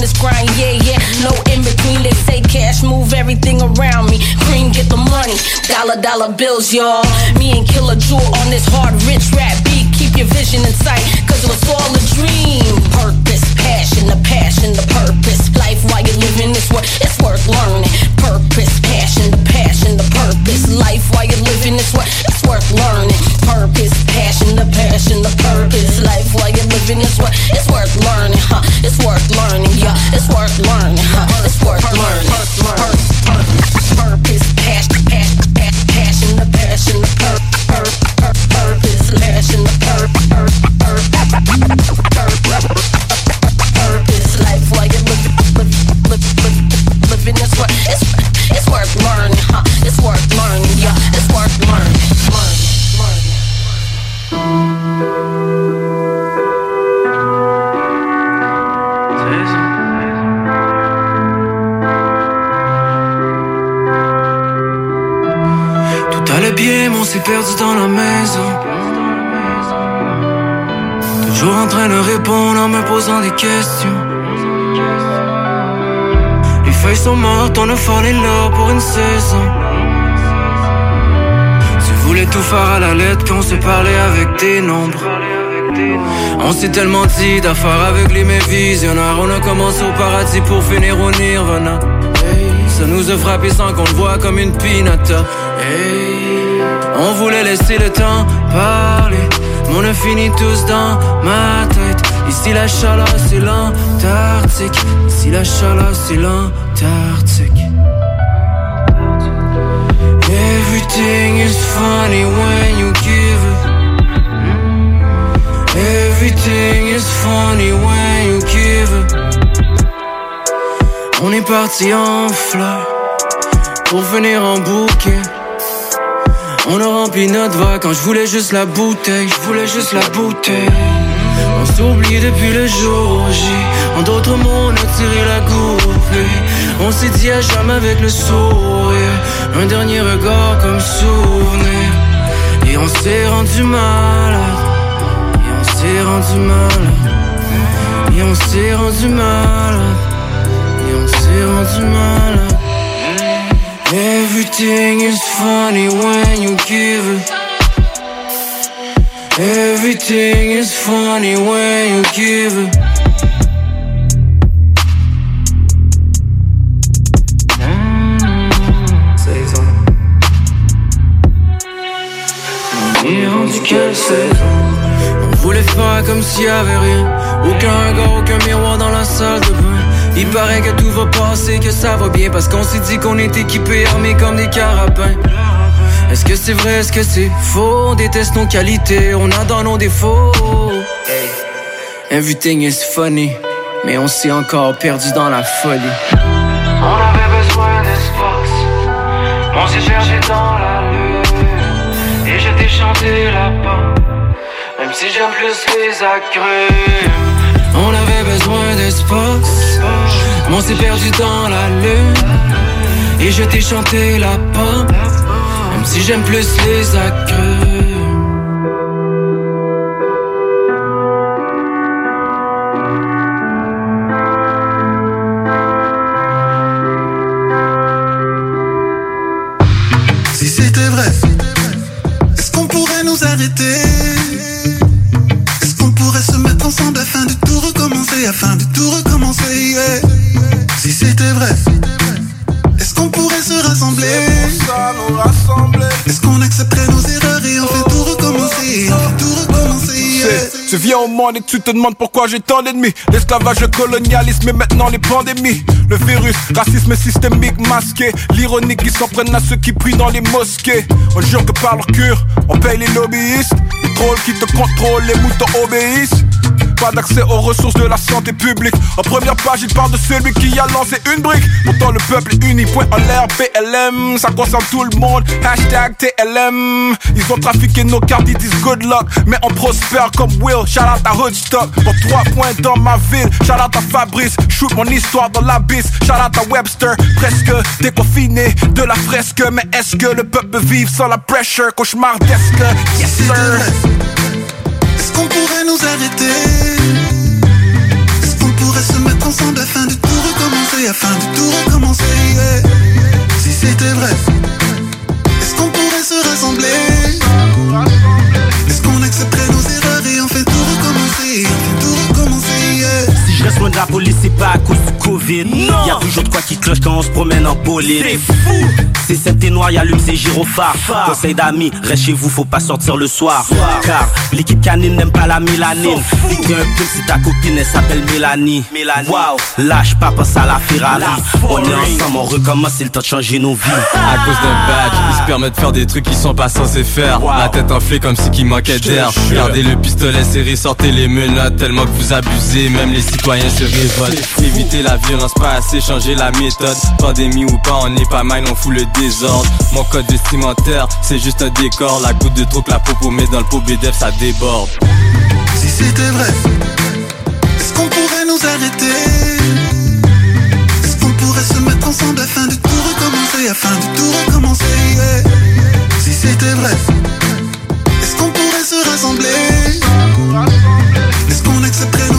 just grind, yeah, yeah. No in between, they say cash move everything around me. Green, get the money. Dollar, dollar bills, y'all. Me and Killer Jewel on this hard, rich rap beat. Keep your vision in sight, cause it was all a dream. Purpose, passion, the passion, the purpose. Life while you're living this work, it's worth learning. Purpose, passion, the passion, the purpose. Life while you're living this it's worth the purpose. Life while you're living this work, it's worth learning, huh? It's worth learning, yeah. It's worth learning, huh? On a fallu là pour une saison. Tu voulais tout faire à la lettre, qu'on se parlait avec des nombres. On s'est tellement dit d'affaires avec les visionnaires. On a commencé au paradis pour finir au nirvana. Ça nous a frappé sans qu'on le voit comme une pinata. On voulait laisser le temps parler. Mais on a fini tous dans ma tête. Ici la chaleur c'est l'Antarctique. Ici la chaleur c'est l'Antarctique. Everything is funny when you give. Everything is funny when you give. On est parti en fleurs pour venir en bouquet. On a rempli notre vague quand je voulais juste la bouteille, je voulais juste la bouteille. On s'oublie depuis le jour J. En d'autres mots, on a tiré la goupille. On s'est dit à jamais avec le sourire. Un dernier regard comme souvenir. Et on s'est rendu malade. Et on s'est rendu malade. Et on s'est rendu malade. Et on s'est rendu malade. Everything is funny when you give it. Everything is funny when you give it. Y avait rien. Aucun regard, aucun miroir dans la salle de bain. Il paraît que tout va passer, que ça va bien Parce qu'on s'est dit qu'on est équipés, armés comme des carabins. Est-ce que c'est vrai, est-ce que c'est faux? On déteste nos qualités, on adore nos défauts. Everything is funny Mais on s'est encore perdu dans la folie. On avait besoin d'espace. On s'est perdu dans la lune. Et je t'ai chanté la si j'aime plus les agrumes. On avait besoin d'espace On s'est perdu dans la lune Et je t'ai chanté la pomme Même si j'aime plus les agrumes Et tu te demandes pourquoi j'ai tant d'ennemis. L'esclavage, le colonialisme et maintenant les pandémies. Le virus, racisme systémique masqué. L'ironique qui s'en prennent à ceux qui prient dans les mosquées. On jure que par leur cure, on paye les lobbyistes. Les trolls qui te contrôlent, les moutons obéissent. Pas d'accès aux ressources de la santé publique. En première page, il parle de celui qui a lancé une brique. Pourtant, le peuple est uni. Point en l'air, BLM. Ça concerne tout le monde. Hashtag TLM. Ils ont trafiqué nos cartes, ils disent good luck. Mais on prospère comme Will. Shout out à Hoodstock. Pour trois points dans ma ville. Shout out à Fabrice. Shoot mon histoire dans l'abysse. Shout out à Webster. Presque déconfiné de la fresque. Mais est-ce que le peuple vivre sans la pressure? Cauchemardesque? Yes, sir. Est-ce qu'on pourrait nous arrêter? Est-ce qu'on pourrait se mettre ensemble afin de tout recommencer, afin de tout recommencer? Si c'était vrai, est-ce qu'on pourrait se rassembler? Est-ce qu'on accepterait loin de la police, c'est pas à cause du Covid. Y a toujours de quoi qui cloche quand on se promène en bolide. C'est fou. C'est cette et noir, y allume ses gyrophares. Conseil d'amis, reste chez vous, faut pas sortir le soir. Car l'équipe canine n'aime pas la mélanine. Piquer un peu si ta copine elle s'appelle Mélanie. Wow, lâche pas, pense à la Ferrari. On est ensemble, on recommence, c'est le temps de changer nos vies. À cause d'un badge, ils se permettent de faire des trucs qu'ils sont pas censés faire. La tête enflée comme si qu'il manquait d'air. Gardez le pistolet serré, sortez les menottes tellement que vous abusez, même les citoyens se révoltent. Évitez la violence, pas assez changer la méthode. Pandémie ou pas, on est pas mal, on fout le désordre. Mon code vestimentaire, c'est juste un décor. La goutte de trop que la peau met dans le pot BDF, ça déborde. Si c'était vrai, est-ce qu'on pourrait nous arrêter? Est-ce qu'on pourrait se mettre ensemble afin de tout recommencer, afin de tout recommencer? Si c'était vrai, est-ce qu'on pourrait se rassembler? Est-ce qu'on accepterait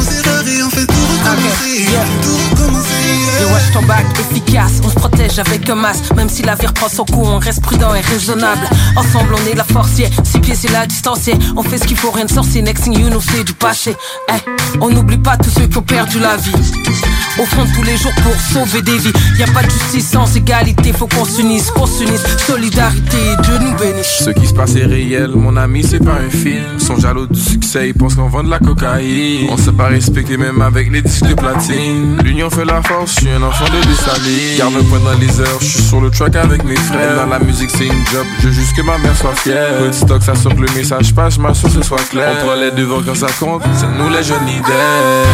fait tout fait Et wesh ton efficace, on se protège avec un masque Même si la vie reprend son coup, on reste prudent et raisonnable Ensemble on est la yeah. six pieds c'est la distance yeah. On fait ce qu'il faut, rien de sorcier, next thing you know c'est du passé Eh, On n'oublie pas tous ceux qui ont perdu la vie Au fond tous les jours pour sauver des vies Y a pas de justice sans égalité, faut qu'on s'unisse, qu'on s'unisse Solidarité, Dieu nous bénisse Ce qui se passe est réel, mon ami, c'est pas un film. Sont jaloux du succès, ils pensent qu'on vend de la cocaïne. On s'est pas respecté même avec les disques de platine. L'union fait la force, je suis un enfant de Dessaline. Garde un point dans les heures, je suis sur le track avec mes frères. Dans la musique, c'est une job, je veux juste que ma mère soit fière. Peu de stock, ça sort que le message passe, ma source soit claire. On prend les devants quand ça compte, c'est nous les jeunes leaders.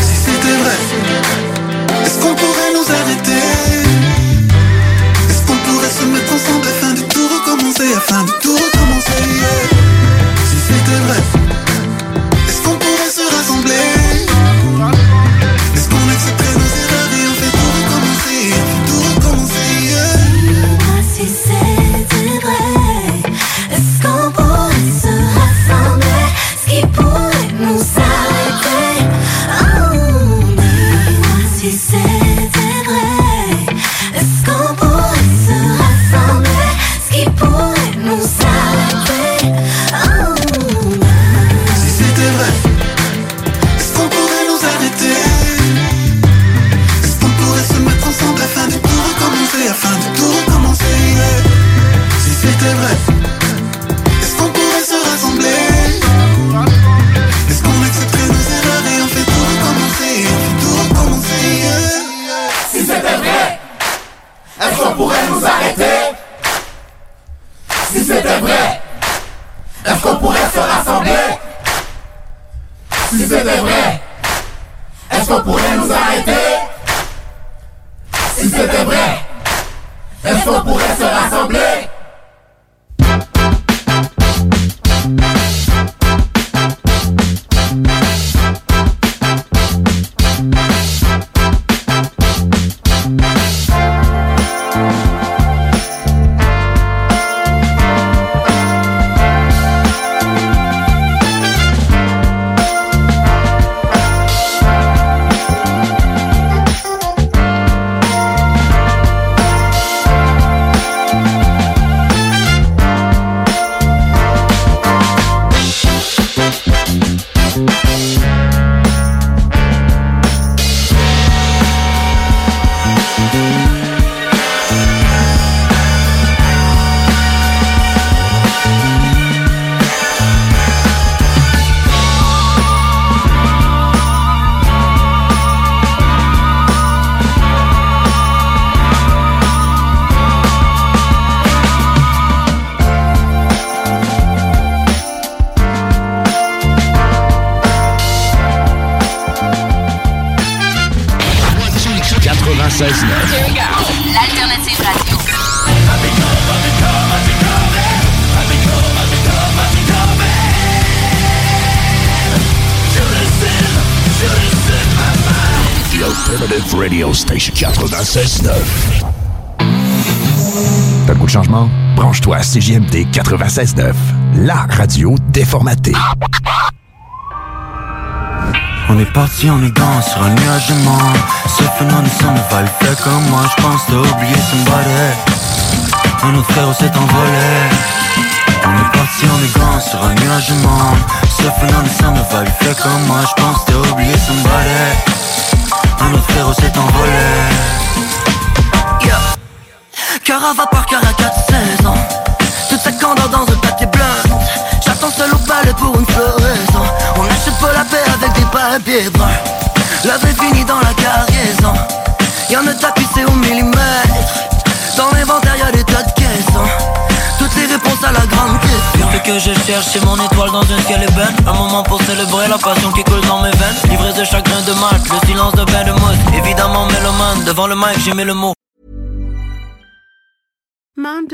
Si c'était vrai, est-ce qu'on pourrait nous arrêter? Est-ce qu'on pourrait se mettre ensemble afin de tout recommencer, afin de tout recommencer yeah? Si c'était vrai, pourrait nous arrêter. Si c'était vrai, est-ce qu'on pourrait se rassembler? Si c'était vrai, est-ce qu'on pourrait nous arrêter 96.9. T'as le goût de changement? Branche-toi à CJMD 96.9, la radio déformatée. On est parti en aidant sur un nuage de mort Ce phénomène sans ne va le faire comme moi Je pense t'as oublié somebody Un autre frère s'est envolé On est parti en aidant sur un nuage de mort Ce phénomène sans ne va le faire comme moi Je pense t'as oublié somebody Un autre frère s'est envolé. Cœur à vapeur, cœur à 4 saisons Toute sa candeur dans un papier blanc J'attends seul au palais pour une floraison. On achète pas la paix avec des papiers bruns. La vie finit dans la cargaison. Y'en a tapissé au millimètre. Dans l'inventaire y'a des tas de caissons. Toutes les réponses à la grande question. Ce que je cherche c'est mon étoile dans un ciel ébène. Un moment pour célébrer la passion qui coule dans mes veines. Livré de chagrin de mat, le silence de de mousse. Évidemment mélomane, devant le mic j'ai mis le mot